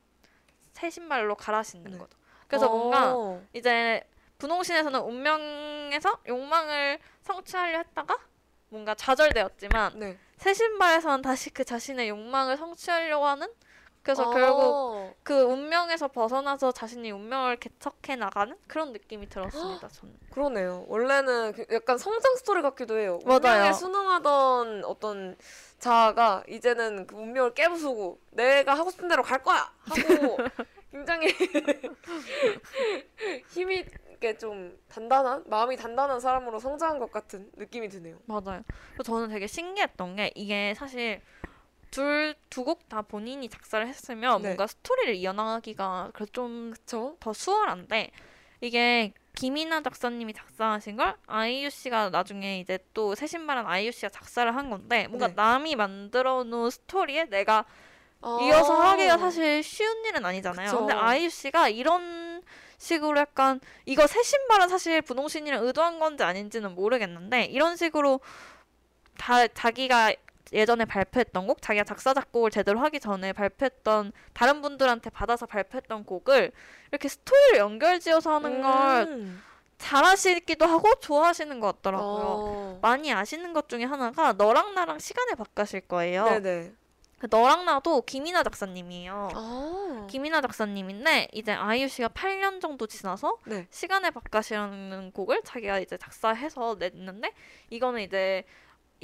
새 신발로 갈아 신는 네. 거죠. 그래서 뭔가 어. 이제 분홍신에서는 운명에서 욕망을 성취하려 했다가 뭔가 좌절되었지만 네. 새 신발에서는 다시 그 자신의 욕망을 성취하려고 하는 그래서 아. 결국 그 운명에서 벗어나서 자신의 운명을 개척해 나가는 그런 느낌이 들었습니다. 저는. 그러네요. 원래는 그 약간 성장 스토리 같기도 해요. 맞아요. 운명에 순응하던 어떤 자아가 이제는 그 운명을 깨부수고 내가 하고 싶은 대로 갈 거야 하고 굉장히 힘이 있게 좀 단단한 마음이 단단한 사람으로 성장한 것 같은 느낌이 드네요. 맞아요. 저는 되게 신기했던 게 이게 사실 둘 두 곡 다 본인이 작사를 했으면 네. 뭔가 스토리를 이어나가기가 그래도 좀 그쵸? 더 수월한데 이게 김이나 작사님이 작사하신 걸 아이유 씨가 나중에 이제 또 새 신발은 아이유 씨가 작사를 한 건데 뭔가 네. 남이 만들어 놓은 스토리에 내가 아. 이어서 하기가 사실 쉬운 일은 아니잖아요. 그쵸. 근데 아이유 씨가 이런 식으로 약간 이거 새 신발은 사실 분홍신이랑 의도한 건지 아닌지는 모르겠는데 이런 식으로 다 자기가 예전에 발표했던 곡, 자기가 작사 작곡을 제대로 하기 전에 발표했던 다른 분들한테 받아서 발표했던 곡을 이렇게 스토리를 연결지어서 하는 걸 음. 잘하시기도 하고 좋아하시는 것 같더라고요. 어. 많이 아시는 것 중에 하나가 너랑 나랑 시간을 바꾸실 거예요. 네네. 그 너랑 나도 김이나 작사님이에요. 아. 김이나 작사님인데 이제 아이유 씨가 8년 정도 지나서 네. 시간의 바깥이라는 곡을 자기가 이제 작사해서 냈는데 이거는 이제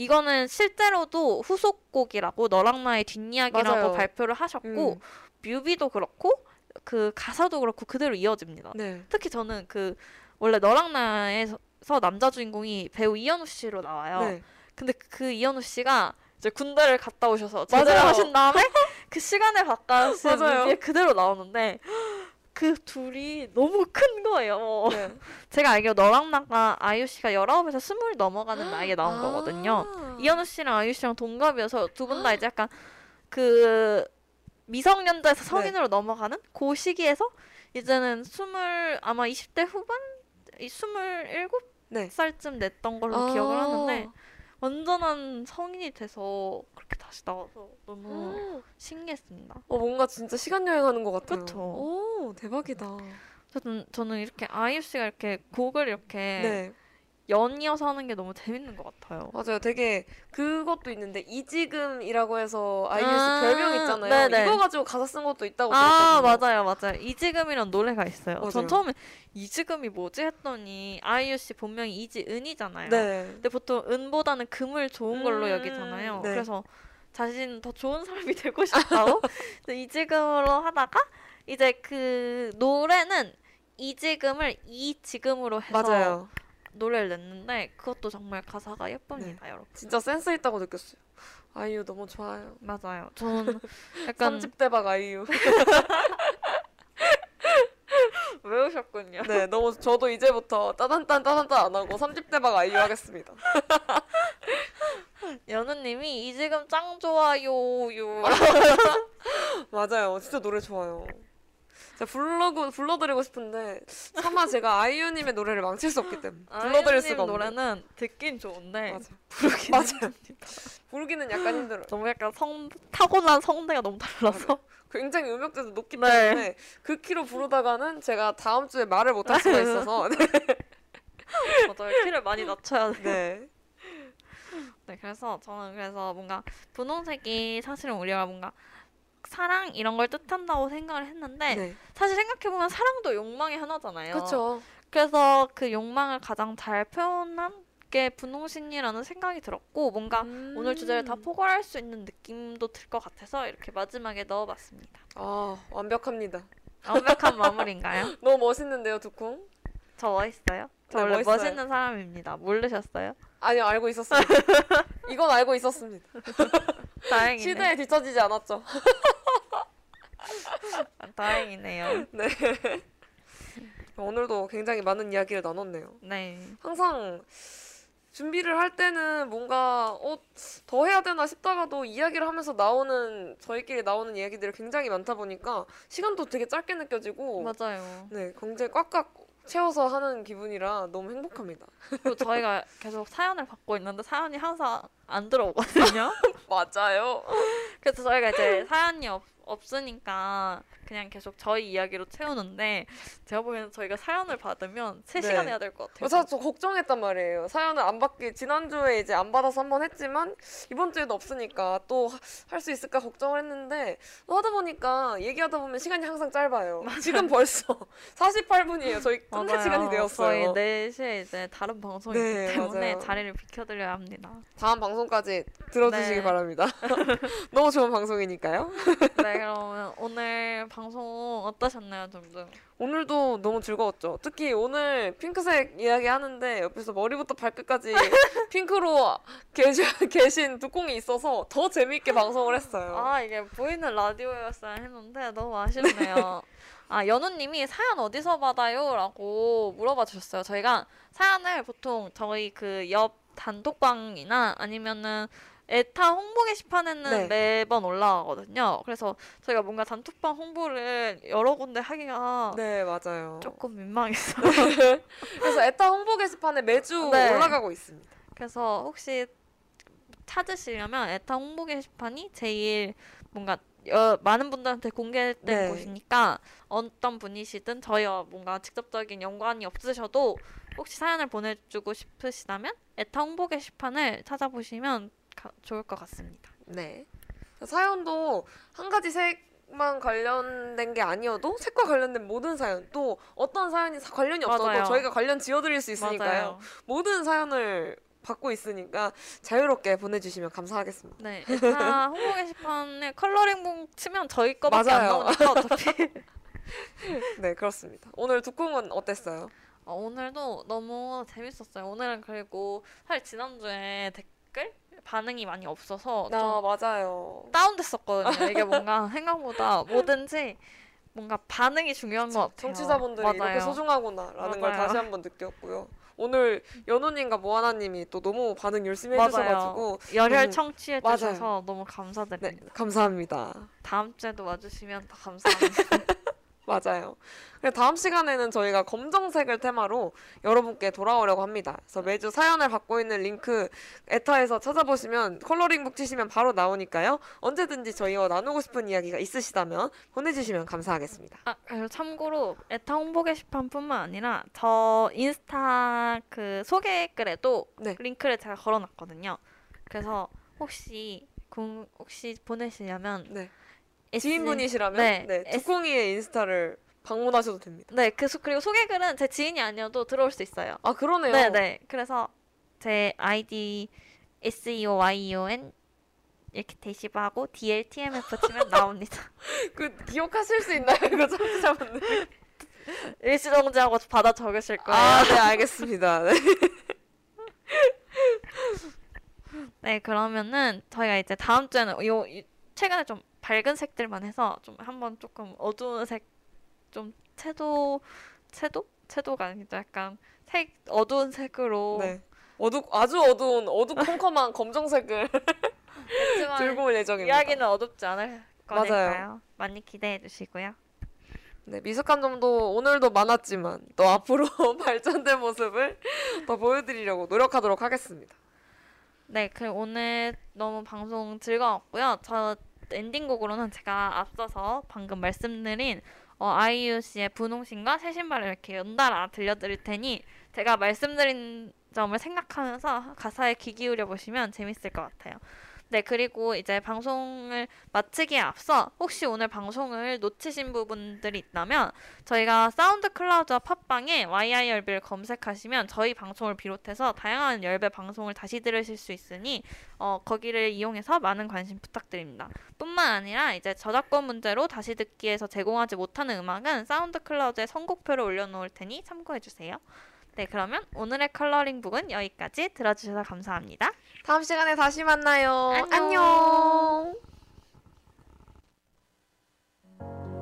이거는 실제로도 후속곡이라고 너랑 나의 뒷이야기라고 맞아요. 발표를 하셨고 음. 뮤비도 그렇고 그 가사도 그렇고 그대로 이어집니다. 네. 특히 저는 그 원래 너랑 나에서 남자 주인공이 배우 이현우 씨로 나와요. 네. 근데 그 이현우 씨가 이제 군대를 갔다 오셔서 제대를 맞아요. 하신 다음에 그 바깥인 맞아요. 뮤비에 그대로 나오는데 그 둘이 너무 큰 거예요. 네. 제가 알기로 너랑 나가 아이유 씨가 19에서 20 넘어가는 나이에 나온 아. 거거든요. 이현우 씨랑 아이유 씨랑 동갑이어서 두 분 다 이제 약간 그 미성년자에서 성인으로 넘어가는 그 시기에서 이제는 스물 아마 20대 후반 이27 네. 살쯤 냈던 걸로 아. 기억을 하는데 완전한 성인이 돼서 그렇게 다시 나와서 너무 신기했습니다. 어, 뭔가 진짜 시간 여행하는 것 같아요. 그쵸. 오, 대박이다. 저는 저는 이렇게 아이유 씨가 이렇게 곡을 이렇게 네. 연이어서 하는 게 너무 재밌는 것 같아요. 맞아요. 되게 그것도 있는데 이지금이라고 해서 아이유 씨 아, 별명 있잖아요. 네네. 이거 가지고 가사 쓴 것도 있다고 아 들었거든요. 맞아요 맞아요 이지금이란 노래가 있어요. 맞아요. 전 처음에 이지금이 뭐지 했더니 아이유 씨 본명이 이지은이잖아요. 네. 근데 보통 은보다는 금을 좋은 걸로 음, 여기잖아요. 네. 그래서 자신 더 좋은 사람이 되고 싶다고 이지금으로 하다가 이제 그 노래는 이지금을 이지금으로 해서 맞아요. 노래를 냈는데 그것도 정말 가사가 예쁩니다, 여러분. 진짜 센스 있다고 느꼈어요. 아이유 너무 좋아요. 맞아요. 저는 약간 삼집 대박 아이유. 외우셨군요. 네, 너무 저도 이제부터 따단딴 따단딴 안 하고 삼집 대박 아이유 하겠습니다. 연우님이 이 지금 짱 좋아요 요. 맞아요. 진짜 노래 좋아요. 제가 불러고 불러드리고 싶은데 차마 제가 아이유님의 노래를 망칠 수 없기 때문에 불러드릴 수가 없는. 노래는 듣긴 좋은데 맞아. 부르기는 맞아요. 힘듭니다. 부르기는 약간 힘들어요. 너무 약간 성 타고난 성대가 너무 달라서 굉장히 음역대도 높기 네. 때문에 그 키로 부르다가는 제가 다음 주에 말을 못 할 수가 있어서 네. 맞아요. 키를 많이 낮춰야 돼. 네. 네, 그래서 저는 그래서 뭔가 분홍색이 사실은 우리가 뭔가 사랑 이런 걸 뜻한다고 생각을 했는데 네. 사실 생각해 보면 사랑도 욕망의 하나잖아요. 그렇죠. 그래서 그 욕망을 가장 잘 표현한 게 분홍신이라는 생각이 들었고 뭔가 음. 오늘 주제를 다 포괄할 수 있는 느낌도 들 것 같아서 이렇게 마지막에 넣어봤습니다. 아 완벽합니다. 완벽한 마무리인가요? 너무 멋있는데요, 두콩? 저 멋있어요? 저 네, 원래 멋있어요. 멋있는 사람입니다. 모르셨어요? 아니요 알고 있었습니다. 이건 알고 있었습니다. 다행이네. 시대에 뒤처지지 않았죠. 다행이네요. 네. 오늘도 굉장히 많은 이야기를 나눴네요. 네. 항상 준비를 할 때는 뭔가 어, 더 해야 되나 싶다가도 이야기를 하면서 나오는 저희끼리 나오는 이야기들이 굉장히 많다 보니까 시간도 되게 짧게 느껴지고 맞아요. 네 굉장히 꽉꽉 채워서 하는 기분이라 너무 행복합니다. 그리고 저희가 계속 사연을 받고 있는데 사연이 항상 안 들어오거든요. 맞아요. 그래서 저희가 이제 사연이 없, 없으니까 그냥 계속 저희 이야기로 채우는데 제가 보기에는 저희가 사연을 받으면 3시간 네. 해야 될 것 같아요. 사실 저 걱정했단 말이에요. 사연을 안 받기 지난주에 이제 안 받아서 한 번 했지만 이번 주에도 없으니까 또 할 수 있을까 걱정을 했는데 또 하다 보니까 얘기하다 보면 시간이 항상 짧아요. 지금 벌써 48분이에요. 저희 맞아요. 시간이 되었어요. 저희 4시에 이제 다른 방송이 네, 있기 때문에 맞아요. 자리를 비켜드려야 합니다. 다음 방송까지 들어주시기 네. 바랍니다. 너무 좋은 방송이니까요. 네, 그러면 오늘 방송 어떠셨나요, 둥둥? 오늘도 너무 즐거웠죠. 특히 오늘 핑크색 이야기 하는데 옆에서 머리부터 발끝까지 핑크로 계시, 계신 두콩이 있어서 더 재미있게 방송을 했어요. 아, 이게 보이는 라디오였어야 했는데 너무 아쉽네요. 아, 연우님이 사연 어디서 받아요? 라고 물어봐 주셨어요. 저희가 사연을 보통 저희 그 옆 단톡방이나 아니면은 에타 홍보 게시판에는 네. 매번 올라가거든요. 그래서 저희가 뭔가 단톡방 홍보를 여러 군데 하기가 네, 맞아요. 조금 민망했어요. 그래서 에타 홍보 게시판에 매주 네. 올라가고 있습니다. 그래서 혹시 찾으시려면 에타 홍보 게시판이 제일 뭔가 여, 많은 분들한테 공개된 네. 곳이니까 어떤 분이시든 저희와 뭔가 직접적인 연관이 없으셔도 혹시 사연을 보내주고 싶으시다면 에타 홍보 게시판을 찾아보시면 가- 좋을 것 같습니다. 네. 사연도 한 가지 색만 관련된 게 아니어도 색과 관련된 모든 사연 또 어떤 사연이 사- 관련이 없어도 맞아요. 저희가 관련 지어드릴 수 있으니까요. 맞아요. 모든 사연을 받고 있으니까 자유롭게 보내주시면 감사하겠습니다. 네, 에타 홍보 게시판에 컬러링북 치면 저희 거밖에 안 맞아요. 나오니까 어차피 네, 그렇습니다. 오늘 두콩은 어땠어요? 어, 오늘도 너무 재밌었어요. 오늘은 그리고 사실 지난주에 댓글 반응이 많이 없어서 좀 아, 맞아요. 다운됐었거든요. 이게 뭔가 생각보다 뭐든지 뭔가 반응이 중요한 것 같아요. 이렇게 맞아요. 소중하구나라는 걸 맞아요. 다시 한번 느꼈고요. 오늘 연우님과 모아나님이 또 너무 반응 열심히 맞아요. 해주셔가지고 열혈 너무- 청취해. 주셔서 너무 네 감사드립니다. 감사합니다. 다음 주에도 와주시면 더 감사합니다. 맞아요. 그래서 다음 시간에는 저희가 검정색을 테마로 여러분께 돌아오려고 합니다. 그래서 매주 사연을 받고 있는 링크 에타에서 찾아보시면 컬러링북 치시면 바로 나오니까요. 언제든지 저희와 나누고 싶은 이야기가 있으시다면 보내주시면 감사하겠습니다. 아, 그리고 참고로 에타 홍보 게시판뿐만 아니라 저 인스타 그 소개 글에도 네. 링크를 제가 걸어놨거든요. 그래서 혹시 궁- 혹시 보내시려면 네. S- 지인분이시라면 네, 네, S- 두콩이의 인스타를 방문하셔도 됩니다. 네, 그 소- 그리고 소개글은 제 지인이 아니어도 들어올 수 있어요. 아 그러네요. 네, 네. 그래서 제 아이디 S E O Y E O N 이렇게 대시브하고 D L T M F 치면 나옵니다. 그 기억하실 수 있나요, 이거 청취자분들? 일시정지하고 받아 적으실 거예요. 아, 네 알겠습니다. 네. 네, 그러면은 저희가 이제 다음 주에는 요, 이- 최근에 좀 밝은 색들만 해서 좀 한번 조금 어두운 색, 좀 채도, 채도? 채도가 아니죠. 약간 색, 어두운 색으로 네. 어두 아주 어두운 어두컴컴한 검정색을 들고 올 예정입니다. 이야기는 어둡지 않을 맞아요. 거니까요. 많이 기대해 주시고요. 네, 미숙한 점도 오늘도 많았지만 또 앞으로 발전된 모습을 더 보여드리려고 노력하도록 하겠습니다. 네, 그 오늘 너무 방송 즐거웠고요. 저 엔딩곡으로는 제가 앞서서 방금 말씀드린 어, 아이유 씨의 분홍신과 새 신발을 이렇게 연달아 들려드릴 테니 제가 말씀드린 점을 생각하면서 가사에 귀 기울여 보시면 재밌을 것 같아요. 네, 그리고 이제 방송을 마치기에 앞서 혹시 오늘 방송을 놓치신 부분들이 있다면 저희가 사운드 클라우드와 팟빵에 YI 열배를 검색하시면 저희 방송을 비롯해서 다양한 열배 방송을 다시 들으실 수 있으니 어, 거기를 이용해서 많은 관심 부탁드립니다. 뿐만 아니라 이제 저작권 문제로 다시 듣기에서 제공하지 못하는 음악은 사운드 클라우드에 선곡표를 올려놓을 테니 참고해주세요. 네, 그러면 오늘의 컬러링북은 여기까지 들어주셔서 감사합니다. 다음 시간에 다시 만나요. 안녕. 안녕.